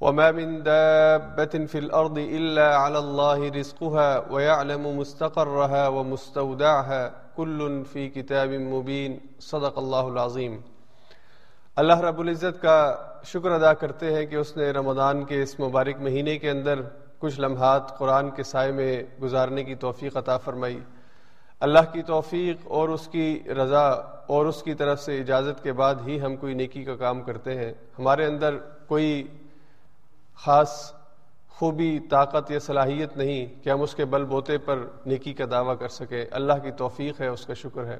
وما من دابة في الأرض إلا على الله رزقها ويعلم مستقرها ومستودعها كل في كتاب مبين صدق الله العظيم اللہ رب العزت کا شکر ادا کرتے ہیں کہ اس نے رمضان کے اس مبارک مہینے کے اندر کچھ لمحات قرآن کے سائے میں گزارنے کی توفیق عطا فرمائی۔ اللہ کی توفیق اور اس کی رضا اور اس کی طرف سے اجازت کے بعد ہی ہم کوئی نیکی کا کام کرتے ہیں۔ ہمارے اندر کوئی خاص خوبی، طاقت یا صلاحیت نہیں کہ ہم اس کے بل بوتے پر نیکی کا دعویٰ کر سکیں۔ اللہ کی توفیق ہے، اس کا شکر ہے۔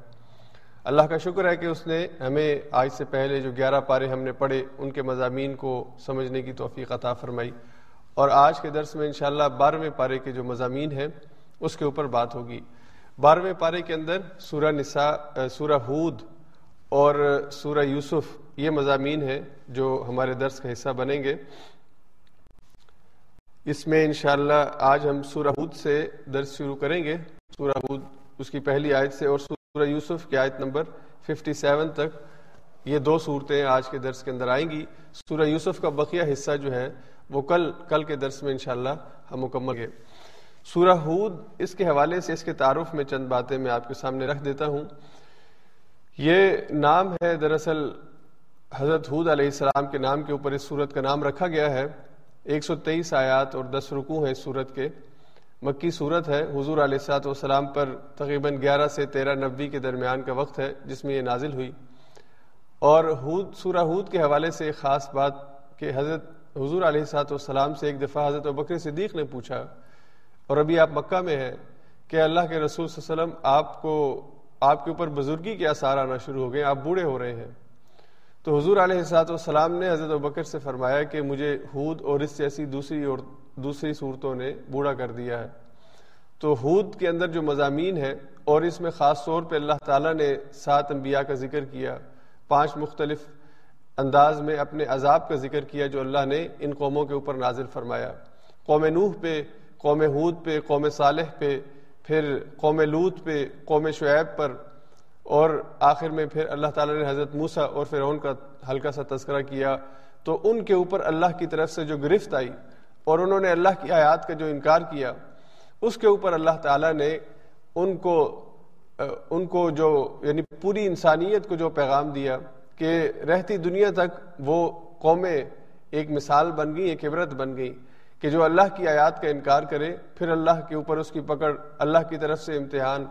اللہ کا شکر ہے کہ اس نے ہمیں آج سے پہلے جو گیارہ پارے ہم نے پڑھے، ان کے مضامین کو سمجھنے کی توفیق عطا فرمائی۔ اور آج کے درس میں انشاءاللہ بارہویں پارے کے جو مضامین ہیں، اس کے اوپر بات ہوگی۔ بارہویں پارے کے اندر سورہ نساء، سورہ ہود اور سورہ یوسف یہ مضامین ہیں جو ہمارے درس کا حصہ بنیں گے۔ اس میں انشاءاللہ آج ہم سورہ ہود سے درس شروع کریں گے۔ سورہ ہود اس کی پہلی آیت سے اور سورہ یوسف کی آیت نمبر 57 تک یہ دو صورتیں آج کے درس کے اندر آئیں گی۔ سورہ یوسف کا بقیہ حصہ جو ہے وہ کل کل کے درس میں انشاءاللہ ہم مکمل گے۔ سورہ ہود اس کے حوالے سے اس کے تعارف میں چند باتیں میں آپ کے سامنے رکھ دیتا ہوں۔ یہ نام ہے دراصل حضرت حود علیہ السلام کے نام کے اوپر اس صورت کا نام رکھا گیا ہے۔ ایک سو تیئیس آیات اور دس رکوع ہیں صورت کے۔ مکی صورت ہے، حضور علیہ السلاۃ والسلام پر تقریباً گیارہ سے تیرہ نبی کے درمیان کا وقت ہے، جس میں یہ نازل ہوئی۔ اور حود سورہ حود کے حوالے سے ایک خاص بات کہ حضرت حضور علیہ السلاۃ والسلام سے ایک دفعہ حضرت بکر صدیق نے پوچھا، اور ابھی آپ مکہ میں ہیں، کہ اللہ کے رسول صلی اللہ علیہ وسلم آپ کو، آپ کے اوپر بزرگی کے اثار آنا شروع ہو گئے، آپ بوڑھے ہو رہے ہیں۔ تو حضور علیہ السلاۃ والسلام نے حضرت بکر سے فرمایا کہ مجھے حود اور اس جیسی دوسری اور دوسری صورتوں نے بوڑھا کر دیا ہے۔ تو حود کے اندر جو مضامین ہے اور اس میں خاص طور پہ اللہ تعالیٰ نے سات انبیاء کا ذکر کیا، پانچ مختلف انداز میں اپنے عذاب کا ذکر کیا جو اللہ نے ان قوموں کے اوپر نازل فرمایا۔ قوم نوح پہ، قوم حود پہ، قوم صالح پہ، پھر قوم لوت پہ، قوم شعیب پر اور آخر میں پھر اللہ تعالیٰ نے حضرت موسا اور فرعون کا ہلکا سا تذکرہ کیا، تو ان کے اوپر اللہ کی طرف سے جو گرفت آئی اور انہوں نے اللہ کی آیات کا جو انکار کیا، اس کے اوپر اللہ تعالیٰ نے ان کو ان کو جو یعنی پوری انسانیت کو جو پیغام دیا کہ رہتی دنیا تک وہ قومیں ایک مثال بن گئی ایک عبرت بن گئی کہ جو اللہ کی آیات کا انکار کرے، پھر اللہ کے اوپر اس کی پکڑ، اللہ کی طرف سے امتحان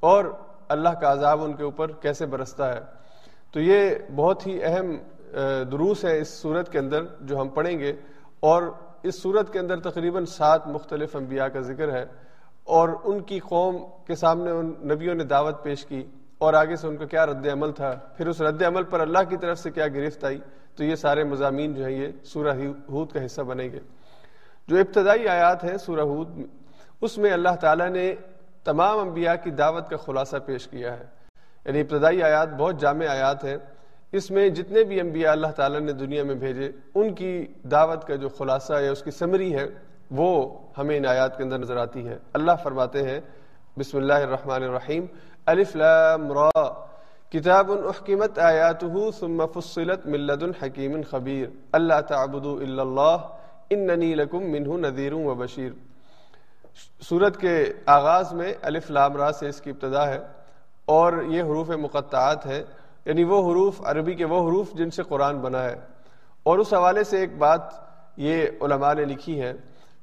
اور اللہ کا عذاب ان کے اوپر کیسے برستا ہے۔ تو یہ بہت ہی اہم دروس ہے اس صورت کے اندر جو ہم پڑھیں گے۔ اور اس صورت کے اندر تقریباً سات مختلف انبیاء کا ذکر ہے۔ اور ان کی قوم کے سامنے ان نبیوں نے دعوت پیش کی۔ اور آگے سے ان کا کیا رد عمل تھا۔ پھر اس رد عمل پر اللہ کی طرف سے کیا گرفت آئی۔ تو یہ سارے مضامین جو ہیں، یہ سورہ ہود کا حصہ بنیں گے۔ جو ابتدائی آیات ہیں سورہ ہود، اس میں اللہ تعالیٰ نے تمام انبیاء کی دعوت کا خلاصہ پیش کیا ہے۔ یعنی ابتدائی آیات بہت جامع آیات ہیں۔ اس میں جتنے بھی انبیاء اللہ تعالیٰ نے دنیا میں بھیجے، ان کی دعوت کا جو خلاصہ یا اس کی سمری ہے، وہ ہمیں ان آیات کے اندر نظر آتی ہے۔ اللہ فرماتے ہیں، بسم اللہ الرحمن الرحیم، الف لام را، کتاب احکمت آیاته ثم فصلت من لدن حکیم خبیر۔ اللہ تعبدوا الا اللہ، اننی لکم منہ نذیر و بشیر۔ سورت کے آغاز میں الف لام را سے اس کی ابتدا ہے اور یہ حروف مقطعات ہے یعنی وہ حروف عربی کے وہ حروف جن سے قرآن بنا ہے۔ اور اس حوالے سے ایک بات یہ علماء نے لکھی ہے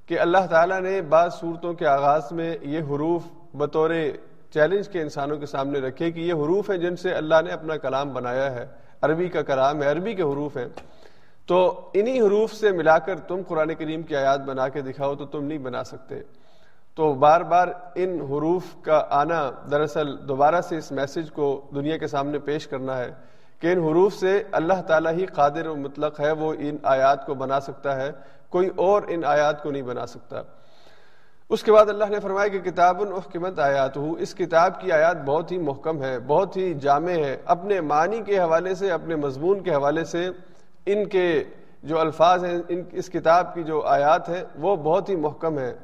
کہ اللہ تعالیٰ نے بعض صورتوں کے آغاز میں یہ حروف بطور چیلنج کے انسانوں کے سامنے رکھے کہ یہ حروف ہیں جن سے اللہ نے اپنا کلام بنایا ہے۔ عربی کا کلام ہے، عربی کے حروف ہیں۔ تو انہی حروف سے ملا کر تم قرآن کریم کی آیات بنا کے دکھاؤ تو تم نہیں بنا سکتے۔ تو بار بار ان حروف کا آنا دراصل دوبارہ سے اس میسج کو دنیا کے سامنے پیش کرنا ہے کہ ان حروف سے اللہ تعالیٰ ہی قادر و مطلق ہے، وہ ان آیات کو بنا سکتا ہے۔ کوئی اور ان آیات کو نہیں بنا سکتا۔ اس کے بعد اللہ نے فرمایا کہ کتاب الحکمت آیات ہو اس کتاب کی آیات بہت ہی محکم ہے، بہت ہی جامع ہے۔ اپنے معنی کے حوالے سے، اپنے مضمون کے حوالے سے ان کے جو الفاظ ہیں، ان اس کتاب کی جو آیات ہیں، وہ بہت ہی محکم ہے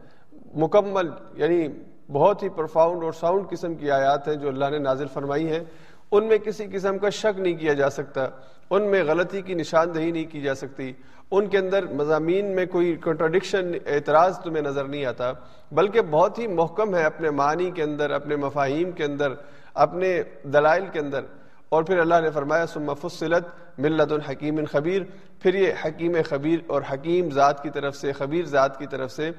مکمل یعنی بہت ہی پرفاؤنڈ اور ساؤنڈ قسم کی آیات ہیں جو اللہ نے نازل فرمائی ہیں۔ ان میں کسی قسم کا شک نہیں کیا جا سکتا، ان میں غلطی کی نشاندہی نہیں کی جا سکتی۔ ان کے اندر مضامین میں کوئی کنٹراڈکشن اعتراض تمہیں نظر نہیں آتا، بلکہ بہت ہی محکم ہے اپنے معنی کے اندر، اپنے مفاہیم کے اندر، اپنے دلائل کے اندر۔ اور پھر اللہ نے فرمایا سم فصلت ملت الحکیم خبیر پھر یہ حکیم خبیر اور حکیم ذات کی طرف سے، خبیر ذات کی طرف سے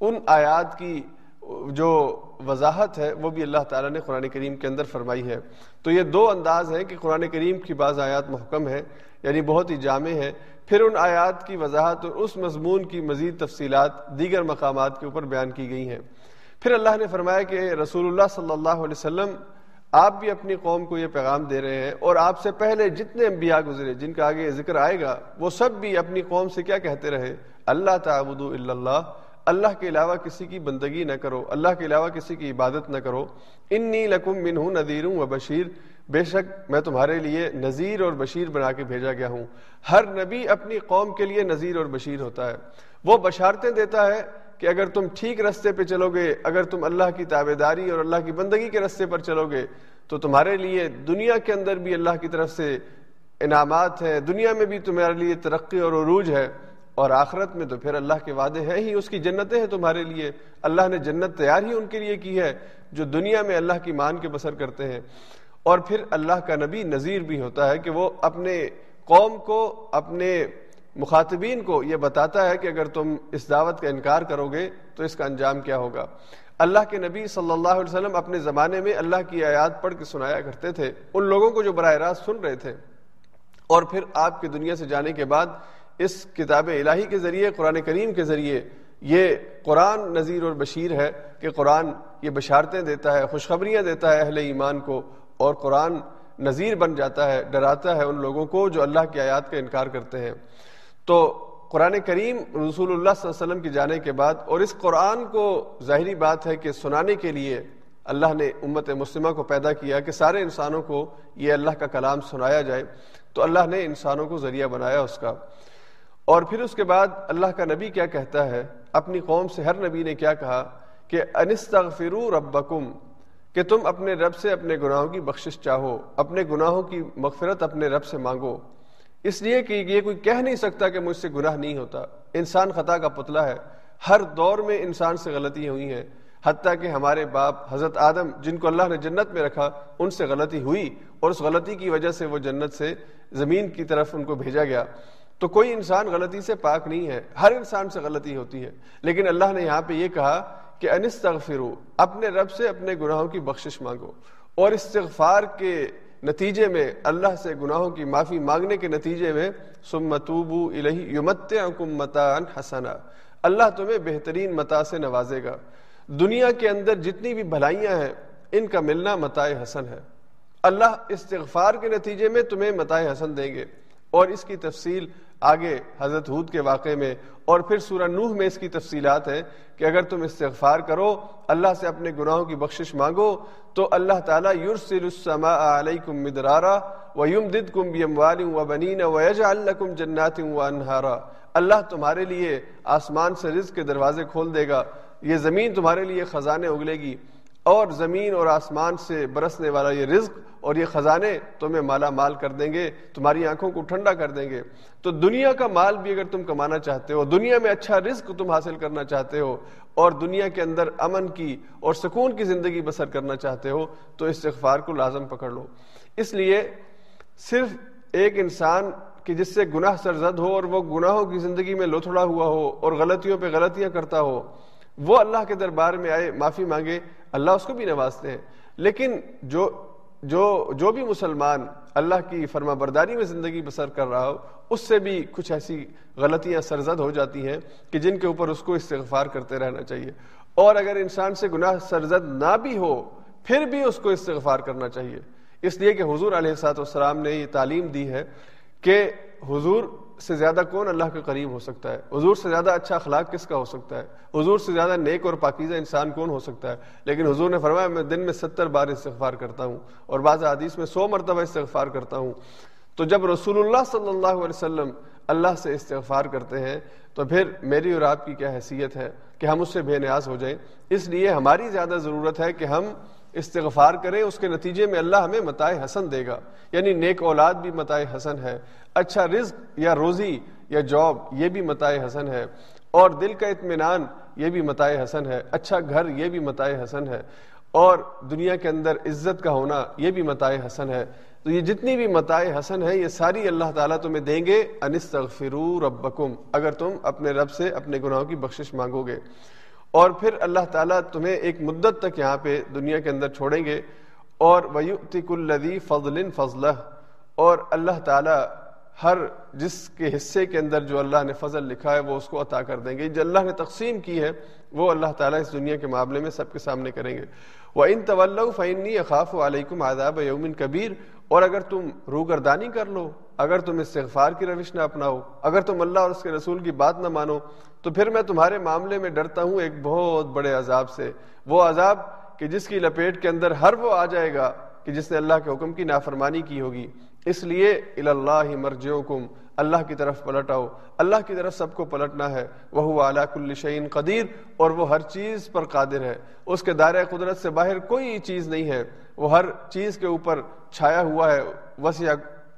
ان آیات کی جو وضاحت ہے، وہ بھی اللہ تعالیٰ نے قرآن کریم کے اندر فرمائی ہے۔ تو یہ دو انداز ہیں کہ قرآن کریم کی بعض آیات محکم ہے یعنی بہت ہی جامع ہے پھر ان آیات کی وضاحت اور اس مضمون کی مزید تفصیلات دیگر مقامات کے اوپر بیان کی گئی ہیں۔ پھر اللہ نے فرمایا کہ رسول اللہ صلی اللہ علیہ وسلم، آپ بھی اپنی قوم کو یہ پیغام دے رہے ہیں اور آپ سے پہلے جتنے انبیاء گزرے، جن کا آگے ذکر آئے گا، وہ سب بھی اپنی قوم سے کیا کہتے رہے؟ اللہ تعبد اللہ اللہ کے علاوہ کسی کی بندگی نہ کرو، اللہ کے علاوہ کسی کی عبادت نہ کرو۔ انی لکم من ہوں نذیر و بشیر۔ بے شک میں تمہارے لیے نذیر اور بشیر بنا کے بھیجا گیا ہوں۔ ہر نبی اپنی قوم کے لیے نذیر اور بشیر ہوتا ہے۔ وہ بشارتیں دیتا ہے کہ اگر تم ٹھیک رستے پہ چلو گے، اگر تم اللہ کی تابے داری اور اللہ کی بندگی کے رستے پر چلو گے، تو تمہارے لیے دنیا کے اندر بھی اللہ کی طرف سے انعامات ہیں۔ دنیا میں بھی تمہارے لیے ترقی اور عروج ہے۔ اور آخرت میں تو پھر اللہ کے وعدے ہیں ہی، اس کی جنتیں ہیں تمہارے لیے۔ اللہ نے جنت تیار ہی ان کے لیے کی ہے، جو دنیا میں اللہ کی مان کے بسر کرتے ہیں۔ اور پھر اللہ کا نبی نذیر بھی ہوتا ہے کہ وہ اپنے قوم کو، اپنے مخاطبین کو یہ بتاتا ہے کہ اگر تم اس دعوت کا انکار کرو گے تو اس کا انجام کیا ہوگا۔ اللہ کے نبی صلی اللہ علیہ وسلم اپنے زمانے میں اللہ کی آیات پڑھ کے سنایا کرتے تھے۔ ان لوگوں کو جو براہ راست سن رہے تھے۔ اور پھر آپ کی دنیا سے جانے کے بعد اس کتاب الہی کے ذریعے، قرآن کریم کے ذریعے یہ قرآن نذیر اور بشیر ہے کہ قرآن یہ بشارتیں دیتا ہے، خوشخبریاں دیتا ہے اہل ایمان کو اور قرآن نذیر بن جاتا ہے، ڈراتا ہے ان لوگوں کو جو اللہ کی آیات کا انکار کرتے ہیں۔ تو قرآن کریم رسول اللہ صلی اللہ علیہ وسلم کی جانے کے بعد اور اس قرآن کو ظاہری بات ہے کہ سنانے کے لیے اللہ نے امت مسلمہ کو پیدا کیا کہ سارے انسانوں کو یہ اللہ کا کلام سنایا جائے۔ تو اللہ نے انسانوں کو ذریعہ بنایا اس کا۔ اور پھر اس کے بعد اللہ کا نبی کیا کہتا ہے؟ اپنی قوم سے ہر نبی نے کیا کہا؟ کہ انستغفروا ربکم، کہ تم اپنے رب سے اپنے گناہوں کی بخشش چاہو، اپنے گناہوں کی مغفرت اپنے رب سے مانگو۔ اس لیے کہ یہ کوئی کہہ نہیں سکتا کہ مجھ سے گناہ نہیں ہوتا۔ انسان خطا کا پتلا ہے۔ ہر دور میں انسان سے غلطی ہوئی ہیں۔ حتیٰ کہ ہمارے باپ حضرت آدم، جن کو اللہ نے جنت میں رکھا، ان سے غلطی ہوئی اور اس غلطی کی وجہ سے وہ جنت سے زمین کی طرف ان کو بھیجا گیا۔ تو کوئی انسان غلطی سے پاک نہیں ہے، ہر انسان سے غلطی ہوتی ہے۔ لیکن اللہ نے یہاں پہ یہ کہا کہ انستغفرو، اپنے رب سے اپنے گناہوں کی بخشش مانگو۔ اور استغفار کے نتیجے میں، اللہ سے گناہوں کی معافی مانگنے کے نتیجے میں سمتوبو الہی یمتعکم متان حسنا۔ اللہ تمہیں بہترین متا سے نوازے گا۔ دنیا کے اندر جتنی بھی بھلائیاں ہیں، ان کا ملنا متاع حسن ہے۔ اللہ استغفار کے نتیجے میں تمہیں متاع حسن دیں گے۔ اور اس کی تفصیل آگے حضرت حود کے واقعے میں، اور پھر سورہ نوح میں اس کی تفصیلات ہیں کہ اگر تم استغفار کرو، اللہ سے اپنے گناہوں کی بخشش مانگو، تو اللہ تعالیٰ یرسل السماء علیکم مدرارا ویمددکم بیموال وبنین ویجعل لکم جنات وانہارا اللہ تمہارے لیے آسمان سے رزق کے دروازے کھول دے گا، یہ زمین تمہارے لیے خزانے اگلے گی۔ اور زمین اور آسمان سے برسنے والا یہ رزق اور یہ خزانے تمہیں مالا مال کر دیں گے، تمہاری آنکھوں کو ٹھنڈا کر دیں گے۔ تو دنیا کا مال بھی اگر تم کمانا چاہتے ہو، دنیا میں اچھا رزق تم حاصل کرنا چاہتے ہو اور دنیا کے اندر امن کی اور سکون کی زندگی بسر کرنا چاہتے ہو، تو استغفار کو لازم پکڑ لو۔ اس لیے صرف ایک انسان کہ جس سے گناہ سرزد ہو اور وہ گناہوں کی زندگی میں لوتھڑا ہوا ہو اور غلطیوں پہ غلطیاں کرتا ہو، وہ اللہ کے دربار میں آئے، معافی مانگے اللہ اس کو بھی نوازتے ہیں۔ لیکن جو جو جو بھی مسلمان اللہ کی فرما برداری میں زندگی بسر کر رہا ہو، اس سے بھی کچھ ایسی غلطیاں سرزد ہو جاتی ہیں کہ جن کے اوپر اس کو استغفار کرتے رہنا چاہیے۔ اور اگر انسان سے گناہ سرزد نہ بھی ہو، پھر بھی اس کو استغفار کرنا چاہیے۔ اس لیے کہ حضور علیہ سات والسلام نے یہ تعلیم دی ہے کہ حضور سے زیادہ کون اللہ کے قریب ہو سکتا ہے؟ حضور سے زیادہ اچھا اخلاق کس کا ہو سکتا ہے؟ حضور سے زیادہ نیک اور پاکیزہ انسان کون ہو سکتا ہے؟ لیکن حضور نے فرمایا، میں دن میں ستر بار استغفار کرتا ہوں اور بعض حدیث میں سو مرتبہ استغفار کرتا ہوں۔ تو جب رسول اللہ صلی اللہ علیہ وسلم اللہ سے استغفار کرتے ہیں، تو پھر میری اور آپ کی کیا حیثیت ہے کہ ہم اس سے بے نیاز ہو جائیں؟ اس لیے ہماری زیادہ ضرورت ہے کہ ہم استغفار کریں اس کے نتیجے میں اللہ ہمیں متائے حسن دے گا۔ یعنی نیک اولاد بھی متائے حسن ہے۔ اچھا رزق یا روزی یا جاب، یہ بھی متائے حسن ہے۔ اور دل کا اطمینان، یہ بھی متائے حسن ہے۔ اچھا گھر، یہ بھی متائے حسن ہے۔ اور دنیا کے اندر عزت کا ہونا، یہ بھی متائے حسن ہے۔ تو یہ جتنی بھی متائے حسن ہے، یہ ساری اللہ تعالیٰ تمہیں دیں گے۔ انستغفروا ربکم، اگر تم اپنے رب سے اپنے گناہوں کی بخشش مانگو گے۔ اور پھر اللہ تعالیٰ تمہیں ایک مدت تک یہاں پہ دنیا کے اندر چھوڑیں گے اور ویؤتک الذی فضل فضلہ اور اللہ تعالیٰ ہر جس کے حصے کے اندر جو اللہ نے فضل لکھا ہے وہ اس کو عطا کر دیں گے۔ جو اللہ نے تقسیم کی ہے، وہ اللہ تعالیٰ اس دنیا کے معاملے میں سب کے سامنے کریں گے۔ وہ ان طول فعنی اخاف علیکم آداب یومن کبیر اور اگر تم روگردانی کر لو اگر تم استغفار کی روش نہ اپناؤ، اگر تم اللہ اور اس کے رسول کی بات نہ مانو، تو پھر میں تمہارے معاملے میں ڈرتا ہوں ایک بہت بڑے عذاب سے۔ وہ عذاب کہ جس کی لپیٹ کے اندر ہر وہ آ جائے گا کہ جس نے اللہ کے حکم کی نافرمانی کی ہوگی۔ اس لیے اللہ مرجعکم، اللہ کی طرف پلٹ آؤ۔ اللہ کی طرف سب کو پلٹنا ہے۔ وہ اعلیٰ کل شعین قدیر، اور وہ ہر چیز پر قادر ہے۔ اس کے دائرۂ قدرت سے باہر کوئی چیز نہیں ہے۔ وہ ہر چیز کے اوپر چھایا ہوا ہے۔ وسیع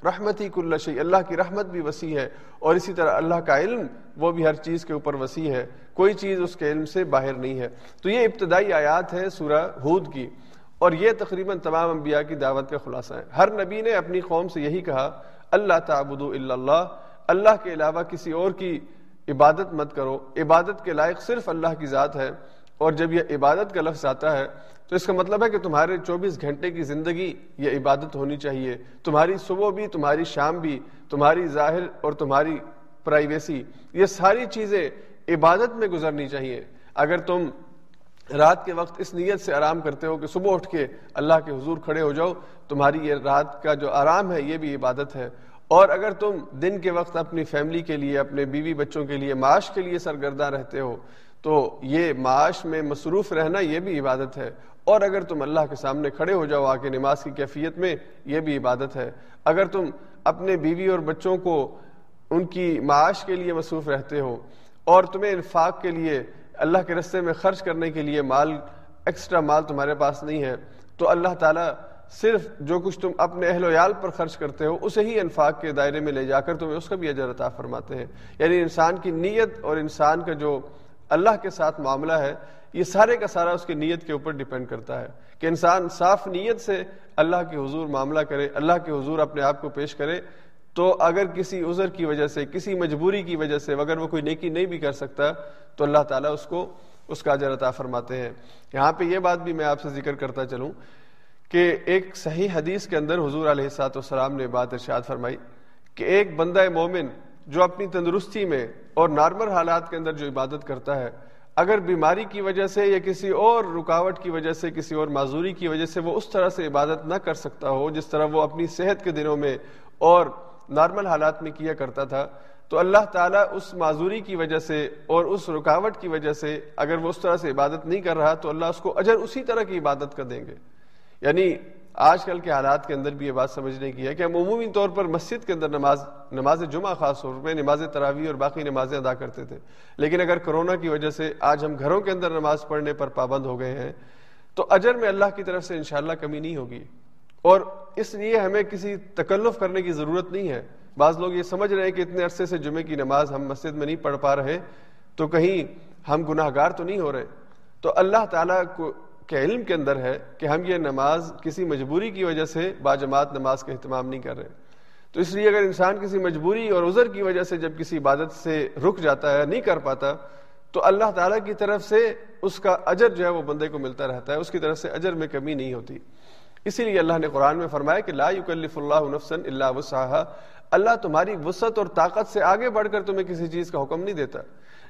رحمتی کل شعی اللہ کی رحمت بھی وسیع ہے۔ اور اسی طرح اللہ کا علم، وہ بھی ہر چیز کے اوپر وسیع ہے۔ کوئی چیز اس کے علم سے باہر نہیں ہے۔ تو یہ ابتدائی آیات ہیں سورہ ہود کی۔ اور یہ تقریباً تمام انبیاء کی دعوت کا خلاصہ ہے۔ ہر نبی نے اپنی قوم سے یہی کہا، اللہ تعبد اللہ اللہ کے علاوہ کسی اور کی عبادت مت کرو۔ عبادت کے لائق صرف اللہ کی ذات ہے۔ اور جب یہ عبادت کا لفظ آتا ہے، تو اس کا مطلب ہے کہ تمہارے چوبیس گھنٹے کی زندگی یہ عبادت ہونی چاہیے۔ تمہاری صبح بھی، تمہاری شام بھی، تمہاری ظاہر اور تمہاری پرائیویسی یہ ساری چیزیں عبادت میں گزرنی چاہیے۔ اگر تم رات کے وقت اس نیت سے آرام کرتے ہو کہ صبح اٹھ کے اللہ کے حضور کھڑے ہو جاؤ، تمہاری یہ رات کا جو آرام ہے، یہ بھی عبادت ہے۔ اور اگر تم دن کے وقت اپنی فیملی کے لیے، اپنے بیوی بچوں کے لیے، معاش کے لیے سرگردہ رہتے ہو، تو یہ معاش میں مصروف رہنا یہ بھی عبادت ہے۔ اور اگر تم اللہ کے سامنے کھڑے ہو جاؤ آ کے نماز کی کیفیت میں، یہ بھی عبادت ہے۔ اگر تم اپنے بیوی اور بچوں کو ان کی معاش کے لیے مصروف رہتے ہو اور تمہیں انفاق کے لیے، اللہ کے رستے میں خرچ کرنے کے لیے مال ایکسٹرا مال تمہارے پاس نہیں ہے، تو اللہ تعالیٰ صرف جو کچھ تم اپنے اہل ویال پر خرچ کرتے ہو، اسے ہی انفاق کے دائرے میں لے جا کر تمہیں اس کا بھی اجر عطا فرماتے ہیں۔ یعنی انسان کی نیت اور انسان کا جو اللہ کے ساتھ معاملہ ہے، یہ سارے کا سارا اس کی نیت کے اوپر ڈیپینڈ کرتا ہے۔ کہ انسان صاف نیت سے اللہ کے حضور معاملہ کرے، اللہ کے حضور اپنے آپ کو پیش کرے، تو اگر کسی عذر کی وجہ سے، کسی مجبوری کی وجہ سے اگر وہ کوئی نیکی نہیں بھی کر سکتا، تو اللہ تعالیٰ اس کو، اس کا عطا فرماتے ہیں۔ یہاں پہ یہ بات بھی میں آپ سے ذکر کرتا چلوں۔ کہ ایک صحیح حدیث کے اندر حضور علیہ سات والسلام نے بات ارشاد فرمائی کہ ایک بندہ مومن جو اپنی تندرستی میں اور نارمل حالات کے اندر جو عبادت کرتا ہے، اگر بیماری کی وجہ سے یا کسی اور رکاوٹ کی وجہ سے، کسی اور معذوری کی وجہ سے وہ اس طرح سے عبادت نہ کر سکتا ہو جس طرح وہ اپنی صحت کے دنوں میں اور نارمل حالات میں کیا کرتا تھا، تو اللہ تعالیٰ اس معذوری کی وجہ سے اور اس رکاوٹ کی وجہ سے اگر وہ اس طرح سے عبادت نہیں کر رہا، تو اللہ اس کو اجر اسی طرح کی عبادت کر دیں گے۔ یعنی آج کل کے حالات کے اندر بھی یہ بات سمجھنے کی ہے کہ ہم عمومی طور پر مسجد کے اندر نماز نماز جمعہ خاص طور پہ یعنی نماز تراوی اور باقی نمازیں ادا کرتے تھے۔ لیکن اگر کرونا کی وجہ سے آج ہم گھروں کے اندر نماز پڑھنے پر پابند ہو گئے ہیں، تو اجر میں اللہ کی طرف سے انشاءاللہ کمی نہیں ہوگی۔ اور اس لیے ہمیں کسی تکلف کرنے کی ضرورت نہیں ہے۔ بعض لوگ یہ سمجھ رہے ہیں کہ اتنے عرصے سے جمعے کی نماز ہم مسجد میں نہیں پڑھ پا رہے، تو کہیں ہم گناہ گار تو نہیں ہو رہے۔ تو اللہ تعالیٰ کو کے علم کے اندر ہے کہ ہم یہ نماز کسی مجبوری کی وجہ سے باجماعت نماز کا اہتمام نہیں کر رہے۔ تو اس لیے اگر انسان کسی مجبوری اور عذر کی وجہ سے جب کسی عبادت سے رک جاتا ہے نہیں کر پاتا، تو اللہ تعالیٰ کی طرف سے اس کا اجر جو ہے وہ بندے کو ملتا رہتا ہے، اس کی طرف سے اجر میں کمی نہیں ہوتی۔ اسی لیے اللہ نے قرآن میں فرمایا کہ لا یکلف اللہ نفسا الا وسعها اللہ تمہاری وسعت اور طاقت سے آگے بڑھ کر تمہیں کسی چیز کا حکم نہیں دیتا۔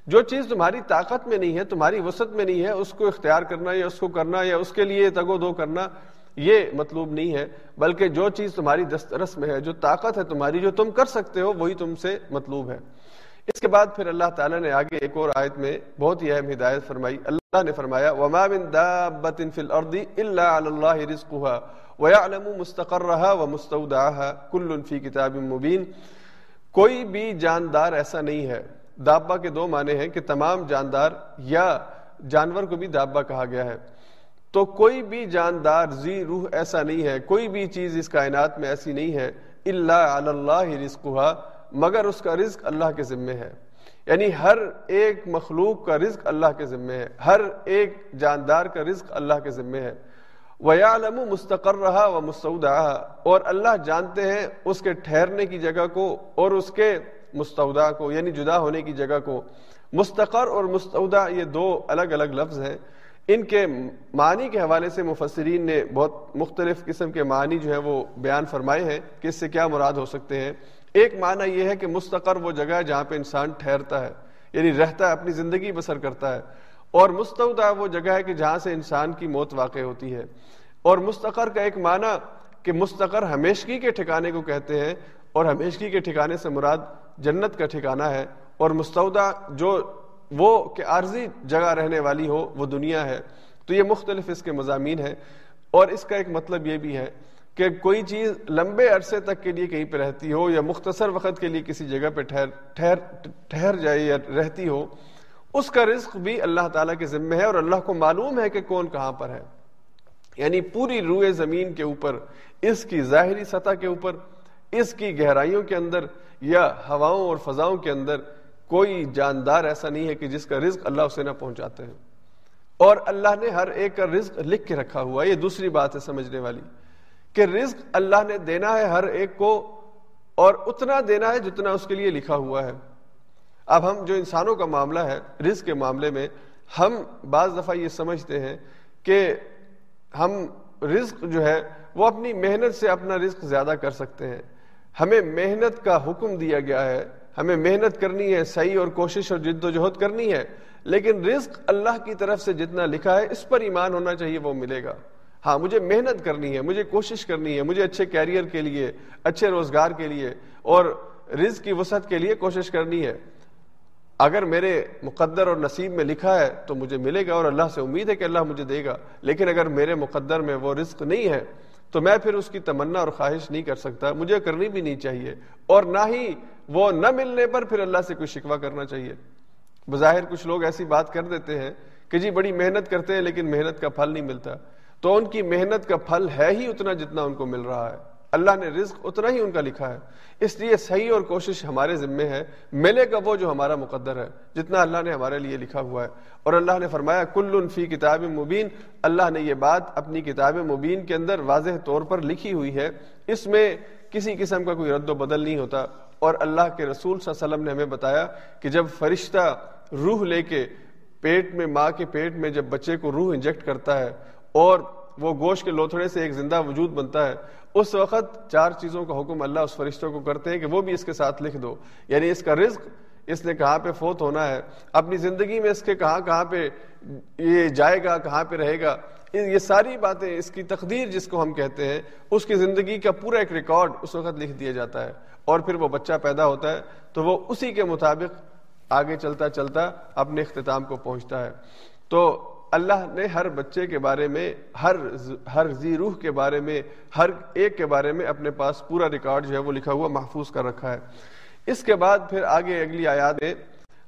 جو چیز تمہاری طاقت میں نہیں ہے، تمہاری وسعت میں نہیں ہے، اس کو اختیار کرنا یا اس کو کرنا یا اس کے لیے تگو دو کرنا، یہ مطلوب نہیں ہے۔ بلکہ جو چیز تمہاری دسترس میں ہے، جو طاقت ہے تمہاری، جو تم کر سکتے ہو، وہی تم سے مطلوب ہے۔ اس کے بعد پھر اللہ تعالیٰ نے آگے ایک اور آیت میں بہت ہی اہم ہدایت فرمائی۔ اللہ نے فرمایا، وما من دابت فی الارض الا علی اللہ رزقها ويعلم مستقرها ومستودعها كل فی کتاب مبین کوئی بھی جاندار ایسا نہیں ہے دابا کے دو معنی ہیں کہ تمام جاندار یا جانور کو بھی دابا کہا گیا ہے۔ تو کوئی بھی جاندار، زی، روح ایسا نہیں ہے، کوئی بھی چیز اس کائنات میں ایسی نہیں ہے اللہ اللہ رزقها مگر اس کا رزق اللہ کے ذمے ہے۔ یعنی ہر ایک مخلوق کا رزق اللہ کے ذمے ہے، ہر ایک جاندار کا رزق اللہ کے ذمے ہے۔ وَيَعْلَمُ مُسْتَقَرَّهَا وَمُسْتَوْدَعَهَا، اور اللہ جانتے ہیں اس کے ٹھہرنے کی جگہ کو اور اس کے مستودع کو یعنی جدا ہونے کی جگہ کو۔ مستقر اور مستودع یہ دو الگ الگ لفظ ہیں۔ ان کے معنی کے حوالے سے مفسرین نے بہت مختلف قسم کے معنی جو ہے وہ بیان فرمائے ہیں کہ اس سے کیا مراد ہو سکتے ہیں۔ ایک معنی یہ ہے کہ مستقر وہ جگہ ہے جہاں پہ انسان ٹھہرتا ہے یعنی رہتا ہے، اپنی زندگی بسر کرتا ہے۔ اور مستعودہ وہ جگہ ہے کہ جہاں سے انسان کی موت واقع ہوتی ہے۔ اور مستقر کا ایک معنی کہ مستقر ہمیشگی کے ٹھکانے کو کہتے ہیں، اور ہمیشگی کے ٹھکانے سے مراد جنت کا ٹھکانہ ہے اور مستعودہ جو وہ کہ عارضی جگہ رہنے والی ہو، وہ دنیا ہے۔ تو یہ مختلف اس کے مضامین ہیں۔ اور اس کا ایک مطلب یہ بھی ہے کہ کوئی چیز لمبے عرصے تک کے لیے کہیں پہ رہتی ہو یا مختصر وقت کے لیے کسی جگہ پہ ٹھہر ٹھہر ٹھہر جائے یا رہتی ہو، اس کا رزق بھی اللہ تعالیٰ کے ذمہ ہے اور اللہ کو معلوم ہے کہ کون کہاں پر ہے۔ یعنی پوری روئے زمین کے اوپر، اس کی ظاہری سطح کے اوپر، اس کی گہرائیوں کے اندر یا ہواؤں اور فضاؤں کے اندر کوئی جاندار ایسا نہیں ہے کہ جس کا رزق اللہ اسے نہ پہنچاتے ہیں۔ اور اللہ نے ہر ایک کا رزق لکھ کے رکھا ہوا یہ دوسری بات ہے سمجھنے والی کہ رزق اللہ نے دینا ہے ہر ایک کو اور اتنا دینا ہے جتنا اس کے لیے لکھا ہوا ہے۔ اب ہم جو انسانوں کا معاملہ ہے رزق کے معاملے میں، ہم بعض دفعہ یہ سمجھتے ہیں کہ ہم رزق جو ہے وہ اپنی محنت سے اپنا رزق زیادہ کر سکتے ہیں۔ ہمیں محنت کا حکم دیا گیا ہے۔ ہمیں محنت کرنی ہے صحیح اور کوشش اور جد و جہد کرنی ہے۔ لیکن رزق اللہ کی طرف سے جتنا لکھا ہے، اس پر ایمان ہونا چاہیے، وہ ملے گا۔ ہاں مجھے محنت کرنی ہے، مجھے کوشش کرنی ہے، مجھے اچھے کیریئر کے لیے، اچھے روزگار کے لیے اور رزق کی وسعت کے لیے کوشش کرنی ہے۔ اگر میرے مقدر اور نصیب میں لکھا ہے تو مجھے ملے گا اور اللہ سے امید ہے کہ اللہ مجھے دے گا۔ لیکن اگر میرے مقدر میں وہ رزق نہیں ہے تو میں پھر اس کی تمنا اور خواہش نہیں کر سکتا، مجھے کرنی بھی نہیں چاہیے۔ اور نہ ہی وہ نہ ملنے پر پھر اللہ سے کوئی شکوہ کرنا چاہیے۔ بظاہر کچھ لوگ ایسی بات کر دیتے ہیں کہ جی بڑی محنت کرتے ہیں لیکن محنت کا پھل نہیں ملتا۔ تو ان کی محنت کا پھل ہے ہی اتنا جتنا ان کو مل رہا ہے۔ اللہ نے رزق اتنا ہی ان کا لکھا ہے۔ اس لیے صحیح اور کوشش ہمارے ذمے ہے۔ ملے گا وہ جو ہمارا مقدر ہے، جتنا اللہ نے ہمارے لیے لکھا ہوا ہے۔ اور اللہ نے فرمایا کل فی کتاب مبین۔ اللہ نے یہ بات اپنی کتاب مبین کے اندر واضح طور پر لکھی ہوئی ہے۔ اس میں کسی قسم کا کوئی رد و بدل نہیں ہوتا۔ اور اللہ کے رسول صلی اللہ علیہ وسلم نے ہمیں بتایا کہ جب فرشتہ روح لے کے پیٹ میں، ماں کے پیٹ میں جب بچے کو روح انجیکٹ کرتا ہے اور وہ گوشت کے لوتھڑے سے ایک زندہ وجود بنتا ہے اس وقت چار چیزوں کا حکم اللہ اس فرشتوں کو کرتے ہیں کہ وہ بھی اس کے ساتھ لکھ دو۔ یعنی اس کا رزق اس نے کہاں پہ فوت ہونا ہے۔ اپنی زندگی میں اس کے کہاں کہاں پہ یہ جائے گا، کہاں پہ رہے گا۔ یہ ساری باتیں، اس کی تقدیر جس کو ہم کہتے ہیں، اس کی زندگی کا پورا ایک ریکارڈ اس وقت لکھ دیا جاتا ہے۔ اور پھر وہ بچہ پیدا ہوتا ہے تو وہ اسی کے مطابق آگے چلتا چلتا اپنے اختتام کو پہنچتا ہے۔ تو اللہ نے ہر بچے کے بارے میں، ہر ہر زی روح کے بارے میں، ہر ایک کے بارے میں اپنے پاس پورا ریکارڈ جو ہے وہ لکھا ہوا، محفوظ کر رکھا ہے۔ اس کے بعد پھر آگے اگلی آیات میں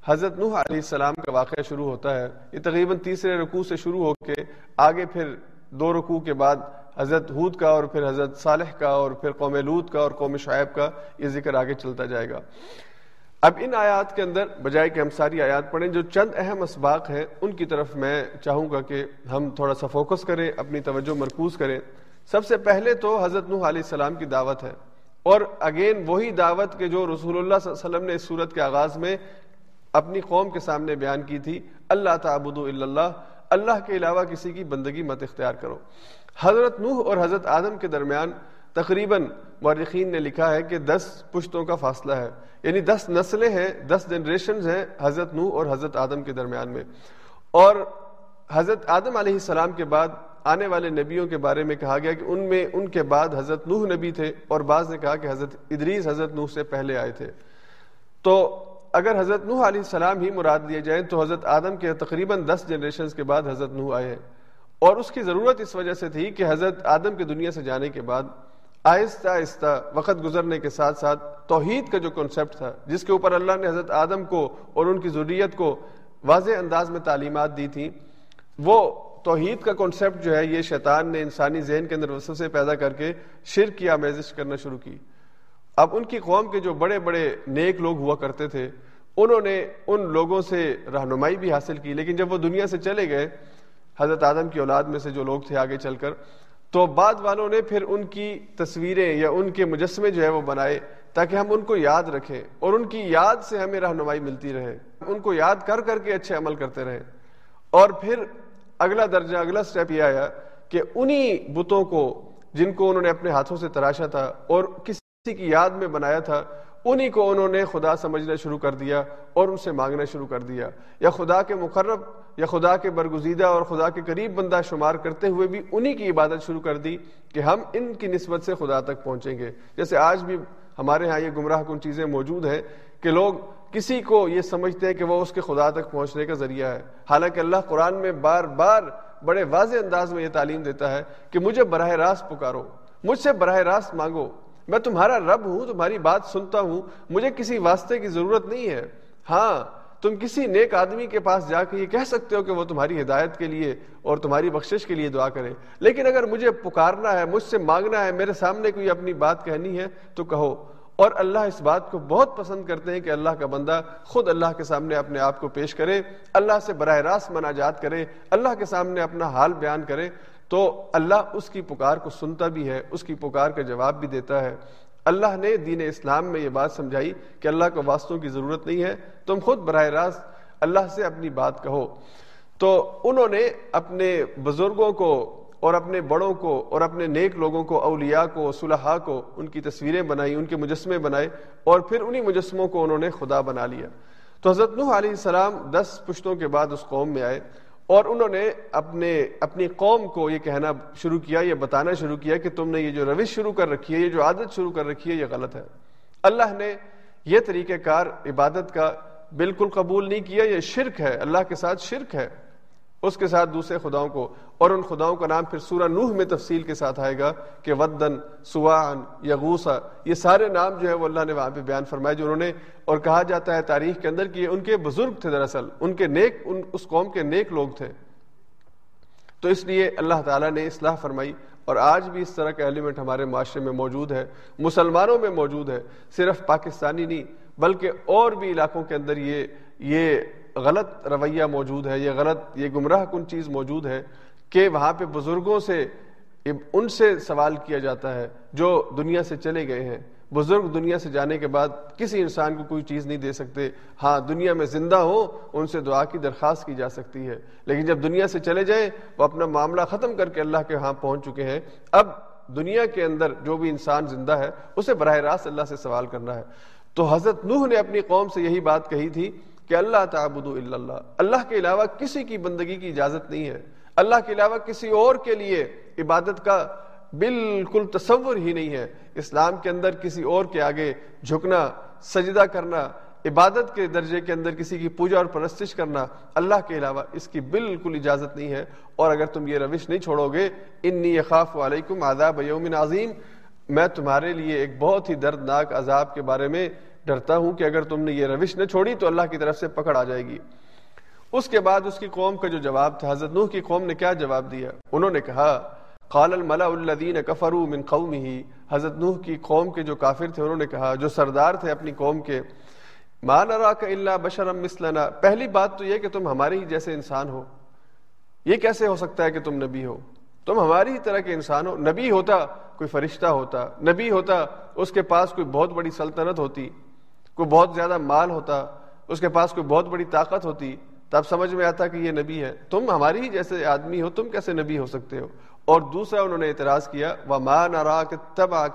حضرت نوح علیہ السلام کا واقعہ شروع ہوتا ہے۔ یہ تقریباً تیسرے رکوع سے شروع ہو کے آگے پھر دو رکوع کے بعد حضرت حود کا اور پھر حضرت صالح کا اور پھر قوم لود کا اور قوم شعیب کا یہ ذکر آگے چلتا جائے گا۔ اب ان آیات کے اندر، بجائے کہ ہم ساری آیات پڑھیں، جو چند اہم اسباق ہیں، ان کی طرف میں چاہوں گا کہ ہم تھوڑا سا فوکس کریں، اپنی توجہ مرکوز کریں۔ سب سے پہلے تو حضرت نوح علیہ السلام کی دعوت ہے۔ اور اگین وہی دعوت کے جو رسول اللہ صلی اللہ علیہ وسلم نے اس صورت کے آغاز میں اپنی قوم کے سامنے بیان کی تھی، اللہ تعبد اللہ اللہ کے علاوہ کسی کی بندگی مت اختیار کرو۔ حضرت نوح اور حضرت آدم کے درمیان تقریباً مورخین نے لکھا ہے کہ دس پشتوں کا فاصلہ ہے۔ یعنی دس نسلیں ہیں، دس جنریشن ہیں حضرت نو اور حضرت آدم کے درمیان میں۔ اور حضرت آدم علیہ السلام کے بعد آنے والے نبیوں کے بارے میں کہا گیا کہ ان میں، ان کے بعد حضرت نوح نبی تھے اور بعض نے کہا کہ حضرت ادریس، حضرت نوح سے پہلے آئے تھے۔ تو اگر حضرت نوح علیہ السلام ہی مراد لیے جائیں تو حضرت آدم کے تقریباً دس جنریشن کے بعد حضرت نوح آئے۔ اور اس کی ضرورت اس وجہ سے تھی کہ حضرت آدم کے دنیا سے جانے کے بعد آہستہ آہستہ وقت گزرنے کے ساتھ ساتھ توحید کا جو کنسپٹ تھا، جس کے اوپر اللہ نے حضرت آدم کو اور ان کی ضروریت کو واضح انداز میں تعلیمات دی تھیں، وہ توحید کا کنسپٹ جو ہے، یہ شیطان نے انسانی ذہن کے اندر وسوسے پیدا کر کے شرک کی آمیزش کرنا شروع کی۔ اب ان کی قوم کے جو بڑے بڑے نیک لوگ ہوا کرتے تھے، انہوں نے ان لوگوں سے رہنمائی بھی حاصل کی، لیکن جب وہ دنیا سے چلے گئے، حضرت آدم کی اولاد میں سے جو لوگ تھے آگے چل کر تو بعد والوں نے پھر ان کی تصویریں یا ان کے مجسمے جو ہے وہ بنائے تاکہ ہم ان کو یاد رکھیں اور ان کی یاد سے ہمیں رہنمائی ملتی رہے۔ ان کو یاد کر کر کے اچھے عمل کرتے رہے۔ اور پھر اگلا درجہ، اگلا سٹیپ یہ آیا کہ انہی بتوں کو جن کو انہوں نے اپنے ہاتھوں سے تراشا تھا اور کسی کی یاد میں بنایا تھا انہی کو انہوں نے خدا سمجھنا شروع کر دیا اور ان سے مانگنا شروع کر دیا۔ یا خدا کے مقرب، یا خدا کے برگزیدہ اور خدا کے قریب بندہ شمار کرتے ہوئے بھی انہی کی عبادت شروع کر دی کہ ہم ان کی نسبت سے خدا تک پہنچیں گے۔ جیسے آج بھی ہمارے ہاں یہ گمراہ کن چیزیں موجود ہیں کہ لوگ کسی کو یہ سمجھتے ہیں کہ وہ اس کے خدا تک پہنچنے کا ذریعہ ہے۔ حالانکہ اللہ قرآن میں بار بار بڑے واضح انداز میں یہ تعلیم دیتا ہے کہ مجھے براہ راست پکارو، مجھ سے براہ راست مانگو۔ میں تمہارا رب ہوں، تمہاری بات سنتا ہوں، مجھے کسی واسطے کی ضرورت نہیں ہے۔ ہاں تم کسی نیک آدمی کے پاس جا کے یہ کہہ سکتے ہو کہ وہ تمہاری ہدایت کے لیے اور تمہاری بخشش کے لیے دعا کرے۔ لیکن اگر مجھے پکارنا ہے، مجھ سے مانگنا ہے، میرے سامنے کوئی اپنی بات کہنی ہے، تو کہو۔ اور اللہ اس بات کو بہت پسند کرتے ہیں کہ اللہ کا بندہ خود اللہ کے سامنے اپنے آپ کو پیش کرے، اللہ سے براہ راست مناجات کرے، اللہ کے سامنے اپنا حال بیان کرے۔ تو اللہ اس کی پکار کو سنتا بھی ہے، اس کی پکار کا جواب بھی دیتا ہے۔ اللہ نے دین اسلام میں یہ بات سمجھائی کہ اللہ کو واسطوں کی ضرورت نہیں ہے۔ تم خود براہ راست اللہ سے اپنی بات کہو۔ تو انہوں نے اپنے بزرگوں کو اور اپنے بڑوں کو اور اپنے نیک لوگوں کو، اولیاء کو، صلحاء کو ان کی تصویریں بنائی، ان کے مجسمے بنائے اور پھر انہی مجسموں کو انہوں نے خدا بنا لیا۔ تو حضرت نوح علیہ السلام دس پشتوں کے بعد اس قوم میں آئے۔ اور انہوں نے اپنے اپنی قوم کو یہ کہنا شروع کیا، یہ بتانا شروع کیا کہ تم نے یہ جو روش شروع کر رکھی ہے، یہ جو عادت شروع کر رکھی ہے، یہ غلط ہے۔ اللہ نے یہ طریقہ کار عبادت کا بالکل قبول نہیں کیا، یہ شرک ہے، اللہ کے ساتھ شرک ہے۔ اس کے ساتھ دوسرے خداؤں کو، اور ان خداؤں کا نام پھر سورہ نوح میں تفصیل کے ساتھ آئے گا کہ ودن سوان یغوسا یہ سارے نام جو ہے وہ اللہ نے وہاں پہ بیان فرمائے جو انہوں نے، اور کہا جاتا ہے تاریخ کے اندر کہ ان کے بزرگ تھے دراصل، ان کے نیک، ان، اس قوم کے نیک لوگ تھے۔ تو اس لیے اللہ تعالیٰ نے اصلاح فرمائی، اور آج بھی اس طرح کا ایلیمنٹ ہمارے معاشرے میں موجود ہے، مسلمانوں میں موجود ہے، صرف پاکستانی نہیں، بلکہ اور بھی علاقوں کے اندر یہ یہ غلط رویہ موجود ہے، یہ غلط، یہ گمراہ کن چیز موجود ہے کہ وہاں پہ بزرگوں سے ان سے سوال کیا جاتا ہے جو دنیا سے چلے گئے ہیں۔ بزرگ دنیا سے جانے کے بعد کسی انسان کو کوئی چیز نہیں دے سکتے۔ ہاں دنیا میں زندہ ہو ان سے دعا کی درخواست کی جا سکتی ہے۔ لیکن جب دنیا سے چلے جائیں، وہ اپنا معاملہ ختم کر کے اللہ کے ہاں پہنچ چکے ہیں۔ اب دنیا کے اندر جو بھی انسان زندہ ہے، اسے براہ راست اللہ سے سوال کرنا ہے۔ تو حضرت نوح نے اپنی قوم سے یہی بات کہی تھی کہ اللہ تعبد اللہ۔ اللہ کے علاوہ کسی کی بندگی کی اجازت نہیں ہے۔ اللہ کے علاوہ کسی اور کے لیے عبادت کا بالکل تصور ہی نہیں ہے۔ اسلام کے اندر کسی اور کے آگے جھکنا، سجدہ کرنا، عبادت کے درجے کے اندر کسی کی پوجا اور پرستش کرنا اللہ کے علاوہ اس کی بالکل اجازت نہیں ہے۔ اور اگر تم یہ روش نہیں چھوڑو گے، انی خاف علیکم عذاب یوم عظیم۔ میں تمہارے لیے ایک بہت ہی دردناک عذاب کے بارے میں ڈرتا ہوں کہ اگر تم نے یہ روش نہ چھوڑی تو اللہ کی طرف سے پکڑ آ جائے گی۔ اس کے بعد اس کی قوم کا جو جواب تھا، حضرت نوح کی قوم نے کیا جواب دیا؟ انہوں نے کہا، قال الملا الذين كفروا من قومه۔ حضرت نوح کی قوم کے جو کافر تھے، انہوں نے کہا، جو سردار تھے اپنی قوم کے۔ ما نراك الا بشرا مثلنا۔ پہلی بات تو یہ کہ تم ہمارے ہی جیسے انسان ہو۔ یہ کیسے ہو سکتا ہے کہ تم نبی ہو؟ تم ہماری ہی طرح کے انسان ہو۔ نبی ہوتا، کوئی فرشتہ ہوتا، نبی ہوتا، اس کے پاس کوئی بہت بڑی سلطنت ہوتی۔ کوئی بہت زیادہ مال ہوتا، اس کے پاس کوئی بہت بڑی طاقت ہوتی، تب سمجھ میں آتا کہ یہ نبی ہے۔ تم ہماری ہی جیسے آدمی ہو، تم کیسے نبی ہو سکتے ہو؟ اور دوسرا انہوں نے اعتراض کیا وہ مان ارا تب آ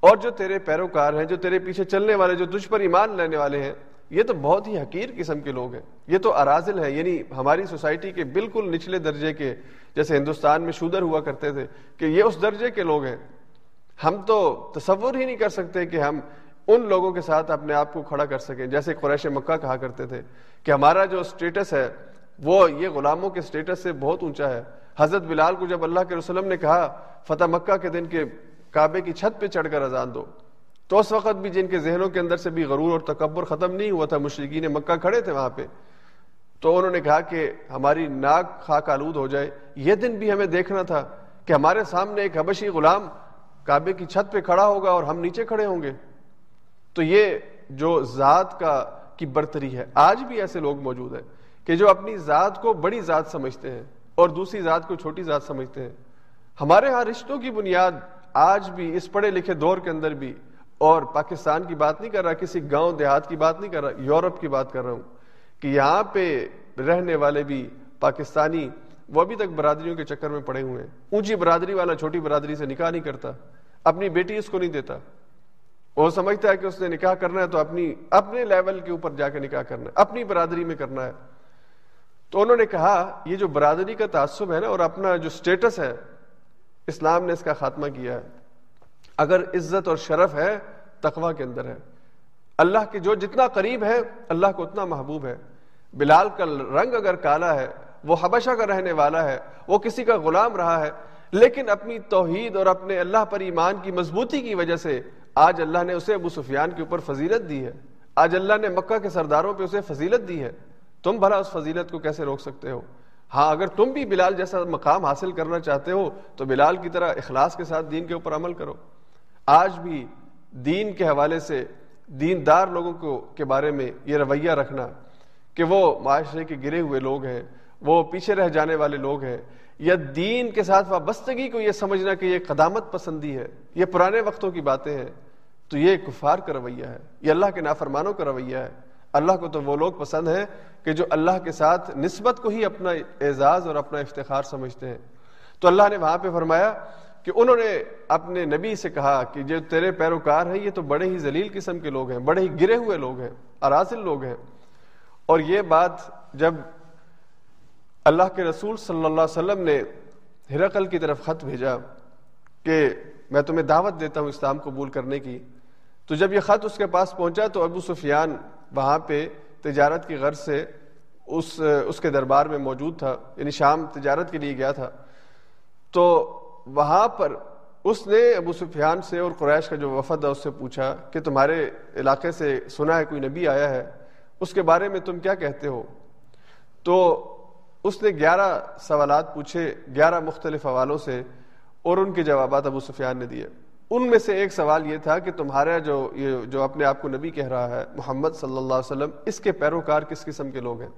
اور جو تیرے پیروکار ہیں، جو تیرے پیچھے چلنے والے، جو تجھ پر ایمان لینے والے ہیں، یہ تو بہت ہی حقیر قسم کے لوگ ہیں۔ یہ تو ارازل ہیں یعنی ہماری سوسائٹی کے بالکل نچلے درجے کے، جیسے ہندوستان میں شودر ہوا کرتے تھے، کہ یہ اس درجے کے لوگ ہیں۔ ہم تو تصور ہی نہیں کر سکتے کہ ہم ان لوگوں کے ساتھ اپنے آپ کو کھڑا کر سکیں، جیسے قریش مکہ کہا کرتے تھے کہ ہمارا جو اسٹیٹس ہے، وہ یہ غلاموں کے اسٹیٹس سے بہت اونچا ہے۔ حضرت بلال کو جب اللہ کے رسولم نے کہا، فتح مکہ کے دن کے کعبے کی چھت پہ چڑھ کر اذان دو۔ تو اس وقت بھی جن کے ذہنوں کے اندر سے بھی غرور اور تکبر ختم نہیں ہوا تھا، مشرقین مکہ کھڑے تھے وہاں پہ۔ تو انہوں نے کہا کہ ہماری ناک خاک آلود ہو جائے۔ یہ دن بھی ہمیں دیکھنا تھا کہ ہمارے سامنے ایک حبشی غلام کعبے کی چھت پہ کھڑا ہوگا اور ہم نیچے کھڑے ہوں گے۔ تو یہ جو ذات کا کی برتری ہے، آج بھی ایسے لوگ موجود ہیں کہ جو اپنی ذات کو بڑی ذات سمجھتے ہیں اور دوسری ذات کو چھوٹی ذات سمجھتے ہیں۔ ہمارے ہاں رشتوں کی بنیاد آج بھی اس پڑھے لکھے دور کے اندر بھی، اور پاکستان کی بات نہیں کر رہا، کسی گاؤں دیہات کی بات نہیں کر رہا، یورپ کی بات کر رہا ہوں کہ یہاں پہ رہنے والے بھی پاکستانی، وہ ابھی تک برادریوں کے چکر میں پڑے ہوئے ہیں۔ اونچی برادری والا، چھوٹی برادری سے نکاح نہیں کرتا۔ اپنی بیٹی اس کو نہیں دیتا۔ وہ سمجھتا ہے کہ اس نے نکاح کرنا ہے تو اپنی، اپنے لیول کے اوپر جا کے نکاح کرنا ہے، اپنی برادری میں کرنا ہے۔ تو انہوں نے کہا، یہ جو برادری کا تعصب ہے نا اور اپنا جو سٹیٹس ہے، اسلام نے اس کا خاتمہ کیا ہے۔ اگر عزت اور شرف ہے تقوا کے اندر ہے۔ اللہ کے جو جتنا قریب ہے، اللہ کو اتنا محبوب ہے۔ بلال کا رنگ اگر کالا ہے، وہ حبشہ کا رہنے والا ہے، وہ کسی کا غلام رہا ہے لیکن اپنی توحید اور اپنے اللہ پر ایمان کی مضبوطی کی وجہ سے آج اللہ نے اسے ابو سفیان کے اوپر فضیلت دی ہے۔ آج اللہ نے مکہ کے سرداروں پہ اسے فضیلت دی ہے۔ تم بھلا اس فضیلت کو کیسے روک سکتے ہو؟ ہاں اگر تم بھی بلال جیسا مقام حاصل کرنا چاہتے ہو، تو بلال کی طرح اخلاص کے ساتھ دین کے اوپر عمل کرو۔ آج بھی دین کے حوالے سے دیندار لوگوں کو کے بارے میں یہ رویہ رکھنا کہ وہ معاشرے کے گرے ہوئے لوگ ہیں، وہ پیچھے رہ جانے والے لوگ ہیں۔ یا دین کے ساتھ وابستگی کو یہ سمجھنا کہ یہ قدامت پسندی ہے، یہ پرانے وقتوں کی باتیں ہیں، تو یہ کفار کا رویہ ہے، یہ اللہ کے نافرمانوں کا رویہ ہے۔ اللہ کو تو وہ لوگ پسند ہیں کہ جو اللہ کے ساتھ نسبت کو ہی اپنا اعزاز اور اپنا افتخار سمجھتے ہیں۔ تو اللہ نے وہاں پہ فرمایا کہ انہوں نے اپنے نبی سے کہا کہ جو تیرے پیروکار ہیں، یہ تو بڑے ہی ذلیل قسم کے لوگ ہیں، بڑے ہی گرے ہوئے لوگ ہیں اراسل لوگ ہیں۔ اور یہ بات جب اللہ کے رسول صلی اللہ علیہ وسلم نے ہرقل کی طرف خط بھیجا کہ میں تمہیں دعوت دیتا ہوں اسلام قبول کرنے کی۔ تو جب یہ خط اس کے پاس پہنچا تو ابو سفیان وہاں پہ تجارت کی غرض سے اس اس کے دربار میں موجود تھا یعنی شام تجارت کے لیے گیا تھا۔ تو وہاں پر اس نے ابو سفیان سے اور قریش کا جو وفد ہے اس سے پوچھا کہ تمہارے علاقے سے سنا ہے کوئی نبی آیا ہے؟ اس کے بارے میں تم کیا کہتے ہو؟ تو اس نے گیارہ سوالات پوچھے، گیارہ مختلف حوالوں سے، اور ان کے جوابات ابو سفیان نے دیے۔ ان میں سے ایک سوال یہ تھا کہ تمہارا جو یہ جو اپنے آپ کو نبی کہہ رہا ہے، محمد صلی اللہ علیہ وسلم، اس کے پیروکار کس قسم کے لوگ ہیں؟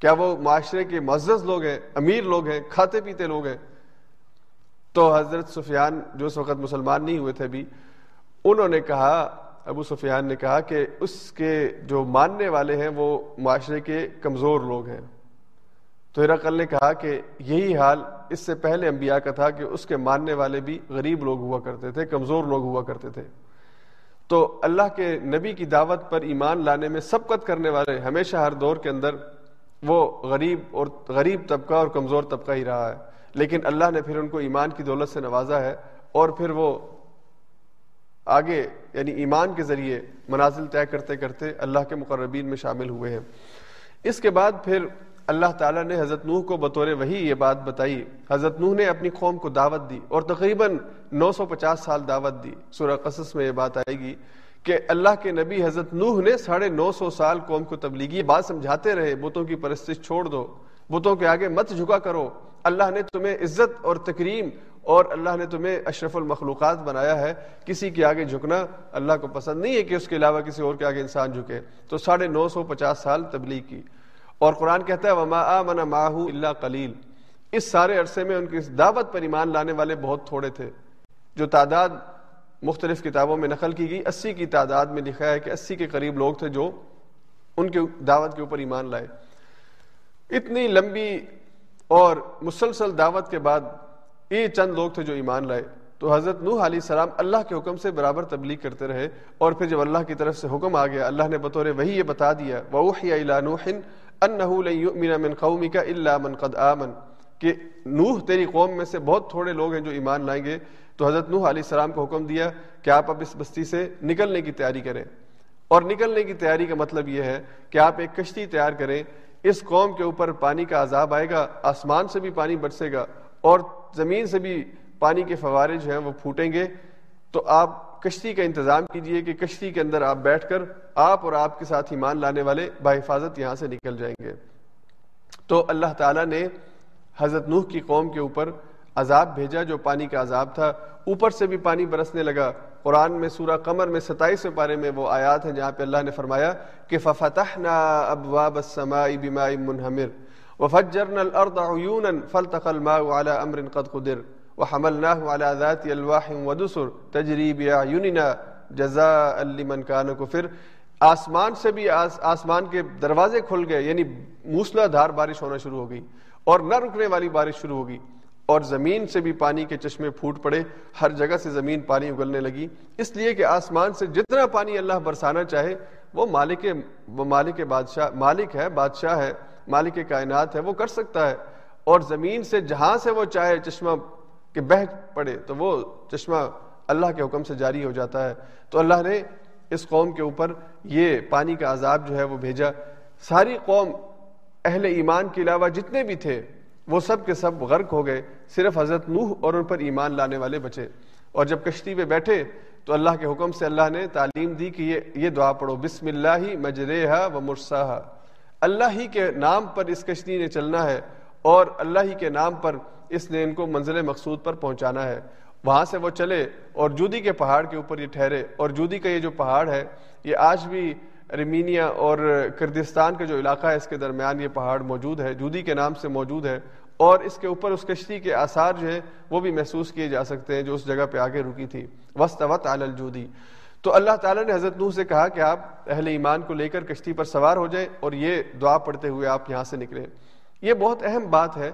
کیا وہ معاشرے کے معزز لوگ ہیں، امیر لوگ ہیں، کھاتے پیتے لوگ ہیں؟ تو حضرت سفیان جو اس وقت مسلمان نہیں ہوئے تھے ابھی انہوں نے کہا، ابو سفیان نے کہا کہ اس کے جو ماننے والے ہیں وہ معاشرے کے کمزور لوگ ہیں۔ تو ہرقل نے کہا کہ یہی حال اس سے پہلے انبیاء کا تھا کہ اس کے ماننے والے بھی غریب لوگ ہوا کرتے تھے، کمزور لوگ ہوا کرتے تھے۔ تو اللہ کے نبی کی دعوت پر ایمان لانے میں سبقت کرنے والے ہمیشہ ہر دور کے اندر وہ غریب اور غریب طبقہ اور کمزور طبقہ ہی رہا ہے۔ لیکن اللہ نے پھر ان کو ایمان کی دولت سے نوازا ہے اور پھر وہ آگے یعنی ایمان کے ذریعے منازل طے کرتے کرتے اللہ کے مقربین میں شامل ہوئے ہیں۔ اس کے بعد پھر اللہ تعالیٰ نے حضرت نوح کو بطور وہی یہ بات بتائی۔ حضرت نوح نے اپنی قوم کو دعوت دی اور تقریباً نو سو پچاس سال دعوت دی۔ سورہ قصص میں یہ بات آئے گی کہ اللہ کے نبی حضرت نوح نے ساڑھے نو سو سال قوم کو تبلیغی بات سمجھاتے رہے، بتوں کی پرستش چھوڑ دو، بتوں کے آگے مت جھکا کرو۔ اللہ نے تمہیں عزت اور تکریم اور اللہ نے تمہیں اشرف المخلوقات بنایا ہے۔ کسی کے آگے جھکنا اللہ کو پسند نہیں ہے کہ اس کے علاوہ کسی اور کے آگے انسان جھکے۔ تو ساڑھے نو سو پچاس سال تبلیغ کی۔ اور قرآن کہتا ہے، وما آمن ماہو اللہ قلیل اس سارے عرصے میں ان کی دعوت پر ایمان لانے والے بہت تھوڑے تھے۔ جو تعداد مختلف کتابوں میں نقل کی گئی، اسی کی تعداد میں لکھا ہے کہ اسی کے قریب لوگ تھے جو ان کی دعوت کے اوپر ایمان لائے۔ اتنی لمبی اور مسلسل دعوت کے بعد یہ چند لوگ تھے جو ایمان لائے۔ تو حضرت نوح علیہ السلام اللہ کے حکم سے برابر تبلیغ کرتے رہے اور پھر جب اللہ کی طرف سے حکم آ گیا، اللہ نے بطور وہی یہ بتا دیا، وَأُوحِيَ إِلَى أَنَّهُ لَن يُؤْمِنَ مِن قَوْمِكَ إِلَّا مَن قَدْ آمَن۔ کہ نوح تیری قوم میں سے بہت تھوڑے لوگ ہیں جو ایمان لائیں گے۔ تو حضرت نوح علیہ السلام کو حکم دیا کہ آپ اب اس بستی سے نکلنے کی تیاری کریں۔ اور نکلنے کی تیاری کا مطلب یہ ہے کہ آپ ایک کشتی تیار کریں۔ اس قوم کے اوپر پانی کا عذاب آئے گا، آسمان سے بھی پانی برسے گا اور زمین سے بھی پانی کے فوارے جو ہیں، وہ پھوٹیں گے۔ تو آپ کشتی کا انتظام کیجیے کہ کشتی کے اندر آپ بیٹھ کر آپ اور آپ کے ساتھ ایمان لانے والے بحفاظت یہاں سے نکل جائیں گے۔ تو اللہ تعالیٰ نے حضرت نوح کی قوم کے اوپر عذاب بھیجا جو پانی کا عذاب تھا۔ اوپر سے بھی پانی برسنے لگا۔ قرآن میں سورہ قمر میں ستائیس پارے میں وہ آیات ہیں جہاں پہ اللہ نے فرمایا کہ ففتحنا ابواب السماء بماء منہمر وفجرنا الارض عیونا فالتقى الماء على امر قد قدر۔ وحملناه على ذات الواح ودسر تجري باعيننا جزاء لمن كان كفر۔ آسمان سے بھی آس آسمان کے دروازے کھل گئے یعنی موسلا دھار بارش ہونا شروع ہو گئی اور نہ رکنے والی بارش شروع ہوگی اور زمین سے بھی پانی کے چشمے پھوٹ پڑے، ہر جگہ سے زمین پانی اگلنے لگی۔ اس لیے کہ آسمان سے جتنا پانی اللہ برسانا چاہے، وہ مالک وہ مالک بادشاہ مالک ہے، بادشاہ ہے، مالک کائنات ہے، وہ کر سکتا ہے۔ اور زمین سے جہاں سے وہ چاہے، چشمہ کہ بہ پڑے تو وہ چشمہ اللہ کے حکم سے جاری ہو جاتا ہے۔ تو اللہ نے اس قوم کے اوپر یہ پانی کا عذاب جو ہے وہ بھیجا۔ ساری قوم اہل ایمان کے علاوہ جتنے بھی تھے، وہ سب کے سب غرق ہو گئے۔ صرف حضرت نوح اور ان پر ایمان لانے والے بچے۔ اور جب کشتی پہ بیٹھے تو اللہ کے حکم سے اللہ نے تعلیم دی کہ یہ یہ دعا پڑھو۔ بسم اللہ مجرحا و مرساہا۔ اللہ ہی کے نام پر اس کشتی نے چلنا ہے اور اللہ ہی کے نام پر اس نے ان کو منزل مقصود پر پہنچانا ہے۔ وہاں سے وہ چلے اور جودی کے پہاڑ کے اوپر یہ ٹھہرے۔ اور جودی کا یہ جو پہاڑ ہے، یہ آج بھی ریمینیا اور کردستان کا جو علاقہ ہے، اس کے درمیان یہ پہاڑ موجود ہے۔ جودی کے نام سے موجود ہے۔ اور اس کے اوپر اس کشتی کے آثار جو ہے وہ بھی محسوس کیے جا سکتے ہیں جو اس جگہ پہ آگے رکی تھی۔ وسط وط الجودی تو اللہ تعالیٰ نے حضرت نوح سے کہا کہ آپ اہل ایمان کو لے کر کشتی پر سوار ہو جائیں اور یہ دعا پڑھتے ہوئے آپ یہاں سے نکلیں۔ یہ بہت اہم بات ہے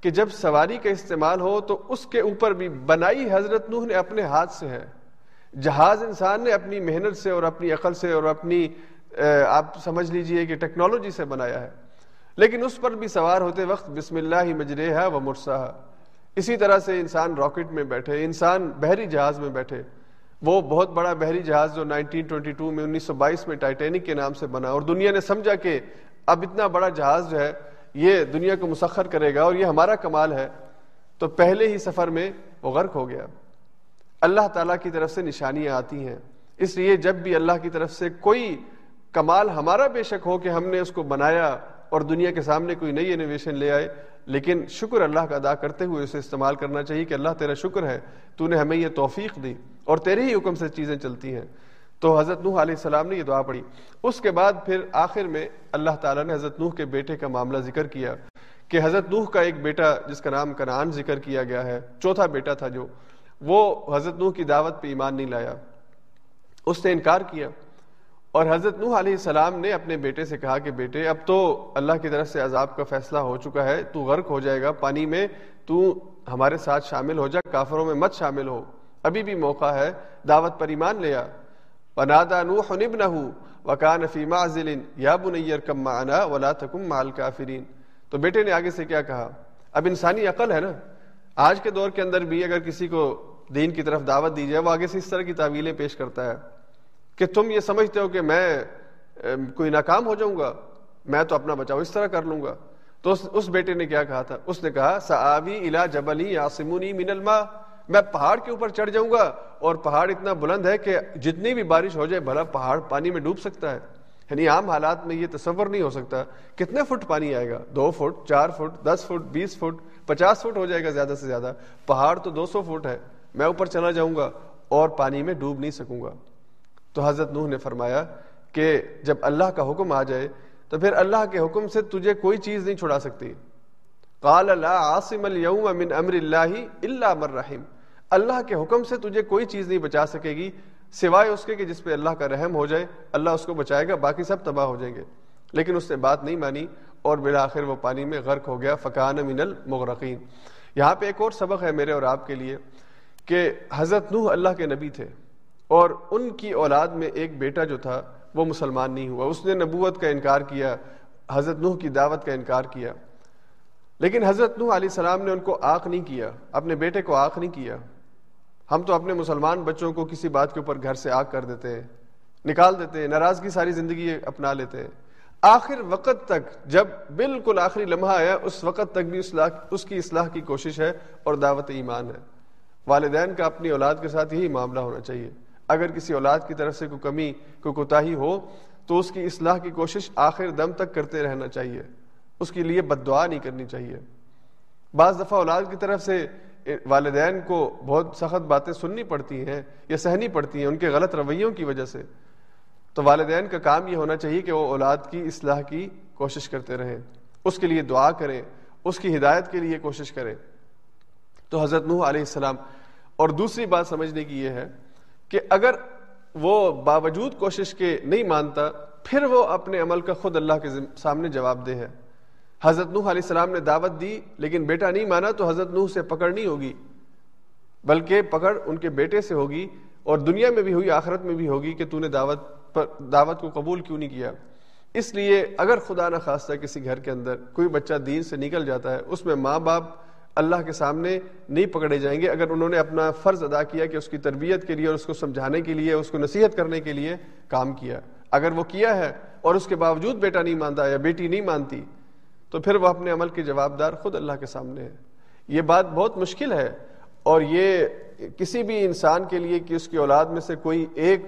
کہ جب سواری کا استعمال ہو تو اس کے اوپر بھی بنائی حضرت نوح نے اپنے ہاتھ سے ہے۔ جہاز انسان نے اپنی محنت سے اور اپنی عقل سے اور اپنی آپ سمجھ لیجیے کہ ٹیکنالوجی سے بنایا ہے۔ لیکن اس پر بھی سوار ہوتے وقت بسم اللہ مجرے ہے وہ مرسا اسی طرح سے انسان راکٹ میں بیٹھے، انسان بحری جہاز میں بیٹھے۔ وہ بہت بڑا بحری جہاز جو 1922 میں 1922 میں ٹائٹینک کے نام سے بنا۔ اور دنیا نے سمجھا کہ اب اتنا بڑا جہاز جو ہے یہ دنیا کو مسخر کرے گا اور یہ ہمارا کمال ہے، تو پہلے ہی سفر میں وہ غرق ہو گیا۔ اللہ تعالیٰ کی طرف سے نشانیاں آتی ہیں۔ اس لیے جب بھی اللہ کی طرف سے کوئی کمال ہمارا بے شک ہو کہ ہم نے اس کو بنایا اور دنیا کے سامنے کوئی نئی انویشن لے آئے، لیکن شکر اللہ کا ادا کرتے ہوئے اسے استعمال کرنا چاہیے کہ اللہ تیرا شکر ہے، تو نے ہمیں یہ توفیق دی اور تیرے ہی حکم سے چیزیں چلتی ہیں۔ تو حضرت نوح علیہ السلام نے یہ دعا پڑھی۔ اس کے بعد پھر آخر میں اللہ تعالیٰ نے حضرت نوح کے بیٹے کا معاملہ ذکر کیا کہ حضرت نوح کا ایک بیٹا جس کا نام کنان ذکر کیا گیا ہے، چوتھا بیٹا تھا جو، وہ حضرت نوح کی دعوت پہ ایمان نہیں لایا۔ اس نے انکار کیا اور حضرت نوح علیہ السلام نے اپنے بیٹے سے کہا کہ بیٹے، اب تو اللہ کی طرف سے عذاب کا فیصلہ ہو چکا ہے، تو غرق ہو جائے گا، پانی میں تو ہمارے ساتھ شامل ہو جا، کافروں میں مت شامل ہو۔ ابھی بھی موقع ہے دعوت پر ایمان لیا ونادا نوح ابنه وكان في معزل يا بني اركب معنا ولا تكن مع الكافرين۔ تو بیٹے نے آگے سے کیا کہا؟ اب انسانی عقل ہے نا؟ آج کے دور کے اندر بھی اگر کسی کو دین کی طرف دعوت دی جائے، وہ آگے سے اس طرح کی تعویلیں پیش کرتا ہے کہ تم یہ سمجھتے ہو کہ میں کوئی ناکام ہو جاؤں گا، میں تو اپنا بچاؤ اس طرح کر لوں گا۔ تو اس بیٹے نے کیا کہا تھا؟ اس نے کہا، سآوی الا جبلی یاسمونی من الماء۔ میں پہاڑ کے اوپر چڑھ جاؤں گا اور پہاڑ اتنا بلند ہے کہ جتنی بھی بارش ہو جائے بھلا پہاڑ پانی میں ڈوب سکتا ہے۔ یعنی عام حالات میں یہ تصور نہیں ہو سکتا کتنے فٹ پانی آئے گا۔ دو فٹ، چار فٹ، دس فٹ، بیس فٹ، پچاس فٹ ہو جائے گا زیادہ سے زیادہ۔ پہاڑ تو دو سو فٹ ہے۔ میں اوپر چلا جاؤں گا اور پانی میں ڈوب نہیں سکوں گا۔ تو حضرت نوح نے فرمایا کہ جب اللہ کا حکم آ جائے تو پھر اللہ کے حکم سے تجھے کوئی چیز نہیں چھڑا سکتی۔ قال لا عاصم اليوم من امر اللہ الا من رحم۔ اللہ کے حکم سے تجھے کوئی چیز نہیں بچا سکے گی، سوائے اس کے کہ جس پہ اللہ کا رحم ہو جائے، اللہ اس کو بچائے گا، باقی سب تباہ ہو جائیں گے۔ لیکن اس نے بات نہیں مانی اور بالآخر وہ پانی میں غرق ہو گیا فقان من المغرقین۔ یہاں پہ ایک اور سبق ہے میرے اور آپ کے لیے کہ حضرت نوح اللہ کے نبی تھے اور ان کی اولاد میں ایک بیٹا جو تھا وہ مسلمان نہیں ہوا۔ اس نے نبوت کا انکار کیا، حضرت نوح کی دعوت کا انکار کیا۔ لیکن حضرت نوح علیہ السلام نے ان کو آنکھ نہیں کیا، اپنے بیٹے کو آنکھ نہیں کیا۔ ہم تو اپنے مسلمان بچوں کو کسی بات کے اوپر گھر سے آگ کر دیتے ہیں نکال دیتے ہیں ناراضگی ساری زندگی اپنا لیتے۔ ہیں آخر وقت تک جب بالکل آخری لمحہ آیا، اس وقت تک بھی اصلاح، اس کی اصلاح کی کوشش ہے اور دعوت ایمان ہے۔ والدین کا اپنی اولاد کے ساتھ یہی معاملہ ہونا چاہیے۔ اگر کسی اولاد کی طرف سے کوئی کمی، کوئی کوتاہی ہو، تو اس کی اصلاح کی کوشش آخر دم تک کرتے رہنا چاہیے۔ اس کے لیے بد دعا نہیں کرنی چاہیے۔ بعض دفعہ اولاد کی طرف سے والدین کو بہت سخت باتیں سننی پڑتی ہیں یا سہنی پڑتی ہیں ان کے غلط رویوں کی وجہ سے۔ تو والدین کا کام یہ ہونا چاہیے کہ وہ اولاد کی اصلاح کی کوشش کرتے رہیں۔ اس کے لیے دعا کریں، اس کی ہدایت کے لیے کوشش کریں۔ تو حضرت نوح علیہ السلام، اور دوسری بات سمجھنے کی یہ ہے کہ اگر وہ باوجود کوشش کے نہیں مانتا، پھر وہ اپنے عمل کا خود اللہ کے سامنے جواب دہ ہے۔ حضرت نوح علیہ السلام نے دعوت دی، لیکن بیٹا نہیں مانا تو حضرت نوح سے پکڑ نہیں ہوگی، بلکہ پکڑ ان کے بیٹے سے ہوگی اور دنیا میں بھی ہوئی، آخرت میں بھی ہوگی کہ تو نے دعوت پر، دعوت کو قبول کیوں نہیں کیا؟ اس لیے اگر خدا نہ خواستہ کسی گھر کے اندر کوئی بچہ دین سے نکل جاتا ہے، اس میں ماں باپ اللہ کے سامنے نہیں پکڑے جائیں گے۔ اگر انہوں نے اپنا فرض ادا کیا کہ اس کی تربیت کے لیے اور اس کو سمجھانے کے لیے، اس کو نصیحت کرنے کے لیے کام کیا، اگر وہ کیا ہے اور اس کے باوجود بیٹا نہیں مانتا یا بیٹی نہیں مانتی تو پھر وہ اپنے عمل کے جواب دار خود اللہ کے سامنے ہے۔ یہ بات بہت مشکل ہے اور یہ کسی بھی انسان کے لیے کہ اس کی اولاد میں سے کوئی ایک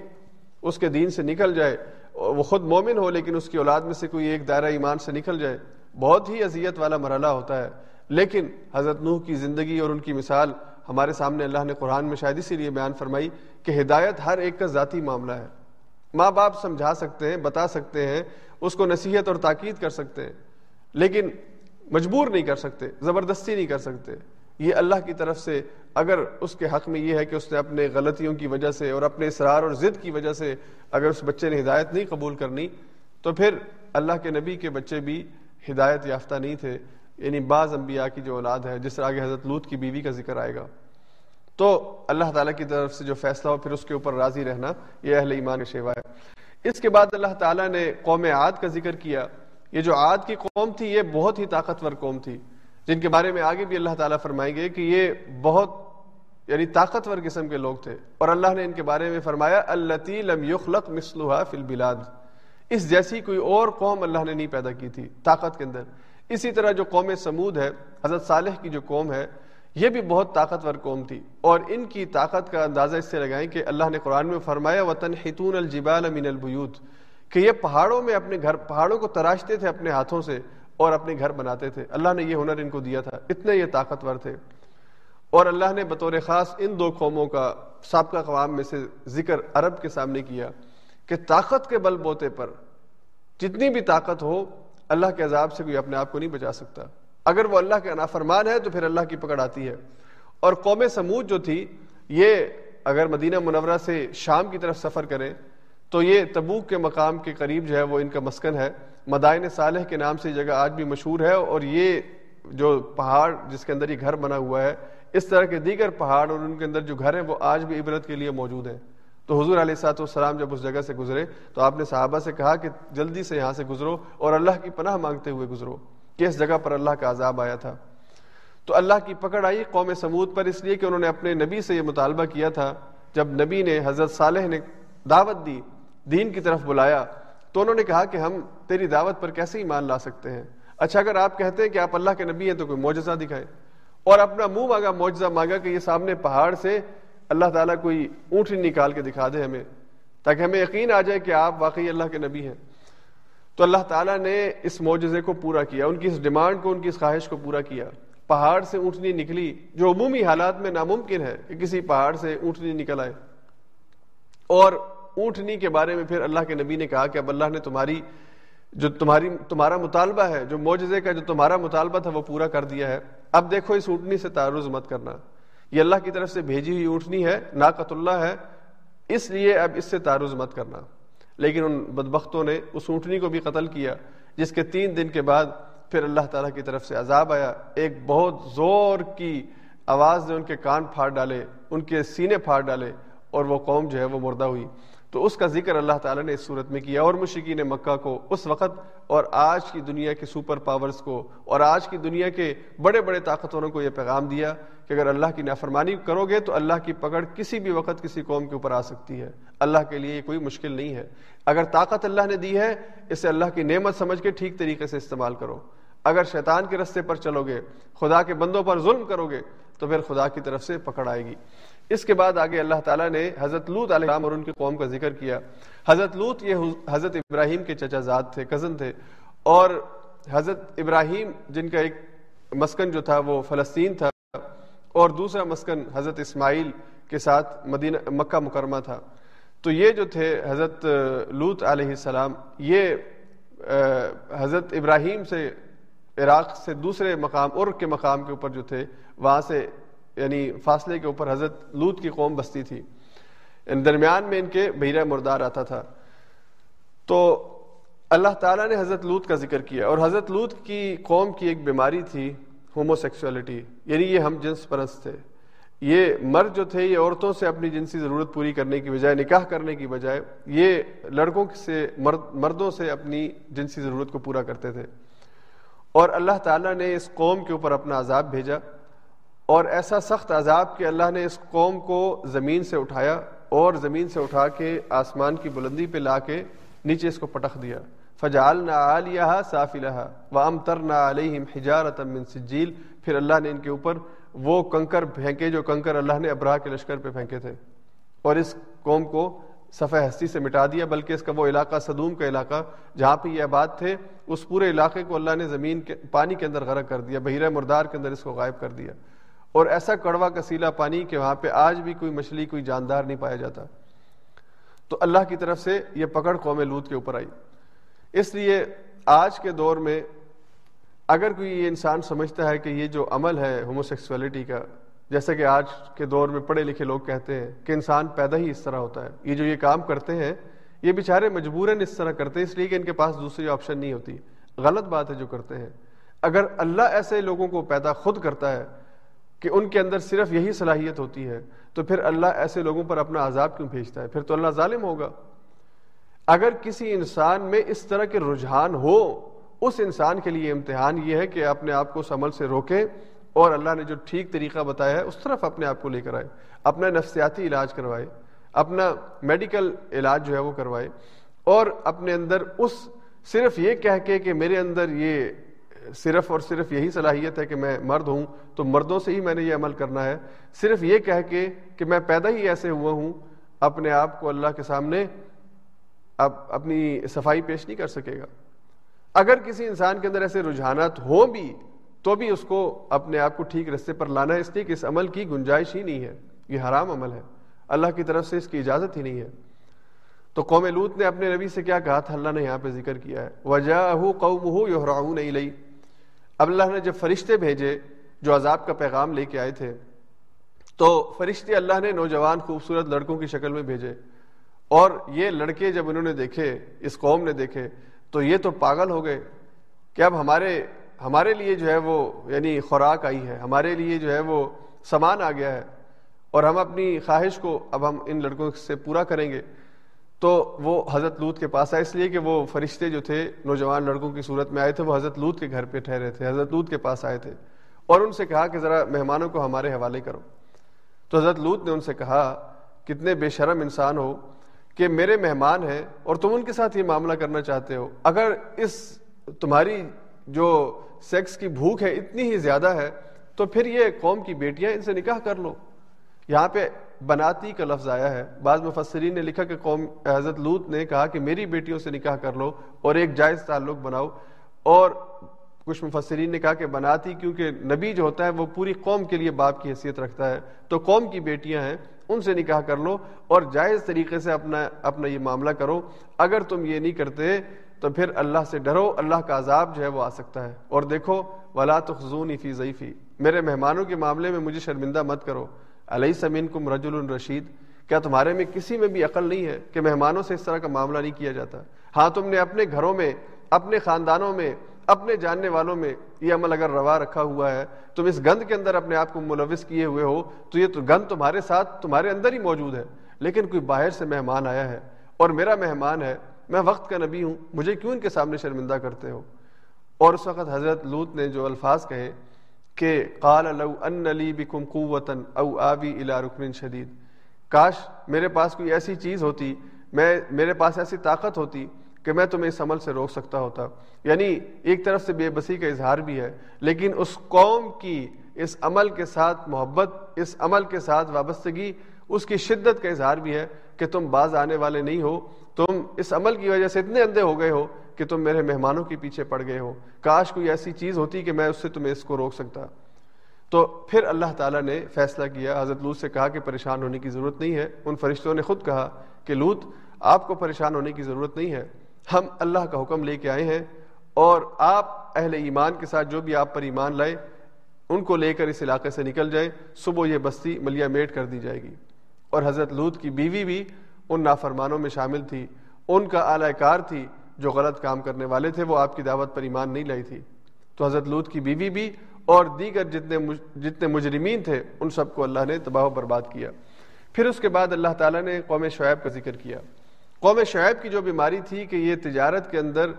اس کے دین سے نکل جائے، وہ خود مومن ہو لیکن اس کی اولاد میں سے کوئی ایک دائرہ ایمان سے نکل جائے، بہت ہی اذیت والا مرحلہ ہوتا ہے۔ لیکن حضرت نوح کی زندگی اور ان کی مثال ہمارے سامنے اللہ نے قرآن میں شاید اسی لیے بیان فرمائی کہ ہدایت ہر ایک کا ذاتی معاملہ ہے۔ ماں باپ سمجھا سکتے ہیں، بتا سکتے ہیں، اس کو نصیحت اور تاکید کر سکتے ہیں۔ لیکن مجبور نہیں کر سکتے، زبردستی نہیں کر سکتے۔ یہ اللہ کی طرف سے اگر اس کے حق میں یہ ہے کہ اس نے اپنے غلطیوں کی وجہ سے اور اپنے اصرار اور ضد کی وجہ سے اگر اس بچے نے ہدایت نہیں قبول کرنی، تو پھر اللہ کے نبی کے بچے بھی ہدایت یافتہ نہیں تھے۔ یعنی بعض انبیاء کی جو اولاد ہے، جس طرح آگے حضرت لوت کی بیوی کا ذکر آئے گا۔ تو اللہ تعالیٰ کی طرف سے جو فیصلہ ہو، پھر اس کے اوپر راضی رہنا، یہ اہل ایمان شیوا ہے۔ اس کے بعد اللہ تعالیٰ نے قوم عاد کا ذکر کیا۔ یہ جو عاد کی قوم تھی، یہ بہت ہی طاقتور قوم تھی۔ جن کے بارے میں آگے بھی اللہ تعالیٰ فرمائیں گے کہ یہ بہت یعنی طاقتور قسم کے لوگ تھے۔ اور اللہ نے ان کے بارے میں فرمایا اللہ یخلق مسلحہ فی البلاد۔ اس جیسی کوئی اور قوم اللہ نے نہیں پیدا کی تھی، طاقت کے اندر۔ اسی طرح جو قوم سمود ہے، حضرت صالح کی جو قوم ہے، یہ بھی بہت طاقتور قوم تھی۔ اور ان کی طاقت کا اندازہ اس سے لگائیں کہ اللہ نے قرآن میں فرمایا وطن حتون الجبال من البیوت کہ یہ پہاڑوں میں اپنے گھر پہاڑوں کو تراشتے تھے اپنے ہاتھوں سے اور اپنے گھر بناتے تھے۔ اللہ نے یہ ہنر ان کو دیا تھا۔ اتنے یہ طاقتور تھے۔ اور اللہ نے بطور خاص ان دو قوموں کا سابقہ قوام میں سے ذکر عرب کے سامنے کیا کہ طاقت کے بل بوتے پر جتنی بھی طاقت ہو، اللہ کے عذاب سے کوئی اپنے آپ کو نہیں بچا سکتا۔ اگر وہ اللہ کے نافرمان ہے تو پھر اللہ کی پکڑ آتی ہے۔ اور قوم سمود جو تھی، یہ اگر مدینہ منورہ سے شام کی طرف سفر کریں تو یہ تبوک کے مقام کے قریب جو ہے وہ ان کا مسکن ہے۔ مدائن صالح کے نام سے یہ جگہ آج بھی مشہور ہے اور یہ جو پہاڑ جس کے اندر یہ گھر بنا ہوا ہے، اس طرح کے دیگر پہاڑ اور ان کے اندر جو گھر ہیں وہ آج بھی عبرت کے لیے موجود ہیں۔ تو حضور علیہ سات والسلام جب اس جگہ سے گزرے، تو آپ نے صحابہ سے کہا کہ جلدی سے یہاں سے گزرو اور اللہ کی پناہ مانگتے ہوئے گزرو کہ اس جگہ پر اللہ کا عذاب آیا تھا۔ تو اللہ کی پکڑ آئی قوم سمود پر، اس لیے کہ انہوں نے اپنے نبی سے یہ مطالبہ کیا تھا۔ جب نبی نے حضرت صالح نے دعوت دی دین کی طرف بلایا تو انہوں نے کہا کہ ہم تیری دعوت پر کیسے ایمان لا سکتے ہیں؟ اچھا اگر آپ کہتے ہیں کہ آپ اللہ کے نبی ہیں تو کوئی معجزہ دکھائے۔ اور اپنا منہ مانگا، معجزہ مانگا کہ یہ سامنے پہاڑ سے اللہ تعالیٰ کوئی اونٹنی نکال کے دکھا دے ہمیں، تاکہ ہمیں یقین آ جائے کہ آپ واقعی اللہ کے نبی ہیں۔ تو اللہ تعالیٰ نے اس معجزے کو پورا کیا، ان کی اس ڈیمانڈ کو، ان کی اس خواہش کو پورا کیا۔ پہاڑ سے اونٹنی نکلی، جو عمومی حالات میں ناممکن ہے کہ کسی پہاڑ سے اونٹنی نکل آئے۔ اور اونٹنی کے بارے میں پھر اللہ کے نبی نے کہا کہ اب اللہ نے تمہاری جو تمہاری تمہارا مطالبہ ہے، جو معجزے کا جو تمہارا مطالبہ تھا، وہ پورا کر دیا ہے۔ اب دیکھو، اس اونٹنی سے تعرض مت کرنا۔ یہ اللہ کی طرف سے بھیجی ہوئی اونٹنی ہے ناقت اللہ ہے۔ اس لیے اب اس سے تعرض مت کرنا۔ لیکن ان بدبختوں نے اس اونٹنی کو بھی قتل کیا، جس کے تین دن کے بعد پھر اللہ تعالیٰ کی طرف سے عذاب آیا۔ ایک بہت زور کی آواز نے ان کے کان پھاڑ ڈالے، ان کے سینے پھاڑ ڈالے اور وہ قوم جو ہے وہ مردہ ہوئی۔ تو اس کا ذکر اللہ تعالیٰ نے اس صورت میں کیا اور مشرقین مکہ کو اس وقت اور آج کی دنیا کے سپر پاورز کو اور آج کی دنیا کے بڑے بڑے طاقتوروں کو یہ پیغام دیا کہ اگر اللہ کی نافرمانی کرو گے تو اللہ کی پکڑ کسی بھی وقت کسی قوم کے اوپر آ سکتی ہے۔ اللہ کے لیے یہ کوئی مشکل نہیں ہے۔ اگر طاقت اللہ نے دی ہے، اسے اللہ کی نعمت سمجھ کے ٹھیک طریقے سے استعمال کرو۔ اگر شیطان کے رستے پر چلو گے، خدا کے بندوں پر ظلم کرو گے، تو پھر خدا کی طرف سے پکڑ آئے گی۔ اس کے بعد آگے اللہ تعالیٰ نے حضرت لوت علیہ السلام اور ان کی قوم کا ذکر کیا۔ حضرت لوت یہ حضرت ابراہیم کے چچا زاد تھے کزن تھے۔ اور حضرت ابراہیم جن کا ایک مسکن جو تھا وہ فلسطین تھا۔ اور دوسرا مسکن حضرت اسماعیل کے ساتھ مدینہ، مکہ مکرمہ تھا۔ تو یہ جو تھے حضرت لوت علیہ السلام، یہ حضرت ابراہیم سے عراق سے دوسرے مقام اور کے مقام کے اوپر جو تھے، وہاں سے یعنی فاصلے کے اوپر حضرت لوت کی قوم بستی تھی۔ یعنی درمیان میں ان کے بحیرہ مردار آتا تھا۔ تو اللہ تعالیٰ نے حضرت لوت کا ذکر کیا اور حضرت لوت کی قوم کی ایک بیماری تھی ہومو سیکسولیٹی یعنی یہ ہم جنس پرست تھے۔ یہ مرد جو تھے، یہ عورتوں سے اپنی جنسی ضرورت پوری کرنے کی بجائے، نکاح کرنے کی بجائے، یہ لڑکوں سے، مرد، مردوں سے اپنی جنسی ضرورت کو پورا کرتے تھے۔ اور اللہ تعالیٰ نے اس قوم کے اوپر اپنا عذاب بھیجا۔ اور ایسا سخت عذاب کہ اللہ نے اس قوم کو زمین سے اٹھایا اور زمین سے اٹھا کے آسمان کی بلندی پہ لا کے نیچے اس کو پٹخ دیا۔ فجال نہ علیہ صاف الحا و ام تر نہ علیہم حجارت من سجیل پھر اللہ نے ان کے اوپر وہ کنکر پھینکے جو کنکر اللہ نے ابراہ کے لشکر پہ پھینکے تھے۔ اور اس قوم کو صفحہ ہستی سے مٹا دیا، بلکہ اس کا وہ علاقہ صدوم کا علاقہ جہاں پہ یہ آباد تھے، اس پورے علاقے کو اللہ نے زمین کے، پانی کے اندر غرق کر دیا، بحیرہ مردار کے اندر اس کو غائب کر دیا۔ اور ایسا کڑوا کسیلا پانی کہ وہاں پہ آج بھی کوئی مچھلی، کوئی جاندار نہیں پایا جاتا۔ تو اللہ کی طرف سے یہ پکڑ قوم لوت کے اوپر آئی۔ اس لیے آج کے دور میں اگر کوئی یہ انسان سمجھتا ہے کہ یہ جو عمل ہے ہوموسیکسولیٹی کا، جیسا کہ آج کے دور میں پڑھے لکھے لوگ کہتے ہیں کہ انسان پیدا ہی اس طرح ہوتا ہے۔ یہ جو یہ کام کرتے ہیں، یہ بیچارے مجبوراً اس طرح کرتے ہیں، اس لیے کہ ان کے پاس دوسری آپشن نہیں ہوتی۔ غلط بات ہے جو کرتے ہیں۔ اگر اللہ ایسے لوگوں کو پیدا خود کرتا ہے کہ ان کے اندر صرف یہی صلاحیت ہوتی ہے، تو پھر اللہ ایسے لوگوں پر اپنا عذاب کیوں بھیجتا ہے؟ پھر تو اللہ ظالم ہوگا۔ اگر کسی انسان میں اس طرح کے رجحان ہو، اس انسان کے لیے امتحان یہ ہے کہ اپنے آپ کو اس عمل سے روکے اور اللہ نے جو ٹھیک طریقہ بتایا ہے، اس طرف اپنے آپ کو لے کر آئے، اپنا نفسیاتی علاج کروائے، اپنا میڈیکل علاج جو ہے وہ کروائے اور اپنے اندر اس صرف یہ کہہ کے کہ میرے اندر یہ صرف اور صرف یہی صلاحیت ہے کہ میں مرد ہوں، تو مردوں سے ہی میں نے یہ عمل کرنا ہے۔ صرف یہ کہہ کے کہ میں پیدا ہی ایسے ہوا ہوں، اپنے آپ کو اللہ کے سامنے اب اپنی صفائی پیش نہیں کر سکے گا۔ اگر کسی انسان کے اندر ایسے رجحانات ہوں بھی، تو بھی اس کو اپنے آپ کو ٹھیک رستے پر لانا ہے۔ اس لیے کہ اس عمل کی گنجائش ہی نہیں ہے۔ یہ حرام عمل ہے۔ اللہ کی طرف سے اس کی اجازت ہی نہیں ہے۔ تو قوم لوت نے اپنے نبی سے کیا کہا تھا؟ اللہ نے یہاں پہ ذکر کیا ہے۔ وجہ قوم ہو یو نہیں اب اللہ نے جب فرشتے بھیجے جو عذاب کا پیغام لے کے آئے تھے، تو فرشتے اللہ نے نوجوان خوبصورت لڑکوں کی شکل میں بھیجے۔ اور یہ لڑکے جب انہوں نے دیکھے، اس قوم نے دیکھے، تو یہ تو پاگل ہو گئے کہ اب ہمارے ہمارے لیے جو ہے وہ یعنی خوراک آئی ہے، ہمارے لیے جو ہے وہ سامان آ گیا ہے۔ اور ہم اپنی خواہش کو اب ہم ان لڑکوں سے پورا کریں گے۔ تو وہ حضرت لوت کے پاس آئے۔ اس لیے کہ وہ فرشتے جو تھے، نوجوان لڑکوں کی صورت میں آئے تھے، وہ حضرت لوت کے گھر پہ ٹھہرے تھے۔ حضرت لوت کے پاس آئے تھے اور ان سے کہا کہ ذرا مہمانوں کو ہمارے حوالے کرو۔ تو حضرت لوت نے ان سے کہا، کتنے بے شرم انسان ہو کہ میرے مہمان ہیں اور تم ان کے ساتھ یہ معاملہ کرنا چاہتے ہو۔ اگر اس تمہاری جو سیکس کی بھوک ہے اتنی ہی زیادہ ہے، تو پھر یہ قوم کی بیٹیاں ان سے نکاح کر لو۔ یہاں پہ بناتی کا لفظ آیا ہے۔ بعض مفسرین نے لکھا کہ قوم حضرت لوت نے کہا کہ میری بیٹیوں سے نکاح کر لو اور ایک جائز تعلق بناؤ۔ اور کچھ مفسرین نے کہا کہ بناتی کیونکہ نبی جو ہوتا ہے وہ پوری قوم کے لیے باپ کی حیثیت رکھتا ہے۔ تو قوم کی بیٹیاں ہیں، ان سے نکاح کر لو اور جائز طریقے سے اپنا اپنا یہ معاملہ کرو۔ اگر تم یہ نہیں کرتے تو پھر اللہ سے ڈرو، اللہ کا عذاب جو ہے وہ آ سکتا ہے۔ اور دیکھو، ولا تخزونی فی ضعیفی میرے مہمانوں کے معاملے میں مجھے شرمندہ مت کرو۔ علیہ سمین کم رجل الرشید کیا تمہارے میں کسی میں بھی عقل نہیں ہے کہ مہمانوں سے اس طرح کا معاملہ نہیں کیا جاتا؟ ہاں تم نے اپنے گھروں میں، اپنے خاندانوں میں، اپنے جاننے والوں میں یہ عمل اگر روا رکھا ہوا ہے، تم اس گند کے اندر اپنے آپ کو ملوث کیے ہوئے ہو، تو یہ تو گند تمہارے ساتھ، تمہارے اندر ہی موجود ہے۔ لیکن کوئی باہر سے مہمان آیا ہے اور میرا مہمان ہے، میں وقت کا نبی ہوں، مجھے کیوں ان کے سامنے شرمندہ کرتے ہو؟ اور اس وقت حضرت لوت نے جو الفاظ کہے کہ قال لو ان لی بکم قوتا او آوی الى رکن شدید۔ کاش میرے پاس کوئی ایسی چیز ہوتی، میں، میرے پاس ایسی طاقت ہوتی کہ میں تمہیں اس عمل سے روک سکتا ہوتا۔ یعنی ایک طرف سے بے بسی کا اظہار بھی ہے، لیکن اس قوم کی اس عمل کے ساتھ محبت، اس عمل کے ساتھ وابستگی، اس کی شدت کا اظہار بھی ہے کہ تم باز آنے والے نہیں ہو، تم اس عمل کی وجہ سے اتنے اندھے ہو گئے ہو کہ تم میرے مہمانوں کے پیچھے پڑ گئے ہو۔ کاش کوئی ایسی چیز ہوتی کہ میں اس سے تمہیں اس کو روک سکتا۔ تو پھر اللہ تعالیٰ نے فیصلہ کیا۔ حضرت لوت سے کہا کہ پریشان ہونے کی ضرورت نہیں ہے۔ ان فرشتوں نے خود کہا کہ لوت آپ کو پریشان ہونے کی ضرورت نہیں ہے۔ ہم اللہ کا حکم لے کے آئے ہیں اور آپ اہل ایمان کے ساتھ جو بھی آپ پر ایمان لائے، ان کو لے کر اس علاقے سے نکل جائیں۔ صبح یہ بستی ملیا میٹ کر دی جائے گی۔ اور حضرت لوت کی بیوی بھی ان نافرمانوں میں شامل تھی۔ ان کا اعلی کار تھی۔ جو غلط کام کرنے والے تھے، وہ آپ کی دعوت پر ایمان نہیں لائی تھی۔ تو حضرت لوت کی بیوی بھی اور دیگر جتنے جتنے مجرمین تھے، ان سب کو اللہ نے تباہ و برباد کیا۔ پھر اس کے بعد اللہ تعالیٰ نے قوم شعیب کا ذکر کیا۔ قوم شعیب کی جو بیماری تھی کہ یہ تجارت کے اندر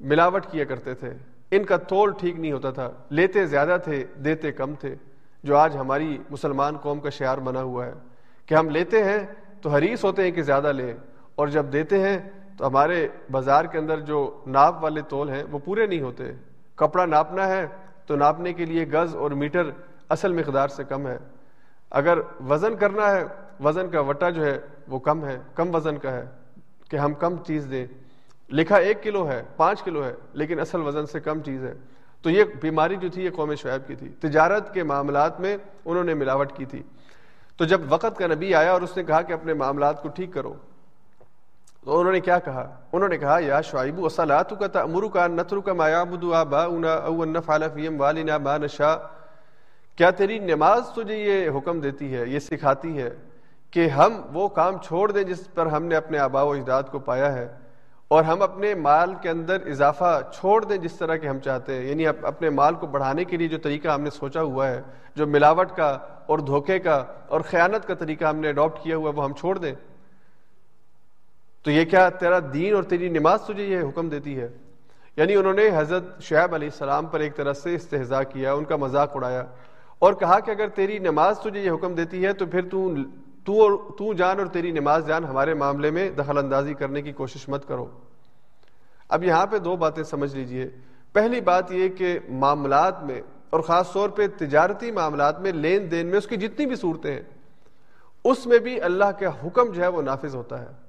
ملاوٹ کیا کرتے تھے، ان کا تول ٹھیک نہیں ہوتا تھا۔ لیتے زیادہ تھے، دیتے کم تھے۔ جو آج ہماری مسلمان قوم کا شعار بنا ہوا ہے کہ ہم لیتے ہیں تو حریص ہوتے ہیں کہ زیادہ لیں، اور جب دیتے ہیں تو ہمارے بازار کے اندر جو ناپ والے تول ہیں، وہ پورے نہیں ہوتے۔ کپڑا ناپنا ہے تو ناپنے کے لیے گز اور میٹر اصل مقدار سے کم ہے۔ اگر وزن کرنا ہے، وزن کا وٹا جو ہے، وہ کم ہے، کم وزن کا ہے کہ ہم کم چیز دیں۔ لکھا ایک کلو ہے، پانچ کلو ہے، لیکن اصل وزن سے کم چیز ہے۔ تو یہ بیماری جو تھی، یہ قوم شعیب کی تھی۔ تجارت کے معاملات میں انہوں نے ملاوٹ کی تھی۔ تو جب وقت کا نبی آیا اور اس نے کہا کہ اپنے معاملات کو ٹھیک کرو تو انہوں نے کیا کہا؟ انہوں نے کہا، یا شعیب وسلات کا تمر کا نتر کا مایاب والنا ما نشا کیا تیری نماز تجھے یہ حکم دیتی ہے، یہ سکھاتی ہے کہ ہم وہ کام چھوڑ دیں جس پر ہم نے اپنے آبا و اجداد کو پایا ہے اور ہم اپنے مال کے اندر اضافہ چھوڑ دیں جس طرح کہ ہم چاہتے ہیں؟ یعنی اپنے مال کو بڑھانے کے لیے جو طریقہ ہم نے سوچا ہوا ہے، جو ملاوٹ کا اور دھوکے کا اور خیانت کا طریقہ ہم نے اڈاپٹ کیا ہوا ہے، وہ ہم چھوڑ دیں۔ تو یہ کیا تیرا دین اور تیری نماز تجھے یہ حکم دیتی ہے؟ یعنی انہوں نے حضرت شعیب علیہ السلام پر ایک طرح سے استحضاء کیا، ان کا مذاق اڑایا اور کہا کہ اگر تیری نماز تجھے یہ حکم دیتی ہے تو پھر تو تو اور تو جان اور تیری نماز جان ہمارے معاملے میں دخل اندازی کرنے کی کوشش مت کرو۔ اب یہاں پہ دو باتیں سمجھ لیجیے۔ پہلی بات یہ کہ معاملات میں اور خاص طور پہ تجارتی معاملات میں لین دین میں اس کی جتنی بھی صورتیں ہیں، اس میں بھی اللہ کا حکم جو ہے وہ نافذ ہوتا ہے۔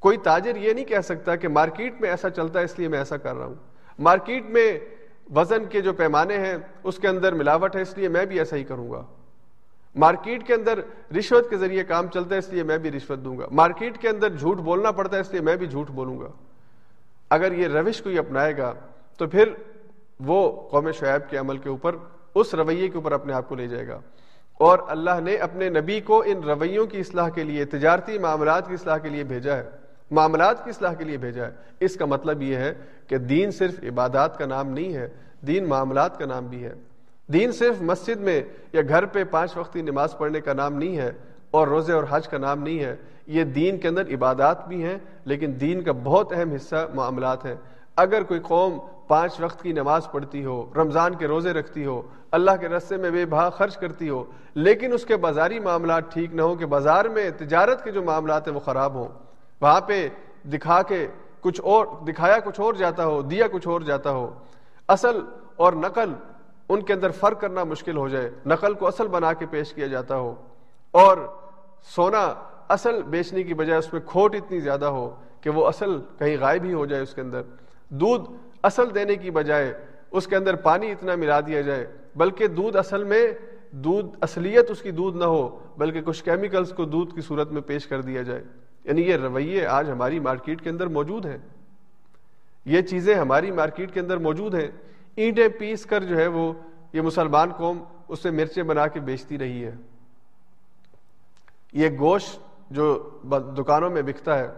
کوئی تاجر یہ نہیں کہہ سکتا کہ مارکیٹ میں ایسا چلتا ہے، اس لیے میں ایسا کر رہا ہوں۔ مارکیٹ میں وزن کے جو پیمانے ہیں، اس کے اندر ملاوٹ ہے، اس لیے میں بھی ایسا ہی کروں گا۔ مارکیٹ کے اندر رشوت کے ذریعے کام چلتا ہے، اس لیے میں بھی رشوت دوں گا۔ مارکیٹ کے اندر جھوٹ بولنا پڑتا ہے، اس لیے میں بھی جھوٹ بولوں گا۔ اگر یہ روش کوئی اپنائے گا، تو پھر وہ قوم شعیب کے عمل کے اوپر، اس رویے کے اوپر اپنے آپ کو لے جائے گا۔ اور اللہ نے اپنے نبی کو ان رویوں کی اصلاح کے لیے، تجارتی معاملات کی اصلاح کے لیے بھیجا ہے۔ معاملات کی اصلاح کے لیے بھیجا ہے۔ اس کا مطلب یہ ہے کہ دین صرف عبادات کا نام نہیں ہے، دین معاملات کا نام بھی ہے۔ دین صرف مسجد میں یا گھر پہ پانچ وقتی نماز پڑھنے کا نام نہیں ہے اور روزے اور حج کا نام نہیں ہے۔ یہ دین کے اندر عبادات بھی ہیں، لیکن دین کا بہت اہم حصہ معاملات ہے اگر کوئی قوم پانچ وقت کی نماز پڑھتی ہو، رمضان کے روزے رکھتی ہو، اللہ کے رستے میں بے بھا خرچ کرتی ہو، لیکن اس کے بازاری معاملات ٹھیک نہ ہو کہ بازار میں تجارت کے جو معاملات ہیں وہ خراب ہوں۔ وہاں پہ دکھا کے کچھ اور، دکھایا کچھ اور جاتا ہو، دیا کچھ اور جاتا ہو۔ اصل اور نقل ان کے اندر فرق کرنا مشکل ہو جائے۔ نقل کو اصل بنا کے پیش کیا جاتا ہو۔ اور سونا اصل بیچنے کی بجائے اس میں کھوٹ اتنی زیادہ ہو کہ وہ اصل کہیں غائب ہی ہو جائے اس کے اندر۔ دودھ اصل دینے کی بجائے اس کے اندر پانی اتنا ملا دیا جائے، بلکہ دودھ اصل میں، دودھ اصلیت اس کی دودھ نہ ہو، بلکہ کچھ کیمیکلز کو دودھ کی صورت میں پیش کر دیا جائے۔ یعنی یہ رویے آج ہماری مارکیٹ کے اندر موجود ہیں۔ یہ چیزیں ہماری مارکیٹ کے اندر موجود ہیں۔ اینٹیں پیس کر جو ہے وہ یہ مسلمان قوم اس سے مرچیں بنا کے بیچتی رہی ہے۔ یہ گوشت جو دکانوں میں بکتا ہے،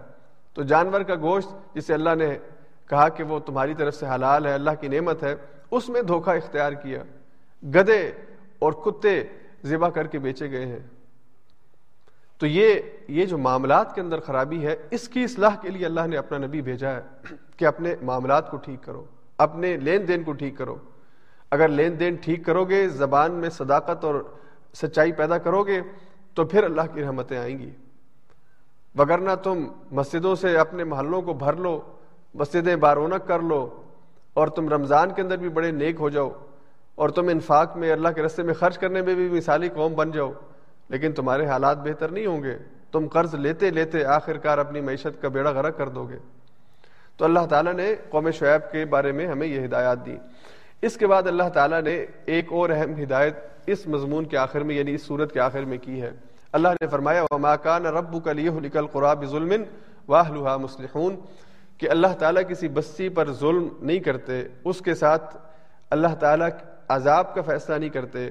تو جانور کا گوشت جسے اللہ نے کہا کہ وہ تمہاری طرف سے حلال ہے، اللہ کی نعمت ہے، اس میں دھوکہ اختیار کیا۔ گدے اور کتے ذبح کر کے بیچے گئے ہیں۔ تو یہ یہ جو معاملات کے اندر خرابی ہے، اس کی اصلاح کے لیے اللہ نے اپنا نبی بھیجا ہے کہ اپنے معاملات کو ٹھیک کرو، اپنے لین دین کو ٹھیک کرو۔ اگر لین دین ٹھیک کرو گے زبان میں صداقت اور سچائی پیدا کرو گے تو پھر اللہ کی رحمتیں آئیں گی۔ وگرنہ تم مسجدوں سے اپنے محلوں کو بھر لو، مسجدیں بارونق کر لو، اور تم رمضان کے اندر بھی بڑے نیک ہو جاؤ، اور تم انفاق میں اللہ کے رستے میں خرچ کرنے میں بھی مثالی قوم بن جاؤ لیکن تمہارے حالات بہتر نہیں ہوں گے۔ تم قرض لیتے لیتے آخر کار اپنی معیشت کا بیڑا غرق کر دو گے۔ تو اللہ تعالیٰ نے قوم شعیب کے بارے میں ہمیں یہ ہدایات دی۔ اس کے بعد اللہ تعالیٰ نے ایک اور اہم ہدایت اس مضمون کے آخر میں یعنی اس صورت کے آخر میں کی ہے۔ اللہ نے فرمایا، وما کان رب کا لیہ قرآب ظلم واہ لوہا مسلحون کہ اللہ تعالیٰ کسی بستی پر ظلم نہیں کرتے، اس کے ساتھ اللہ تعالیٰ عذاب کا فیصلہ نہیں کرتے۔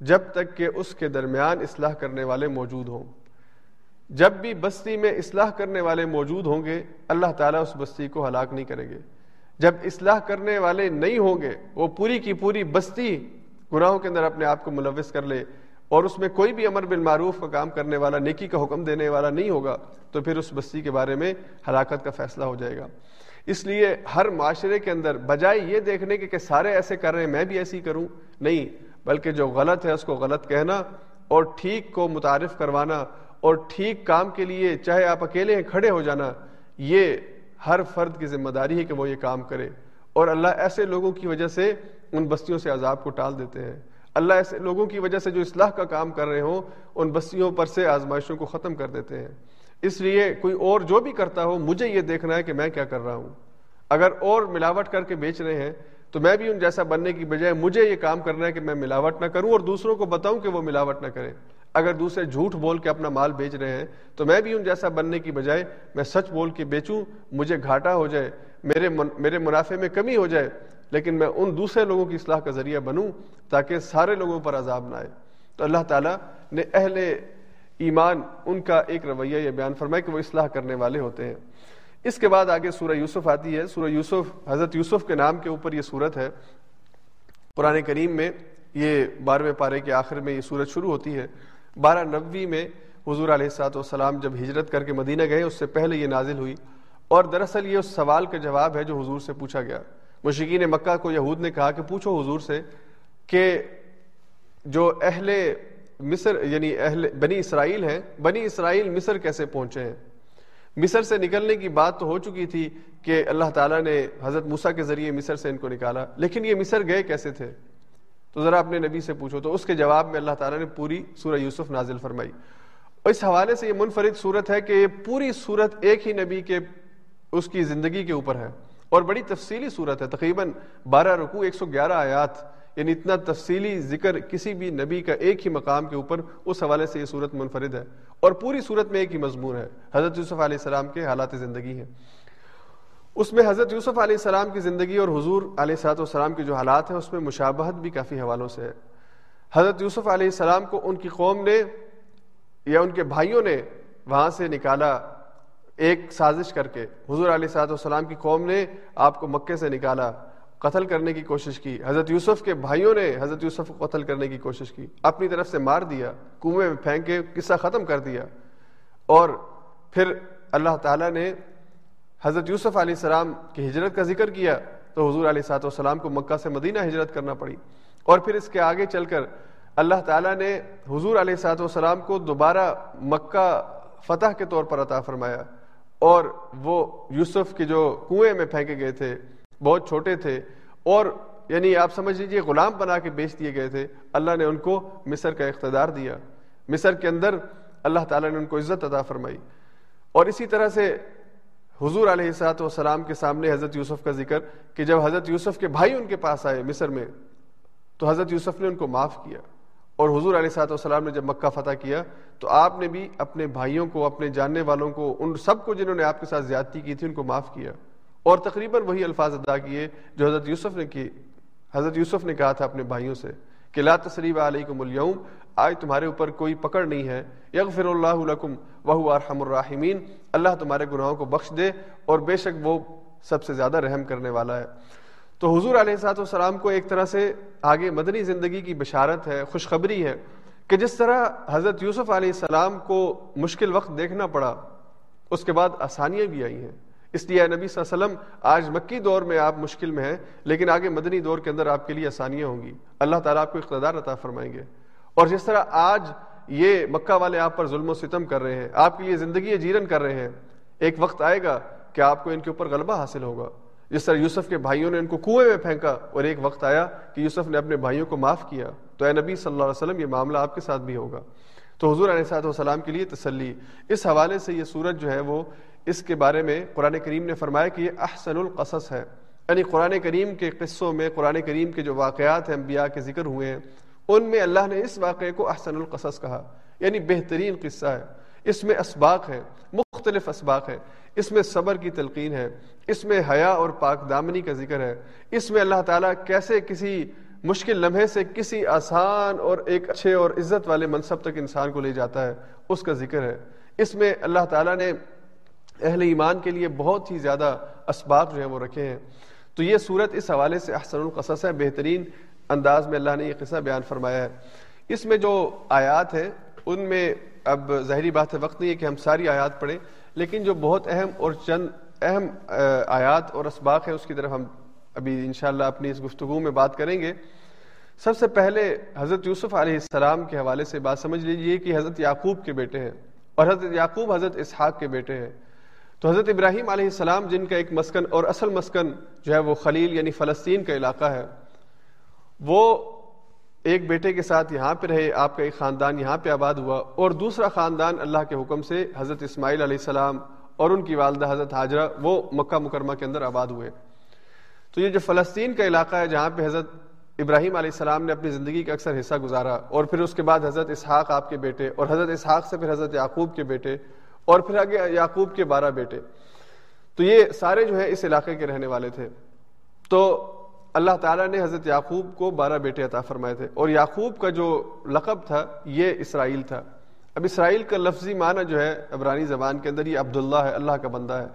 جب تک کہ اس کے درمیان اصلاح کرنے والے موجود ہوں۔ جب بھی بستی میں اصلاح کرنے والے موجود ہوں گے، اللہ تعالیٰ اس بستی کو ہلاک نہیں کریں گے۔ جب اصلاح کرنے والے نہیں ہوں گے، وہ پوری کی پوری بستی گناہوں کے اندر اپنے آپ کو ملوث کر لے اور اس میں کوئی بھی امر بالمعروف کا کام کرنے والا، نیکی کا حکم دینے والا نہیں ہوگا، تو پھر اس بستی کے بارے میں ہلاکت کا فیصلہ ہو جائے گا۔ اس لیے ہر معاشرے کے اندر بجائے یہ دیکھنے کے کہ سارے ایسے کر رہے ہیں، میں بھی ایسی کروں۔ نہیں بلکہ جو غلط ہے اس کو غلط کہنا اور ٹھیک کو متعارف کروانا اور ٹھیک کام کے لیے چاہے آپ اکیلے ہیں، کھڑے ہو جانا، یہ ہر فرد کی ذمہ داری ہے کہ وہ یہ کام کرے۔ اور اللہ ایسے لوگوں کی وجہ سے ان بستیوں سے عذاب کو ٹال دیتے ہیں۔ اللہ ایسے لوگوں کی وجہ سے جو اصلاح کا کام کر رہے ہوں، ان بستیوں پر سے آزمائشوں کو ختم کر دیتے ہیں۔ اس لیے کوئی اور جو بھی کرتا ہو، مجھے یہ دیکھنا ہے کہ میں کیا کر رہا ہوں۔ اگر اور ملاوٹ کر کے بیچ رہے ہیں تو میں بھی ان جیسا بننے کی بجائے مجھے یہ کام کرنا ہے کہ میں ملاوٹ نہ کروں اور دوسروں کو بتاؤں کہ وہ ملاوٹ نہ کریں۔ اگر دوسرے جھوٹ بول کے اپنا مال بیچ رہے ہیں تو میں بھی ان جیسا بننے کی بجائے میں سچ بول کے بیچوں، مجھے گھاٹا ہو جائے، میرے من، میرے منافع میں کمی ہو جائے، لیکن میں ان دوسرے لوگوں کی اصلاح کا ذریعہ بنوں تاکہ سارے لوگوں پر عذاب نہ آئے۔ تو اللہ تعالیٰ نے اہل ایمان ان کا ایک رویہ یہ بیان فرمایا کہ وہ اصلاح کرنے والے ہوتے ہیں۔ اس کے بعد آگے سورہ یوسف آتی ہے۔ سورہ یوسف، حضرت یوسف کے نام کے اوپر یہ صورت ہے۔ پرانے کریم میں یہ بارہویں پارے کے آخر میں یہ صورت شروع ہوتی ہے۔ بارہ نبوی میں حضور علیہ السلاۃ والسلام جب ہجرت کر کے مدینہ گئے، اس سے پہلے یہ نازل ہوئی۔ اور دراصل یہ اس سوال کا جواب ہے جو حضور سے پوچھا گیا۔ مشکین مکہ کو یہود نے کہا کہ پوچھو حضور سے کہ جو اہل مصر یعنی اہل بنی اسرائیل ہیں، بنی اسرائیل مصر کیسے پہنچے ہیں؟ مصر سے نکلنے کی بات تو ہو چکی تھی کہ اللہ تعالیٰ نے حضرت موسا کے ذریعے مصر سے ان کو نکالا، لیکن یہ مصر گئے کیسے تھے؟ تو ذرا اپنے نبی سے پوچھو، تو اس کے جواب میں اللہ تعالیٰ نے پوری سورہ یوسف نازل فرمائی۔ اور اس حوالے سے یہ منفرد صورت ہے کہ یہ پوری صورت ایک ہی نبی کے، اس کی زندگی کے اوپر ہے، اور بڑی تفصیلی صورت ہے۔ تقریباً بارہ رکوع، ایک سو گیارہ آیات یعنی اتنا تفصیلی ذکر کسی بھی نبی کا ایک ہی مقام کے اوپر اس حوالے سے یہ صورت منفرد ہے اور پوری صورت میں ایک ہی مضمون ہے۔ حضرت یوسف علیہ السلام کے حالات زندگی ہیں۔ اس میں حضرت یوسف علیہ السلام کی زندگی اور حضور علیہ صاحب والسلام کے جو حالات ہیں اس میں مشابہت بھی کافی حوالوں سے ہے۔ حضرت یوسف علیہ السلام کو ان کی قوم نے یا ان کے بھائیوں نے وہاں سے نکالا ایک سازش کر کے۔ حضور علیہ صاحب والسلام کی قوم نے آپ کو مکے سے نکالا۔ قتل کرنے کی کوشش کی۔ حضرت یوسف کے بھائیوں نے حضرت یوسف کو قتل کرنے کی کوشش کی۔ اپنی طرف سے مار دیا، کنویں میں پھینک کے قصہ ختم کر دیا۔ اور پھر اللہ تعالیٰ نے حضرت یوسف علیہ السلام کی ہجرت کا ذکر کیا تو حضور علیہ سات والسلام کو مکہ سے مدینہ ہجرت کرنا پڑی۔ اور پھر اس کے آگے چل کر اللہ تعالیٰ نے حضور علیہ سات والسلام کو دوبارہ مکہ فتح کے طور پر عطا فرمایا۔ اور وہ یوسف کے جو کنویں میں پھینکے گئے تھے بہت چھوٹے تھے اور یعنی آپ سمجھ لیجیے غلام بنا کے بیچ دیے گئے تھے، اللہ نے ان کو مصر کا اقتدار دیا۔ مصر کے اندر اللہ تعالیٰ نے ان کو عزت عطا فرمائی۔ اور اسی طرح سے حضور علیہ سات والسلام کے سامنے حضرت یوسف کا ذکر کہ جب حضرت یوسف کے بھائی ان کے پاس آئے مصر میں، تو حضرت یوسف نے ان کو معاف کیا۔ اور حضور علیہ سات والسلام نے جب مکہ فتح کیا، تو آپ نے بھی اپنے بھائیوں کو، اپنے جاننے والوں کو، ان سب کو جنہوں نے آپ کے ساتھ زیادتی کی تھی، ان کو معاف کیا۔ اور تقریباً وہی الفاظ ادا کیے جو حضرت یوسف نے کی حضرت یوسف نے کہا تھا اپنے بھائیوں سے کہ لا تصریب علیکم اليوم آج تمہارے اوپر کوئی پکڑ نہیں ہے۔ یغفر اللہ لکم وہو ارحم الراحمین۔ اللہ تمہارے گناہوں کو بخش دے اور بے شک وہ سب سے زیادہ رحم کرنے والا ہے۔ تو حضور علیہ سات والسلام کو ایک طرح سے آگے مدنی زندگی کی بشارت ہے، خوشخبری ہے کہ جس طرح حضرت یوسف علیہ السلام کو مشکل وقت دیکھنا پڑا، اس کے بعد آسانیاں بھی آئی ہیں۔ اس لیے نبی صلی اللہ علیہ وسلم، آج مکی دور میں آپ مشکل میں ہیں، لیکن آگے مدنی دور کے اندر آپ کے لیے آسانیاں ہوں گی۔ اللہ تعالیٰ آپ کو اقتدار عطا فرمائیں گے۔ اور جس طرح آج یہ مکہ والے آپ پر ظلم و ستم کر رہے ہیں، آپ کے لیے زندگی جیرن کر رہے ہیں، ایک وقت آئے گا کہ آپ کو ان کے اوپر غلبہ حاصل ہوگا۔ جس طرح یوسف کے بھائیوں نے ان کو کنویں میں پھینکا اور ایک وقت آیا کہ یوسف نے اپنے بھائیوں کو معاف کیا، تو اے نبی صلی اللہ علیہ وسلم، یہ معاملہ آپ کے ساتھ بھی ہوگا۔ تو حضور علیہ صاحب والسلام کے لیے تسلی۔ اس حوالے سے یہ صورت جو ہے وہ اس کے بارے میں قرآن کریم نے فرمایا کہ یہ احسن القصص ہے۔ یعنی قرآن کریم کے قصوں میں، قرآن کریم کے جو واقعات ہیں، انبیاء کے ذکر ہوئے ہیں، ان میں اللہ نے اس واقعے کو احسن القصص کہا۔ یعنی بہترین قصہ ہے۔ اس میں اسباق ہے مختلف اسباق ہے اس میں صبر کی تلقین ہے۔ اس میں حیا اور پاک دامنی کا ذکر ہے۔ اس میں اللہ تعالیٰ کیسے کسی مشکل لمحے سے کسی آسان اور ایک اچھے اور عزت والے منصب تک انسان کو لے جاتا ہے، اس کا ذکر ہے۔ اس میں اللہ تعالیٰ نے اہل ایمان کے لیے بہت ہی زیادہ اسباق جو ہیں وہ رکھے ہیں۔ تو یہ صورت اس حوالے سے احسن القصص ہے، بہترین انداز میں اللہ نے یہ قصہ بیان فرمایا ہے۔ اس میں جو آیات ہیں، ان میں اب ظاہری بات ہے، وقت نہیں ہے کہ ہم ساری آیات پڑھیں، لیکن جو بہت اہم اور چند اہم آیات اور اسباق ہیں، اس کی طرف ہم ابھی انشاءاللہ اپنی اس گفتگو میں بات کریں گے۔ سب سے پہلے حضرت یوسف علیہ السلام کے حوالے سے بات سمجھ لیجیے کہ حضرت یعقوب کے بیٹے ہیں اور حضرت یعقوب حضرت اسحاق کے بیٹے ہیں۔ تو حضرت ابراہیم علیہ السلام جن کا ایک مسکن اور اصل مسکن جو ہے وہ خلیل یعنی فلسطین کا علاقہ ہے، وہ ایک بیٹے کے ساتھ یہاں پہ رہے، آپ کا ایک خاندان یہاں پہ آباد ہوا اور دوسرا خاندان اللہ کے حکم سے حضرت اسماعیل علیہ السلام اور ان کی والدہ حضرت حاجرہ وہ مکہ مکرمہ کے اندر آباد ہوئے۔ تو یہ جو فلسطین کا علاقہ ہے جہاں پہ حضرت ابراہیم علیہ السلام نے اپنی زندگی کا اکثر حصہ گزارا اور پھر اس کے بعد حضرت اسحاق آپ کے بیٹے اور حضرت اسحاق سے پھر حضرت یعقوب کے بیٹے اور پھر آگے یعقوب کے بارہ بیٹے۔ تو یہ سارے جو ہیں اس علاقے کے رہنے والے تھے۔ تو اللہ تعالیٰ نے حضرت یعقوب کو بارہ بیٹے عطا فرمائے تھے۔ اور یعقوب کا جو لقب تھا، یہ اسرائیل تھا۔ اب اسرائیل کا لفظی معنی جو ہے، عبرانی زبان کے اندر یہ عبداللہ ہے، اللہ کا بندہ ہے۔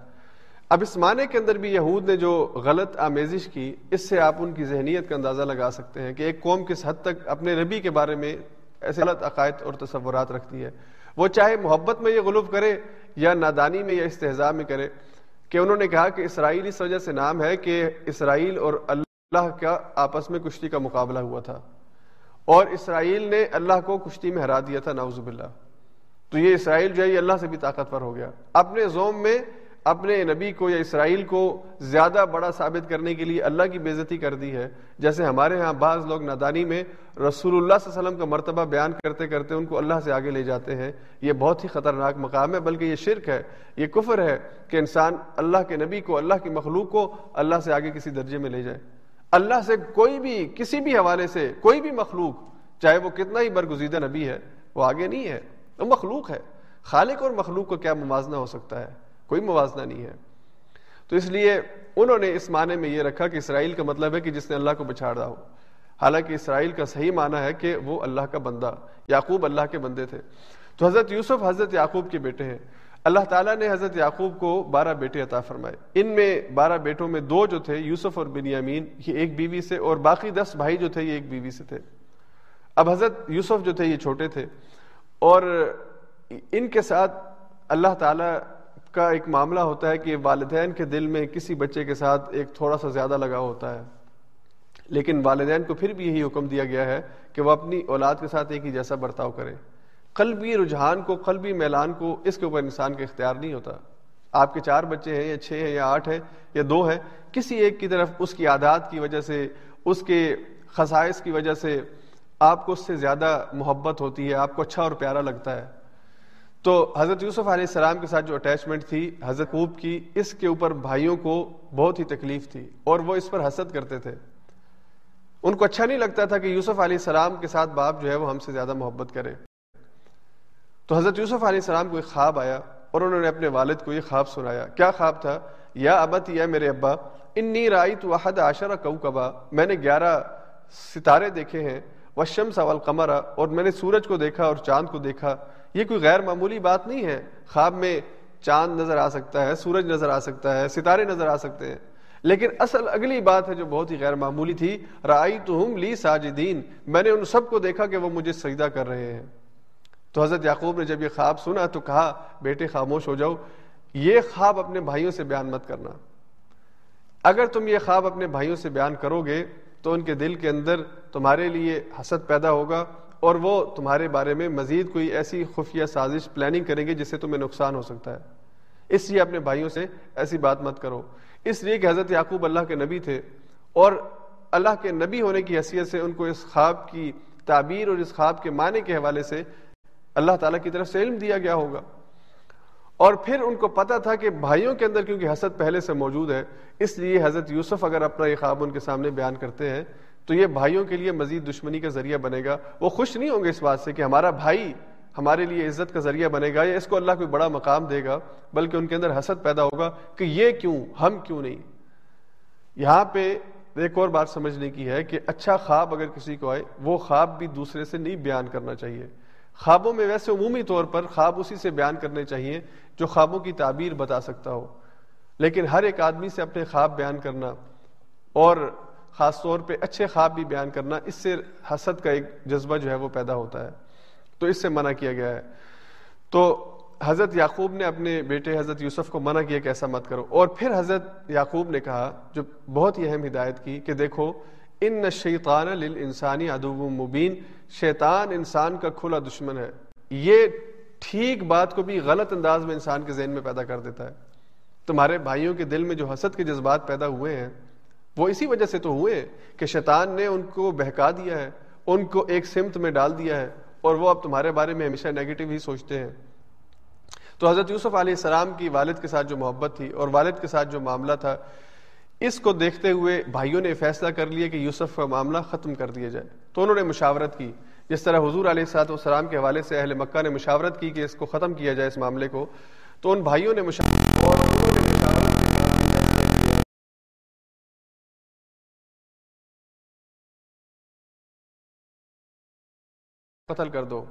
اب اس معنی کے اندر بھی یہود نے جو غلط آمیزش کی، اس سے آپ ان کی ذہنیت کا اندازہ لگا سکتے ہیں کہ ایک قوم کس حد تک اپنے نبی کے بارے میں ایسے غلط عقائد اور تصورات رکھتی ہے۔ وہ چاہے محبت میں یہ غلوف کرے یا نادانی میں یا استحضاء میں کرے، کہ انہوں نے کہا کہ اسرائیل اس وجہ سے نام ہے کہ اسرائیل اور اللہ کا آپس میں کشتی کا مقابلہ ہوا تھا۔ اور اسرائیل نے اللہ کو کشتی میں ہرا دیا تھا ناؤز باللہ۔ تو یہ اسرائیل جو ہے، یہ اللہ سے بھی طاقتور ہو گیا۔ اپنے زوم میں اپنے نبی کو یا اسرائیل کو زیادہ بڑا ثابت کرنے کے لیے اللہ کی بےزتی کر دی ہے۔ جیسے ہمارے ہاں بعض لوگ نادانی میں رسول اللہ صلی اللہ علیہ وسلم کا مرتبہ بیان کرتے کرتے ان کو اللہ سے آگے لے جاتے ہیں۔ یہ بہت ہی خطرناک مقام ہے، بلکہ یہ شرک ہے، یہ کفر ہے کہ انسان اللہ کے نبی کو، اللہ کی مخلوق کو اللہ سے آگے کسی درجے میں لے جائے۔ اللہ سے کوئی بھی، کسی بھی حوالے سے کوئی بھی مخلوق، چاہے وہ کتنا ہی برگزیدہ نبی ہے، وہ آگے نہیں ہے، وہ مخلوق ہے۔ خالق اور مخلوق کو کیا موازنہ ہو سکتا ہے؟ کوئی موازنہ نہیں ہے۔ تو اس لیے انہوں نے اس معنی میں یہ رکھا کہ اسرائیل کا مطلب ہے کہ جس نے اللہ کو بچھاڑا ہو۔ حالانکہ اسرائیل کا صحیح معنی ہے کہ وہ اللہ کا بندہ، یعقوب اللہ کے بندے تھے۔ تو حضرت یوسف، حضرت یعقوب کے بیٹے ہیں۔ اللہ تعالیٰ نے حضرت یعقوب کو بارہ بیٹے عطا فرمائے۔ ان میں بارہ بیٹوں میں دو جو تھے، یوسف اور بنیامین، یہ ایک بیوی سے، اور باقی دس بھائی جو تھے، یہ ایک بیوی سے تھے۔ اب حضرت یوسف جو تھے، یہ چھوٹے تھے۔ اور ان کے ساتھ اللہ تعالیٰ کا ایک معاملہ ہوتا ہے کہ والدین کے دل میں کسی بچے کے ساتھ ایک تھوڑا سا زیادہ لگاؤ ہوتا ہے۔ لیکن والدین کو پھر بھی یہی حکم دیا گیا ہے کہ وہ اپنی اولاد کے ساتھ ایک ہی جیسا برتاؤ کرے قلبی رجحان کو، قلبی میلان کو اس کے اوپر انسان کا اختیار نہیں ہوتا۔ آپ کے چار بچے ہیں یا چھ ہیں یا آٹھ ہیں یا دو ہیں، کسی ایک کی طرف اس کی عادات کی وجہ سے، اس کے خصائص کی وجہ سے آپ کو اس سے زیادہ محبت ہوتی ہے، آپ کو اچھا اور پیارا لگتا ہے۔ تو حضرت یوسف علیہ السلام کے ساتھ جو اٹیچمنٹ تھی، حضرت خوب کی، اس کے اوپر بھائیوں کو بہت ہی تکلیف تھی اور وہ اس پر حسد کرتے تھے۔ ان کو اچھا نہیں لگتا تھا کہ یوسف علیہ السلام کے ساتھ باپ جو ہے وہ ہم سے زیادہ محبت کرے۔ تو حضرت یوسف علیہ السلام کو ایک خواب آیا اور انہوں نے اپنے والد کو یہ خواب سنایا۔ کیا خواب تھا؟ یا ابت یا میرے ابا، انی رائی تو احد عشرہ کو کبا میں نے گیارہ ستارے دیکھے ہیں۔ وشم سوال قمرا اور میں نے سورج کو دیکھا اور چاند کو دیکھا۔ یہ کوئی غیر معمولی بات نہیں ہے۔ خواب میں چاند نظر آ سکتا ہے، سورج نظر آ سکتا ہے، ستارے نظر آ سکتے ہیں۔ لیکن اصل اگلی بات ہے جو بہت ہی غیر معمولی تھی رائی تو ہم لی ساجدین۔ میں نے ان سب کو دیکھا کہ وہ مجھے سجدہ کر رہے ہیں۔ تو حضرت یعقوب نے جب یہ خواب سنا تو کہا، بیٹے خاموش ہو جاؤ، یہ خواب اپنے بھائیوں سے بیان مت کرنا۔ اگر تم یہ خواب اپنے بھائیوں سے بیان کرو گے تو ان کے دل کے اندر تمہارے لیے حسد پیدا ہوگا۔ اور وہ تمہارے بارے میں مزید کوئی ایسی خفیہ سازش پلاننگ کریں گے جس سے تمہیں نقصان ہو سکتا ہے۔ اس لیے اپنے بھائیوں سے ایسی بات مت کرو۔ اس لیے کہ حضرت یعقوب اللہ کے نبی تھے اور اللہ کے نبی ہونے کی حیثیت سے ان کو اس خواب کی تعبیر اور اس خواب کے معنی کے حوالے سے اللہ تعالیٰ کی طرف سے علم دیا گیا ہوگا۔ اور پھر ان کو پتا تھا کہ بھائیوں کے اندر کیونکہ حسد پہلے سے موجود ہے، اس لیے حضرت یوسف اگر اپنا یہ خواب ان کے سامنے بیان کرتے ہیں تو یہ بھائیوں کے لیے مزید دشمنی کا ذریعہ بنے گا۔ وہ خوش نہیں ہوں گے اس بات سے کہ ہمارا بھائی ہمارے لیے عزت کا ذریعہ بنے گا یا اس کو اللہ کوئی بڑا مقام دے گا، بلکہ ان کے اندر حسد پیدا ہوگا کہ یہ کیوں، ہم کیوں نہیں۔ یہاں پہ ایک اور بات سمجھنے کی ہے کہ اچھا خواب اگر کسی کو آئے، وہ خواب بھی دوسرے سے نہیں بیان کرنا چاہیے۔ خوابوں میں ویسے عمومی طور پر خواب اسی سے بیان کرنے چاہیے جو خوابوں کی تعبیر بتا سکتا ہو۔ لیکن ہر ایک آدمی سے اپنے خواب بیان کرنا اور خاص طور پہ اچھے خواب بھی بیان کرنا، اس سے حسد کا ایک جذبہ جو ہے وہ پیدا ہوتا ہے۔ تو اس سے منع کیا گیا ہے۔ تو حضرت یعقوب نے اپنے بیٹے حضرت یوسف کو منع کیا کہ ایسا مت کرو۔ اور پھر حضرت یعقوب نے کہا، جو بہت ہی اہم ہدایت کی کہ دیکھو، ان شیطان انسانی ادب مبین۔ شیطان انسان کا کھلا دشمن ہے۔ یہ ٹھیک بات کو بھی غلط انداز میں انسان کے ذہن میں پیدا کر دیتا ہے۔ تمہارے بھائیوں کے دل میں جو حسد کے جذبات پیدا ہوئے ہیں وہ اسی وجہ سے تو ہوئے کہ شیطان نے ان کو بہکا دیا ہے، ان کو ایک سمت میں ڈال دیا ہے، اور وہ اب تمہارے بارے میں ہمیشہ نیگیٹو ہی سوچتے ہیں۔ تو حضرت یوسف علیہ السلام کی والد کے ساتھ جو محبت تھی اور والد کے ساتھ جو معاملہ تھا، اس کو دیکھتے ہوئے بھائیوں نے فیصلہ کر لیا کہ یوسف کا معاملہ ختم کر دیا جائے۔ تو انہوں نے مشاورت کی۔ جس طرح حضور علیہ السلاط والسلام کے حوالے سے اہل مکہ نے مشاورت کی کہ اس کو ختم کیا جائے اس معاملے کو، تو ان بھائیوں نے قتل کر دو۔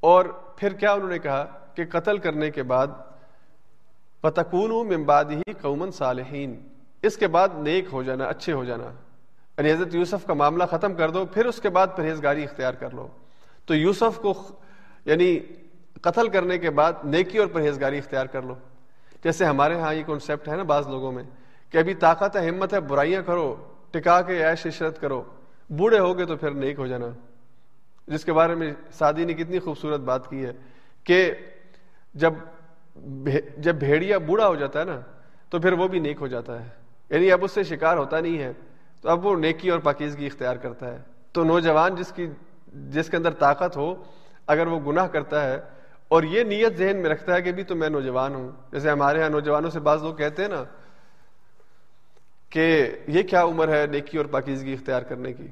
اور پھر کیا انہوں نے کہا کہ قتل کرنے کے بعد پتکون ممباد ہی قومن صالحین اس کے بعد نیک ہو جانا، اچھے ہو جانا۔ یعنی حضرت یوسف کا معاملہ ختم کر دو، پھر اس کے بعد پرہیزگاری اختیار کر لو۔ تو یوسف کو یعنی قتل کرنے کے بعد نیکی اور پرہیزگاری اختیار کر لو۔ جیسے ہمارے ہاں یہ کنسیپٹ ہے نا بعض لوگوں میں کہ ابھی طاقت ہے، ہمت ہے، برائیاں کرو، ٹکا کے عیش عشرت کرو۔ بوڑھے ہو گئے تو پھر نیک ہو جانا۔ جس کے بارے میں سادی نے کتنی خوبصورت بات کی ہے کہ جب جب بھیڑیا بوڑھا ہو جاتا ہے نا، تو پھر وہ بھی نیک ہو جاتا ہے۔ یعنی اب اس سے شکار ہوتا نہیں ہے، تو اب وہ نیکی اور پاکیزگی اختیار کرتا ہے۔ تو نوجوان جس کی جس کے اندر طاقت ہو، اگر وہ گناہ کرتا ہے اور یہ نیت ذہن میں رکھتا ہے کہ بھی تو میں نوجوان ہوں۔ جیسے ہمارے یہاں نوجوانوں سے بعض لوگ کہتے ہیں نا کہ یہ کیا عمر ہے نیکی اور پاکیزگی اختیار کرنے کی؟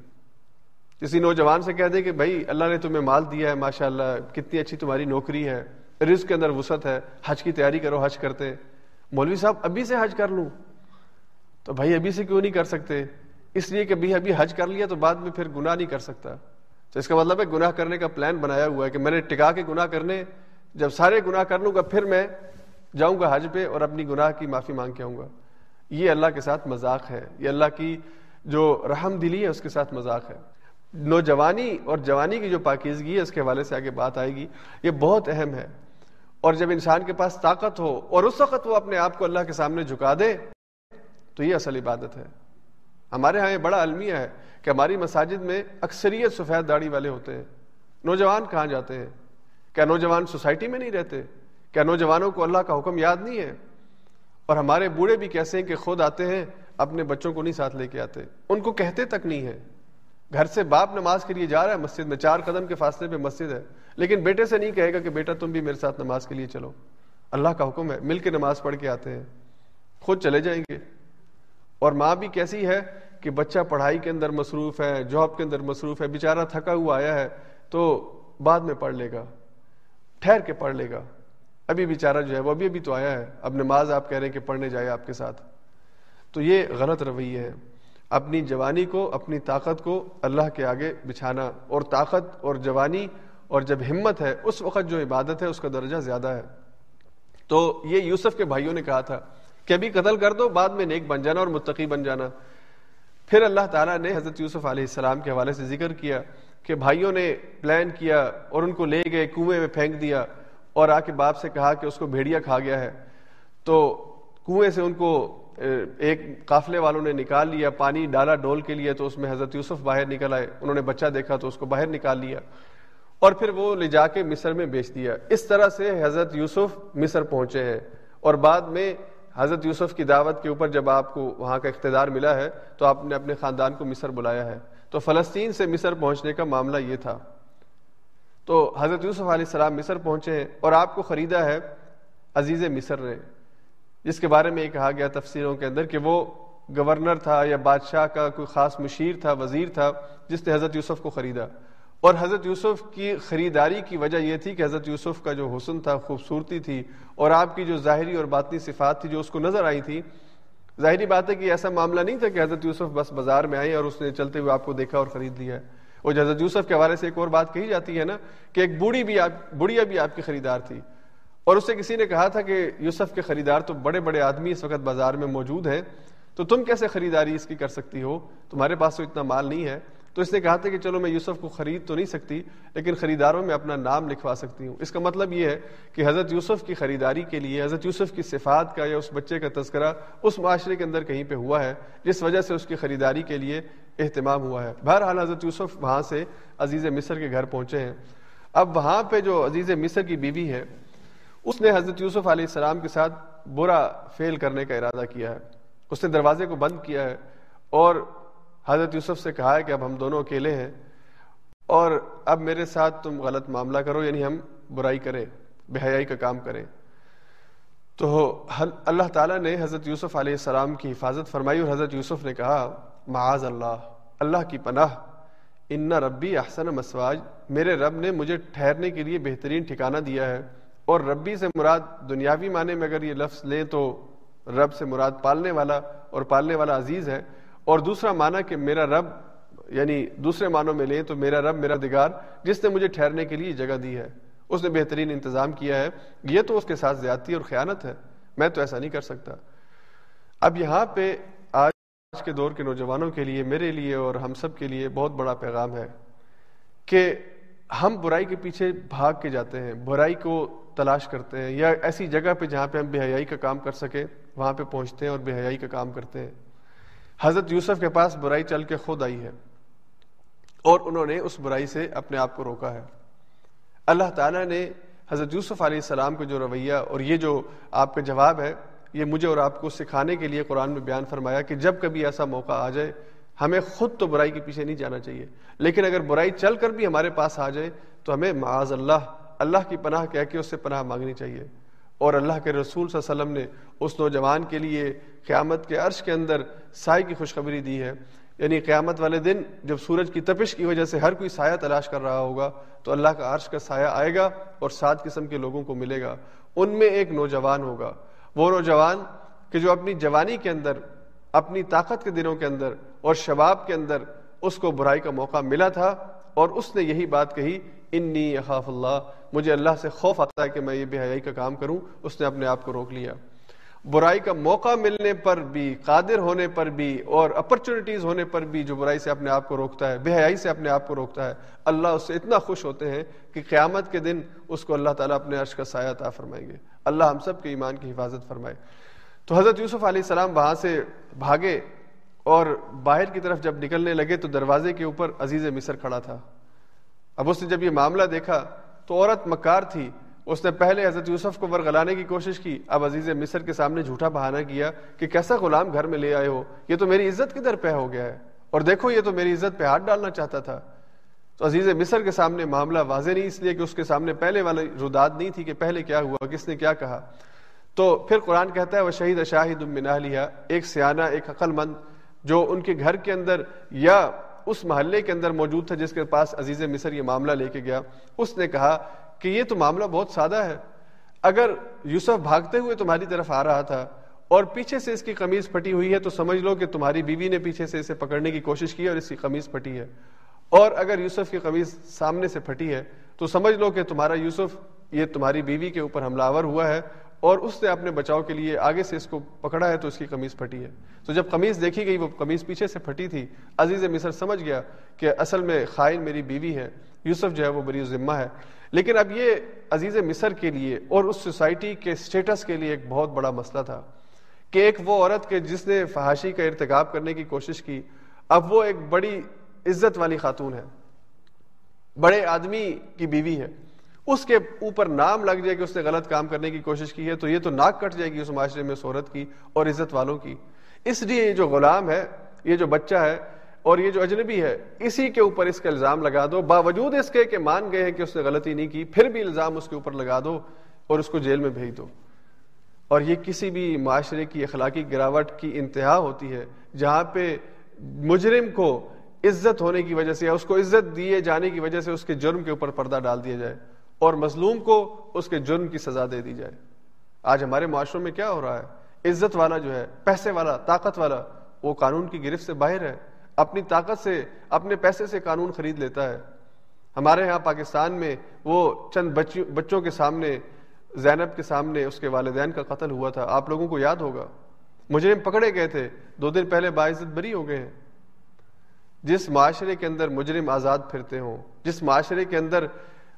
کسی نوجوان سے کہہ دیں کہ بھائی، اللہ نے تمہیں مال دیا ہے ماشاء اللہ کتنی اچھی تمہاری نوکری ہے، رزق کے اندر وسعت ہے، حج کی تیاری کرو، حج کرتے مولوی صاحب، ابھی سے حج کر لوں؟ تو بھائی، ابھی سے کیوں نہیں کر سکتے؟ اس لیے کہ بھی ابھی حج کر لیا تو بعد میں پھر گناہ نہیں کر سکتا۔ تو اس کا مطلب ہے گناہ کرنے کا پلان بنایا ہوا ہے کہ میں نے ٹکا کے گناہ کرنے، جب سارے گناہ کر لوں گا، پھر میں جاؤں گا حج پہ اور اپنی گناہ کی معافی مانگ کے آؤں گا۔ یہ اللہ کے ساتھ مذاق ہے۔ یہ اللہ کی جو رحم دلی ہے، اس کے ساتھ مذاق ہے۔ نوجوانی اور جوانی کی جو پاکیزگی ہے، اس کے حوالے سے آگے بات آئے گی، یہ بہت اہم ہے۔ اور جب انسان کے پاس طاقت ہو اور اس وقت وہ اپنے آپ کو اللہ کے سامنے جھکا دے، تو یہ اصل عبادت ہے۔ ہمارے ہاں یہ بڑا المیہ ہے کہ ہماری مساجد میں اکثریت سفید داڑھی والے ہوتے ہیں۔ نوجوان کہاں جاتے ہیں؟ کیا نوجوان سوسائٹی میں نہیں رہتے؟ کیا نوجوانوں کو اللہ کا حکم یاد نہیں ہے؟ اور ہمارے بوڑھے بھی کیسے ہیں کہ خود آتے ہیں، اپنے بچوں کو نہیں ساتھ لے کے آتے؟ ان کو کہتے تک نہیں ہے۔ گھر سے باپ نماز کے لیے جا رہا ہے مسجد میں، چار قدم کے فاصلے پہ مسجد ہے۔ لیکن بیٹے سے نہیں کہے گا کہ بیٹا تم بھی میرے ساتھ نماز کے لیے چلو۔ اللہ کا حکم ہے، مل کے نماز پڑھ کے آتے ہیں۔ خود چلے جائیں گے۔ اور ماں بھی کیسی ہے کہ بچہ پڑھائی کے اندر مصروف ہے، جاب کے اندر مصروف ہے بےچارا تھکا ہوا آیا ہے تو بعد میں پڑھ لے گا، ٹھہر کے پڑھ لے گا۔ ابھی بیچارہ جو ہے، وہ ابھی ابھی تو آیا ہے۔ اب نماز آپ کہہ رہے ہیں کہ پڑھنے جائے آپ کے ساتھ۔ تو یہ غلط رویہ ہے اپنی جوانی کو، اپنی طاقت کو اللہ کے آگے بچھانا۔ اور طاقت اور جوانی اور جب ہمت ہے، اس وقت جو عبادت ہے، اس کا درجہ زیادہ ہے۔ تو یہ یوسف کے بھائیوں نے کہا تھا کہ ابھی قتل کر دو، بعد میں نیک بن جانا اور متقی بن جانا۔ پھر اللہ تعالیٰ نے حضرت یوسف علیہ السلام کے حوالے سے ذکر کیا کہ بھائیوں نے پلان کیا اور ان کو لے گئے، کنویں میں پھینک دیا اور آ کے باپ سے کہا کہ اس کو بھیڑیا کھا گیا ہے۔ تو کنویں سے ان کو ایک قافلے والوں نے نکال لیا، پانی ڈالا ڈول کے لیے تو اس میں حضرت یوسف باہر نکل آئے۔ انہوں نے بچہ دیکھا تو اس کو باہر نکال لیا۔ اور پھر وہ لے جا کے مصر میں بیچ دیا۔ اس طرح سے حضرت یوسف مصر پہنچے ہیں۔ اور بعد میں حضرت یوسف کی دعوت کے اوپر جب آپ کو وہاں کا اقتدار ملا ہے تو آپ نے اپنے خاندان کو مصر بلایا ہے۔ تو فلسطین سے مصر پہنچنے کا معاملہ یہ تھا۔ تو حضرت یوسف علیہ السلام مصر پہنچے ہیں اور آپ کو خریدا ہے عزیز مصر نے۔ جس کے بارے میں یہ کہا گیا تفسیروں کے اندر کہ وہ گورنر تھا یا بادشاہ کا کوئی خاص مشیر تھا، وزیر تھا، جس نے حضرت یوسف کو خریدا۔ اور حضرت یوسف کی خریداری کی وجہ یہ تھی کہ حضرت یوسف کا جو حسن تھا، خوبصورتی تھی، اور آپ کی جو ظاہری اور باطنی صفات تھی جو اس کو نظر آئی تھی۔ ظاہری بات ہے کہ ایسا معاملہ نہیں تھا کہ حضرت یوسف بس بازار میں آئے اور اس نے چلتے ہوئے آپ کو دیکھا اور خرید لیا۔ ہے اور حضرت یوسف کے حوالے سے ایک اور بات کہی جاتی ہے نا کہ ایک بوڑھی بھی آپ، بڑھیا بھی آپ کی خریدار تھی۔ اور اسے کسی نے کہا تھا کہ یوسف کے خریدار تو بڑے بڑے آدمی اس وقت بازار میں موجود ہیں، تو تم کیسے خریداری اس کی کر سکتی ہو؟ تمہارے پاس تو اتنا مال نہیں ہے۔ تو اس نے کہا تھا کہ چلو میں یوسف کو خرید تو نہیں سکتی، لیکن خریداروں میں اپنا نام لکھوا سکتی ہوں۔ اس کا مطلب یہ ہے کہ حضرت یوسف کی خریداری کے لیے، حضرت یوسف کی صفات کا یا اس بچے کا تذکرہ اس معاشرے کے اندر کہیں پہ ہوا ہے، جس وجہ سے اس کی خریداری کے لیے اہتمام ہوا ہے۔ بہرحال حضرت یوسف وہاں سے عزیز مصر کے گھر پہنچے ہیں۔ اب وہاں پہ جو عزیز مصر کی بیوی ہے اس نے حضرت یوسف علیہ السلام کے ساتھ برا فیل کرنے کا ارادہ کیا ہے۔ اس نے دروازے کو بند کیا ہے اور حضرت یوسف سے کہا ہے کہ اب ہم دونوں اکیلے ہیں اور اب میرے ساتھ تم غلط معاملہ کرو یعنی ہم برائی کریں، بے حیائی کا کام کریں۔ تو اللہ تعالیٰ نے حضرت یوسف علیہ السلام کی حفاظت فرمائی اور حضرت یوسف نے کہا، معاذ اللہ اللہ کی پناہ، ان ربی احسن مسواج، میرے رب نے مجھے ٹھہرنے کے لیے بہترین ٹھکانہ دیا ہے۔ اور ربی سے مراد دنیاوی معنی میں اگر یہ لفظ لیں تو رب سے مراد پالنے والا اور پالنے والا عزیز ہے۔ اور دوسرا معنی کہ میرا رب یعنی دوسرے معنوں میں لیں تو میرا رب، میرا دگار، جس نے مجھے ٹھہرنے کے لیے جگہ دی ہے۔ اس نے بہترین انتظام کیا ہے۔ یہ تو اس کے ساتھ زیادتی اور خیانت ہے۔ میں تو ایسا نہیں کر سکتا۔ اب یہاں پہ آج کے دور کے نوجوانوں کے لیے، میرے لیے اور ہم سب کے لیے بہت بڑا پیغام ہے کہ ہم برائی کے پیچھے بھاگ کے جاتے ہیں، برائی کو تلاش کرتے ہیں، یا ایسی جگہ پہ جہاں پہ ہم بے حیائی کا کام کر سکیں، وہاں پہ پہنچتے ہیں اور بے حیائی کا کام کرتے ہیں۔ حضرت یوسف کے پاس برائی چل کے خود آئی ہے اور انہوں نے اس برائی سے اپنے آپ کو روکا ہے۔ اللہ تعالیٰ نے حضرت یوسف علیہ السلام کو جو رویہ اور یہ جو آپ کا جواب ہے، یہ مجھے اور آپ کو سکھانے کے لیے قرآن میں بیان فرمایا کہ جب کبھی ایسا موقع آ جائے ہمیں خود تو برائی کے پیچھے نہیں جانا چاہیے۔ لیکن اگر برائی چل کر بھی ہمارے پاس آ جائے تو ہمیں معاذ اللہ اللہ کی پناہ کہہ کے اس سے پناہ مانگنی چاہیے۔ اور اللہ کے رسول صلی اللہ علیہ وسلم نے اس نوجوان کے لیے قیامت کے عرش کے اندر سائے کی خوشخبری دی ہے۔ یعنی قیامت والے دن جب سورج کی تپش کی وجہ سے ہر کوئی سایہ تلاش کر رہا ہوگا تو اللہ کا عرش کا سایہ آئے گا اور سات قسم کے لوگوں کو ملے گا۔ ان میں ایک نوجوان ہوگا۔ وہ نوجوان کہ جو اپنی جوانی کے اندر اپنی طاقت کے دنوں کے اندر اور شباب کے اندر اس کو برائی کا موقع ملا تھا اور اس نے یہی بات کہی، انی اخاف اللہ. مجھے اللہ سے خوف آتا ہے کہ میں یہ بے حیائی کا کام کروں۔ اس نے اپنے آپ کو روک لیا۔ برائی کا موقع ملنے پر بھی، قادر ہونے پر بھی اور اپرچونٹیز ہونے پر بھی جو برائی سے اپنے آپ کو روکتا ہے، بے حیائی سے اپنے آپ کو روکتا ہے، اللہ اس سے اتنا خوش ہوتے ہیں کہ قیامت کے دن اس کو اللہ تعالیٰ اپنے عرش کا سایہ عطا فرمائیں گے۔ اللہ ہم سب کے ایمان کی حفاظت فرمائے۔ تو حضرت یوسف علیہ السلام وہاں سے بھاگے اور باہر کی طرف جب نکلنے لگے تو دروازے کے اوپر عزیز مصر کھڑا تھا۔ اب اس نے جب یہ معاملہ دیکھا تو عورت مکار تھی۔ اس نے پہلے حضرت یوسف کو ورگلانے کی کوشش کی، اب عزیز مصر کے سامنے جھوٹا بہانہ کیا کہ کیسا غلام گھر میں لے آئے ہو۔ یہ تو میری عزت کدھر پہ ہو گیا ہے؟ اور دیکھو، یہ تو میری عزت پہ ہاتھ ڈالنا چاہتا تھا۔ تو عزیز مصر کے سامنے معاملہ واضح نہیں، اس لیے کہ اس کے سامنے پہلے والی رداد نہیں تھی کہ پہلے کیا ہوا، کس نے کیا کہا۔ تو پھر قرآن کہتا ہے، وہ شہید شاہد لیا ایک سیانہ، ایک عقل مند جو ان کے گھر کے اندر یا اس محلے کے اندر موجود تھا جس کے پاس عزیز مصر یہ معاملہ لے کے گیا۔ اس نے کہا کہ یہ تو معاملہ بہت سادہ ہے۔ اگر یوسف بھاگتے ہوئے تمہاری طرف آ رہا تھا اور پیچھے سے اس کی قمیض پھٹی ہوئی ہے، تو سمجھ لو کہ تمہاری بیوی نے پیچھے سے اسے پکڑنے کی کوشش کی اور اس کی قمیض پھٹی ہے۔ اور اگر یوسف کی قمیض سامنے سے پھٹی ہے، تو سمجھ لو کہ تمہارا یوسف، یہ تمہاری بیوی کے اوپر حملہ آور ہوا ہے۔ اور اس نے اپنے بچاؤ کے لیے آگے سے اس کو پکڑا ہے تو اس کی قمیض پھٹی ہے۔ تو جب قمیض دیکھی گئی وہ قمیض پیچھے سے پھٹی تھی۔ عزیز مصر سمجھ گیا کہ اصل میں خائن میری بیوی ہے۔ یوسف جو ہے وہ بری ذمہ ہے۔ لیکن اب یہ عزیز مصر کے لیے اور اس سوسائٹی کے سٹیٹس کے لیے ایک بہت بڑا مسئلہ تھا کہ ایک وہ عورت کے جس نے فحاشی کا ارتکاب کرنے کی کوشش کی، اب وہ ایک بڑی عزت والی خاتون ہے۔ بڑے آدمی کی بیوی ہے۔ اس کے اوپر نام لگ جائے کہ اس نے غلط کام کرنے کی کوشش کی ہے، تو یہ تو ناک کٹ جائے گی اس معاشرے میں سورت کی اور عزت والوں کی۔ اس لیے یہ جو غلام ہے، یہ جو بچہ ہے اور یہ جو اجنبی ہے، اسی کے اوپر اس کا الزام لگا دو۔ باوجود اس کے کہ مان گئے ہیں کہ اس نے غلطی نہیں کی، پھر بھی الزام اس کے اوپر لگا دو اور اس کو جیل میں بھیج دو۔ اور یہ کسی بھی معاشرے کی اخلاقی گراوٹ کی انتہا ہوتی ہے، جہاں پہ مجرم کو عزت ہونے کی وجہ سے یا اس کو عزت دیے جانے کی وجہ سے اس کے جرم کے اوپر پردہ ڈال دیا جائے۔ اور مظلوم کو اس کے جرم کی سزا دے دی جائے۔ آج ہمارے معاشروں میں کیا ہو رہا ہے؟ عزت والا جو ہے، پیسے والا، طاقت والا، وہ قانون کی گرفت سے باہر ہے۔ اپنی طاقت سے، اپنے پیسے سے قانون خرید لیتا ہے۔ ہمارے ہاں پاکستان میں وہ چند بچوں کے سامنے، زینب کے سامنے اس کے والدین کا قتل ہوا تھا۔ آپ لوگوں کو یاد ہوگا۔ مجرم پکڑے گئے تھے۔ دو دن پہلے باعزت بری ہو گئے ہیں۔ جس معاشرے کے اندر مجرم آزاد پھرتے ہوں، جس معاشرے کے اندر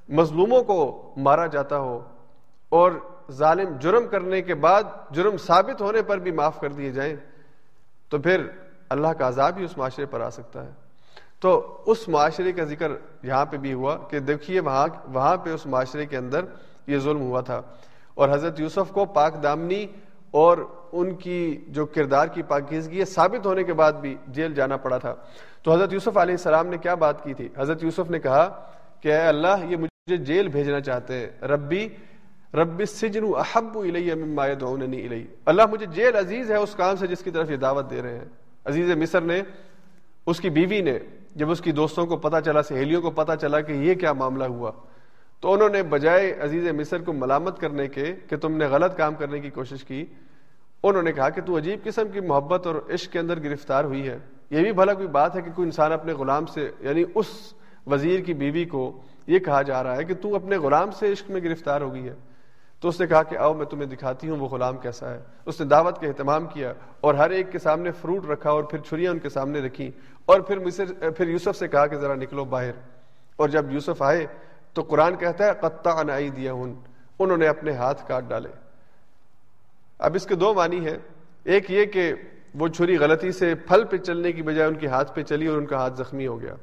مظلوموں کو مارا جاتا ہو اور ظالم جرم کرنے کے بعد جرم ثابت ہونے پر بھی معاف کر دیے جائیں، تو پھر اللہ کا عذاب ہی اس معاشرے پر آ سکتا ہے۔ تو اس معاشرے کا ذکر یہاں پہ بھی ہوا کہ دیکھیے وہاں وہاں پہ اس معاشرے کے اندر یہ ظلم ہوا تھا۔ اور حضرت یوسف کو پاک دامنی اور ان کی جو کردار کی پاکیزگی ہے ثابت ہونے کے بعد بھی جیل جانا پڑا تھا۔ تو حضرت یوسف علیہ السلام نے کیا بات کی تھی؟ حضرت یوسف نے کہا کہ اے اللہ، یہ مجھے مجھے جیل بھیجنا چاہتے ہیں۔ ربی رب سجن احب مما يدعونني الیہ۔ اللہ مجھے جیل عزیز ہے اس کام سے جس کی طرف یہ دعوت دے رہے ہیں۔ عزیز مصر نے، اس کی بیوی نے، جب اس کی دوستوں کو پتا چلا، سہیلیوں کو پتا چلا کہ یہ کیا معاملہ ہوا، تو انہوں نے بجائے عزیز مصر کو ملامت کرنے کے کہ تم نے غلط کام کرنے کی کوشش کی، انہوں نے کہا کہ تو عجیب قسم کی محبت اور عشق کے اندر گرفتار ہوئی ہے۔ یہ بھی بھلا کوئی بات ہے کہ کوئی انسان اپنے غلام سے یعنی اس وزیر کی بیوی کو یہ کہا جا رہا ہے کہ تو اپنے غلام سے عشق میں گرفتار ہو گئی ہے۔ تو اس نے کہا کہ آؤ میں تمہیں دکھاتی ہوں وہ غلام کیسا ہے۔ اس نے دعوت کا اہتمام کیا اور ہر ایک کے سامنے فروٹ رکھا اور پھر چھریاں ان کے سامنے رکھی اور پھر مصر، پھر یوسف سے کہا کہ ذرا نکلو باہر۔ اور جب یوسف آئے تو قرآن کہتا ہے قطع انائی دیا ہن انہوں نے اپنے ہاتھ کاٹ ڈالے۔ اب اس کے دو معنی ہے ایک یہ کہ وہ چھری غلطی سے پھل پہ چلنے کی بجائے ان کے ہاتھ پہ چلی اور ان کا ہاتھ زخمی ہو گیا۔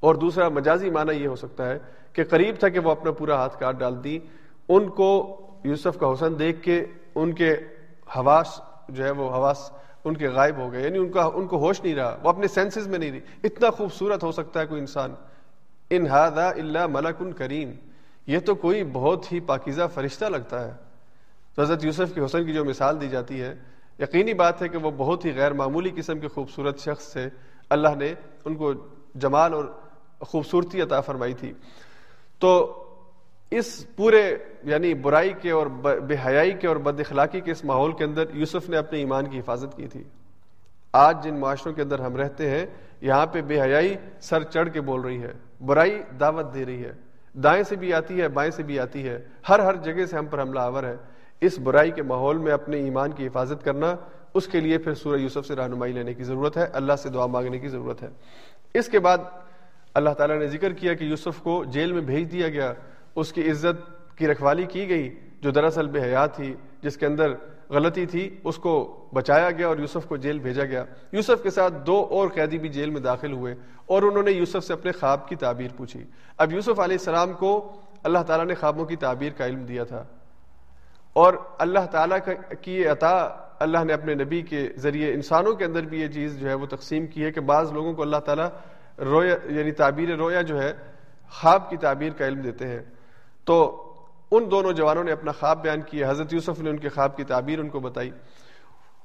اور دوسرا مجازی معنی یہ ہو سکتا ہے کہ قریب تھا کہ وہ اپنا پورا ہاتھ کاٹ ڈال دی۔ ان کو یوسف کا حسن دیکھ کے ان کے حواس جو ہے وہ حواس ان کے غائب ہو گئے۔ یعنی ان کا ان کو ہوش نہیں رہا، وہ اپنے سینسز میں نہیں رہی۔ اتنا خوبصورت ہو سکتا ہے کوئی انسان۔ ان ہادا اللہ ملک ان کریم یہ تو کوئی بہت ہی پاکیزہ فرشتہ لگتا ہے۔ تو حضرت یوسف کے حسن کی جو مثال دی جاتی ہے، یقینی بات ہے کہ وہ بہت ہی غیر معمولی قسم کے خوبصورت شخص سے اللہ نے ان کو جمال اور خوبصورتی عطا فرمائی تھی۔ تو اس پورے یعنی برائی کے اور بے حیائی کے اور بد اخلاقی کے اس ماحول کے اندر یوسف نے اپنے ایمان کی حفاظت کی تھی۔ آج جن معاشروں کے اندر ہم رہتے ہیں، یہاں پہ بے حیائی سر چڑھ کے بول رہی ہے۔ برائی دعوت دے رہی ہے۔ دائیں سے بھی آتی ہے، بائیں سے بھی آتی ہے۔ ہر ہر جگہ سے ہم پر حملہ آور ہے۔ اس برائی کے ماحول میں اپنے ایمان کی حفاظت کرنا، اس کے لیے پھر سورہ یوسف سے رہنمائی لینے کی ضرورت ہے۔ اللہ سے دعا مانگنے کی ضرورت ہے۔ اس کے بعد اللہ تعالیٰ نے ذکر کیا کہ یوسف کو جیل میں بھیج دیا گیا، اس کی عزت کی رکھوالی کی گئی، جو دراصل بے حیات تھی، جس کے اندر غلطی تھی، اس کو بچایا گیا اور یوسف کو جیل بھیجا گیا۔ یوسف کے ساتھ دو اور قیدی بھی جیل میں داخل ہوئے اور انہوں نے یوسف سے اپنے خواب کی تعبیر پوچھی۔ اب یوسف علیہ السلام کو اللہ تعالیٰ نے خوابوں کی تعبیر کا علم دیا تھا اور اللہ تعالیٰ کی عطا اللہ نے اپنے نبی کے ذریعے انسانوں کے اندر بھی یہ چیز جو ہے وہ تقسیم کی ہے کہ بعض لوگوں کو اللہ تعالیٰ رویا یعنی تعبیر رویا جو ہے، خواب کی تعبیر کا علم دیتے ہیں۔ تو ان دونوں جوانوں نے اپنا خواب بیان کیا، حضرت یوسف نے ان کے خواب کی تعبیر ان کو بتائی۔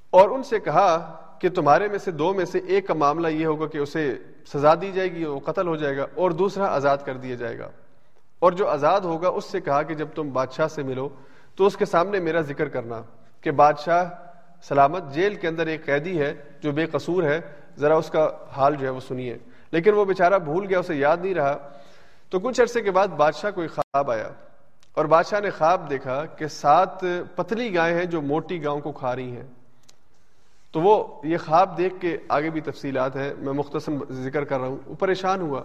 اور ان سے کہا کہ تمہارے میں سے دو میں سے ایک کا معاملہ یہ ہوگا کہ اسے سزا دی جائے گی، وہ قتل ہو جائے گا، اور دوسرا آزاد کر دیا جائے گا۔ اور جو آزاد ہوگا، اس سے کہا کہ جب تم بادشاہ سے ملو، تو اس کے سامنے میرا ذکر کرنا کہ بادشاہ سلامت جیل کے اندر ایک قیدی ہے جو بے قصور ہے۔ ذرا اس کا حال جو ہے وہ سنیے۔ لیکن وہ بیچارہ بھول گیا، اسے یاد نہیں رہا۔ تو کچھ عرصے کے بعد بادشاہ کو ایک خواب آیا اور بادشاہ نے خواب دیکھا کہ سات پتلی گائے ہیں جو موٹی گاؤں کو کھا رہی ہیں۔ تو وہ یہ خواب دیکھ کے آگے بھی تفصیلات ہیں، میں مختصر ذکر کر رہا ہوں۔ وہ پریشان ہوا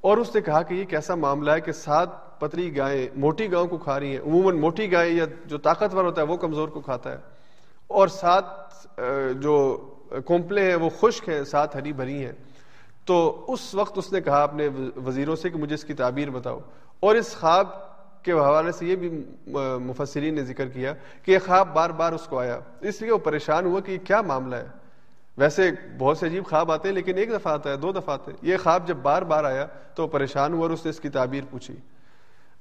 اور اس نے کہا کہ یہ کیسا معاملہ ہے کہ سات پتلی گائیں موٹی گاؤں کو کھا رہی ہیں۔ عموماً موٹی گائے یا جو طاقتور ہوتا ہے، وہ کمزور کو کھاتا ہے۔ اور سات جو کومپلے ہیں، وہ خشک ہیں، سات ہری بھری ہیں۔ تو اس وقت اس نے کہا اپنے وزیروں سے کہ مجھے اس کی تعبیر بتاؤ۔ اور اس خواب کے حوالے سے یہ بھی مفسرین نے ذکر کیا کہ یہ خواب بار بار اس کو آیا۔ اس لیے وہ پریشان ہوا کہ یہ کیا معاملہ ہے۔ ویسے بہت سے عجیب خواب آتے ہیں لیکن ایک دفعہ آتا ہے، دو دفعہ آتے ہیں۔ یہ خواب جب بار بار آیا تو وہ پریشان ہوا اور اس نے اس کی تعبیر پوچھی۔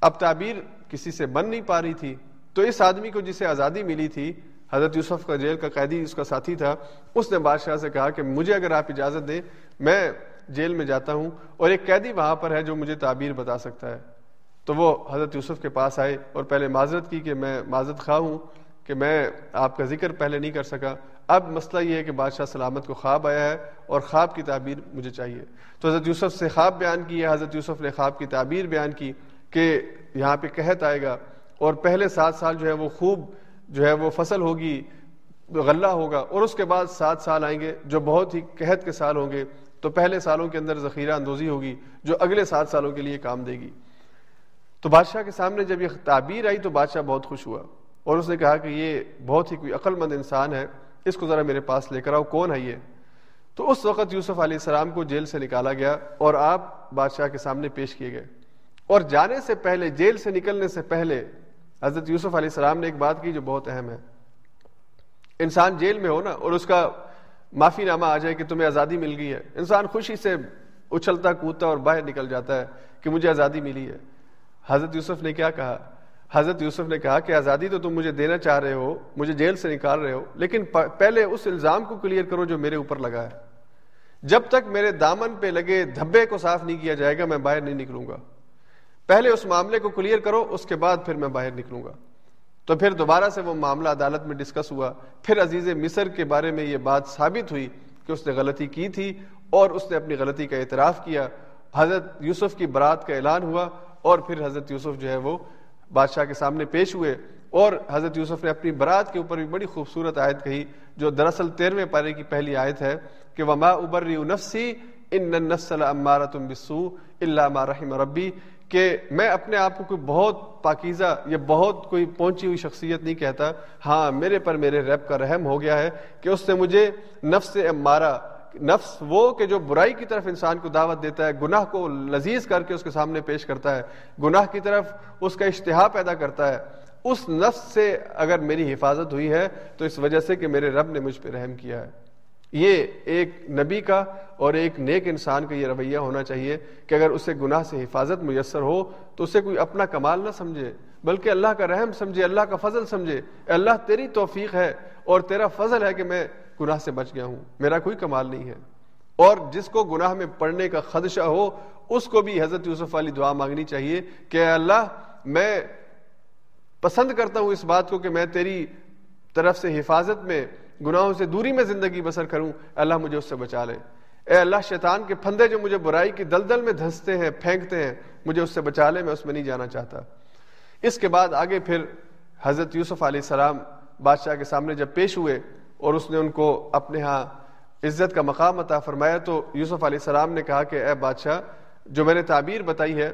اب تعبیر کسی سے بن نہیں پا رہی تھی تو اس آدمی کو جسے آزادی ملی تھی، حضرت یوسف کا جیل کا قیدی اس کا ساتھی تھا، اس نے بادشاہ سے کہا کہ مجھے اگر آپ اجازت دیں، میں جیل میں جاتا ہوں اور ایک قیدی وہاں پر ہے جو مجھے تعبیر بتا سکتا ہے۔ تو وہ حضرت یوسف کے پاس آئے اور پہلے معذرت کی کہ میں معذرت خواہ ہوں کہ میں آپ کا ذکر پہلے نہیں کر سکا۔ اب مسئلہ یہ ہے کہ بادشاہ سلامت کو خواب آیا ہے اور خواب کی تعبیر مجھے چاہیے۔ تو حضرت یوسف سے خواب بیان کی ہے حضرت یوسف نے خواب کی تعبیر بیان کی کہ یہاں پہ قحط آئے گا اور پہلے سات سال جو ہے وہ خوب جو ہے وہ فصل ہوگی، غلہ ہوگا اور اس کے بعد سات سال آئیں گے جو بہت ہی قحط کے سال ہوں گے۔ تو پہلے سالوں کے اندر ذخیرہ اندوزی ہوگی جو اگلے سات سالوں کے لیے کام دے گی۔ تو بادشاہ کے سامنے جب یہ تعبیر آئی تو بادشاہ بہت خوش ہوا اور اس نے کہا کہ یہ بہت ہی کوئی عقل مند انسان ہے، اس کو ذرا میرے پاس لے کر آؤ، کون ہے یہ؟ تو اس وقت یوسف علیہ السلام کو جیل سے نکالا گیا اور آپ بادشاہ کے سامنے پیش کیے گئے۔ اور جانے سے پہلے، جیل سے نکلنے سے پہلے حضرت یوسف علیہ السلام نے ایک بات کی جو بہت اہم ہے۔ انسان جیل میں ہو نا اور اس کا معافی نامہ آ جائے کہ تمہیں آزادی مل گئی ہے۔ انسان خوشی سے اچھلتا کودتا اور باہر نکل جاتا ہے کہ مجھے آزادی ملی ہے۔ حضرت یوسف نے کیا کہا؟ حضرت یوسف نے کہا کہ آزادی تو تم مجھے دینا چاہ رہے ہو، مجھے جیل سے نکال رہے ہو، لیکن پہلے اس الزام کو کلیئر کرو جو میرے اوپر لگا ہے۔ جب تک میرے دامن پہ لگے دھبے کو صاف نہیں کیا جائے گا، میں باہر نہیں نکلوں گا۔ پہلے اس معاملے کو کلیئر کرو، اس کے بعد پھر میں باہر نکلوں گا۔ تو پھر دوبارہ سے وہ معاملہ عدالت میں ڈسکس ہوا۔ پھر عزیز مصر کے بارے میں یہ بات ثابت ہوئی کہ اس نے غلطی کی تھی اور اس نے اپنی غلطی کا اعتراف کیا۔ حضرت یوسف کی برات کا اعلان ہوا اور پھر حضرت یوسف جو ہے وہ بادشاہ کے سامنے پیش ہوئے اور حضرت یوسف نے اپنی برات کے اوپر بھی بڑی خوبصورت آیت کہی جو دراصل تیرہویں پارے کی پہلی آیت ہے کہ وما ابری نفسی ان نسل امارا تم بسو اللہ رحم ربی کہ میں اپنے آپ کو کوئی بہت پاکیزہ یا بہت کوئی پہنچی ہوئی شخصیت نہیں کہتا ہاں میرے پر میرے ریب کا رحم ہو گیا ہے کہ اس نے مجھے نفس امارا نفس وہ کہ جو برائی کی طرف انسان کو دعوت دیتا ہے، گناہ کو لذیذ کر کے اس کے سامنے پیش کرتا ہے، گناہ کی طرف اس کا اشتہا پیدا کرتا ہے۔ اس نفس سے اگر میری حفاظت ہوئی ہے تو اس وجہ سے کہ میرے رب نے مجھ پہ رحم کیا ہے۔ یہ ایک نبی کا اور ایک نیک انسان کا یہ رویہ ہونا چاہیے کہ اگر اسے گناہ سے حفاظت میسر ہو تو اسے کوئی اپنا کمال نہ سمجھے، بلکہ اللہ کا رحم سمجھے، اللہ کا فضل سمجھے۔ اللہ، تیری توفیق ہے اور تیرا فضل ہے کہ میں گناہ سے بچ گیا ہوں، میرا کوئی کمال نہیں ہے۔ اور جس کو گناہ میں پڑنے کا خدشہ ہو، اس کو بھی حضرت یوسف والی دعا مانگنی چاہیے کہ اللہ، میں پسند کرتا ہوں اس بات کو کہ میں تیری طرف سے حفاظت میں گناہوں سے دوری میں زندگی بسر کروں، اللہ مجھے اس سے بچا لے۔ اے اللہ، شیطان کے پھندے جو مجھے برائی کی دلدل میں دھنستے ہیں، پھینکتے ہیں، مجھے اس سے بچا لے، میں اس میں نہیں جانا چاہتا۔ اس کے بعد آگے پھر حضرت یوسف علیہ السلام بادشاہ کے سامنے جب پیش ہوئے اور اس نے ان کو اپنے ہاں عزت کا مقام عطا فرمایا، تو یوسف علیہ السلام نے کہا کہ اے بادشاہ، جو میں نے تعبیر بتائی ہے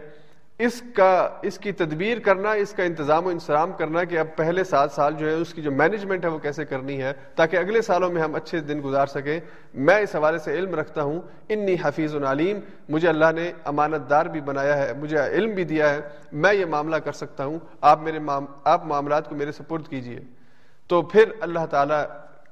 اس کا، اس کی تدبیر کرنا، اس کا انتظام و انسرام کرنا کہ اب پہلے سات سال جو ہے اس کی جو مینجمنٹ ہے وہ کیسے کرنی ہے تاکہ اگلے سالوں میں ہم اچھے دن گزار سکیں۔ میں اس حوالے سے علم رکھتا ہوں۔ انی حفیظ العلیم مجھے اللہ نے امانت دار بھی بنایا ہے، مجھے علم بھی دیا ہے۔ میں یہ معاملہ کر سکتا ہوں۔ آپ میرے آپ معاملات کو میرے سپرد کیجیے۔ تو پھر اللہ تعالیٰ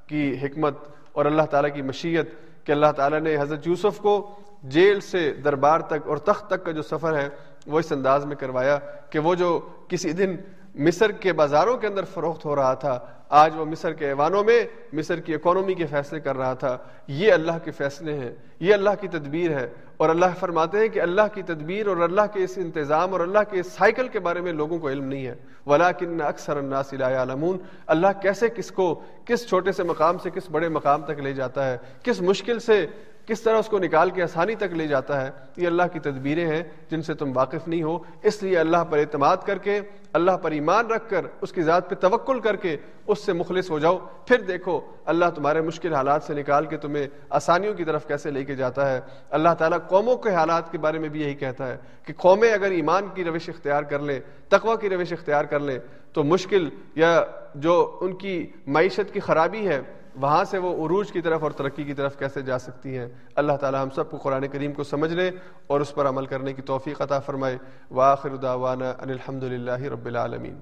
کی حکمت اور اللہ تعالیٰ کی مشیت کہ اللہ تعالیٰ نے حضرت یوسف کو جیل سے دربار تک اور تخت تک کا جو سفر ہے وہ اس انداز میں کروایا کہ وہ جو کسی دن مصر کے بازاروں کے اندر فروخت ہو رہا تھا، آج وہ مصر کے ایوانوں میں مصر کی اکانومی کے فیصلے کر رہا تھا۔ یہ اللہ کے فیصلے ہیں، یہ اللہ کی تدبیر ہے۔ اور اللہ فرماتے ہیں کہ اللہ کی تدبیر اور اللہ کے اس انتظام اور اللہ کے اس سائیکل کے بارے میں لوگوں کو علم نہیں ہے۔ ولا کن اکثر الناس لا علمون اللہ کیسے کس کو کس چھوٹے سے مقام سے کس بڑے مقام تک لے جاتا ہے؟ کس مشکل سے کس طرح اس کو نکال کے آسانی تک لے جاتا ہے، یہ اللہ کی تدبیریں ہیں جن سے تم واقف نہیں ہو۔ اس لیے اللہ پر اعتماد کر کے، اللہ پر ایمان رکھ کر، اس کی ذات پہ توکل کر کے اس سے مخلص ہو جاؤ۔ پھر دیکھو، اللہ تمہارے مشکل حالات سے نکال کے تمہیں آسانیوں کی طرف کیسے لے کے جاتا ہے۔ اللہ تعالیٰ قوموں کے حالات کے بارے میں بھی یہی کہتا ہے کہ قومیں اگر ایمان کی روش اختیار کر لیں، تقوی کی روش اختیار کر لیں، تو مشکل یا جو ان کی معیشت کی خرابی ہے وہاں سے وہ عروج کی طرف اور ترقی کی طرف کیسے جا سکتی ہیں؟ اللہ تعالی ہم سب کو قرآن کریم کو سمجھنے اور اس پر عمل کرنے کی توفیق عطا فرمائے۔ واخر دعوانا ان الحمد للہ رب العالمین۔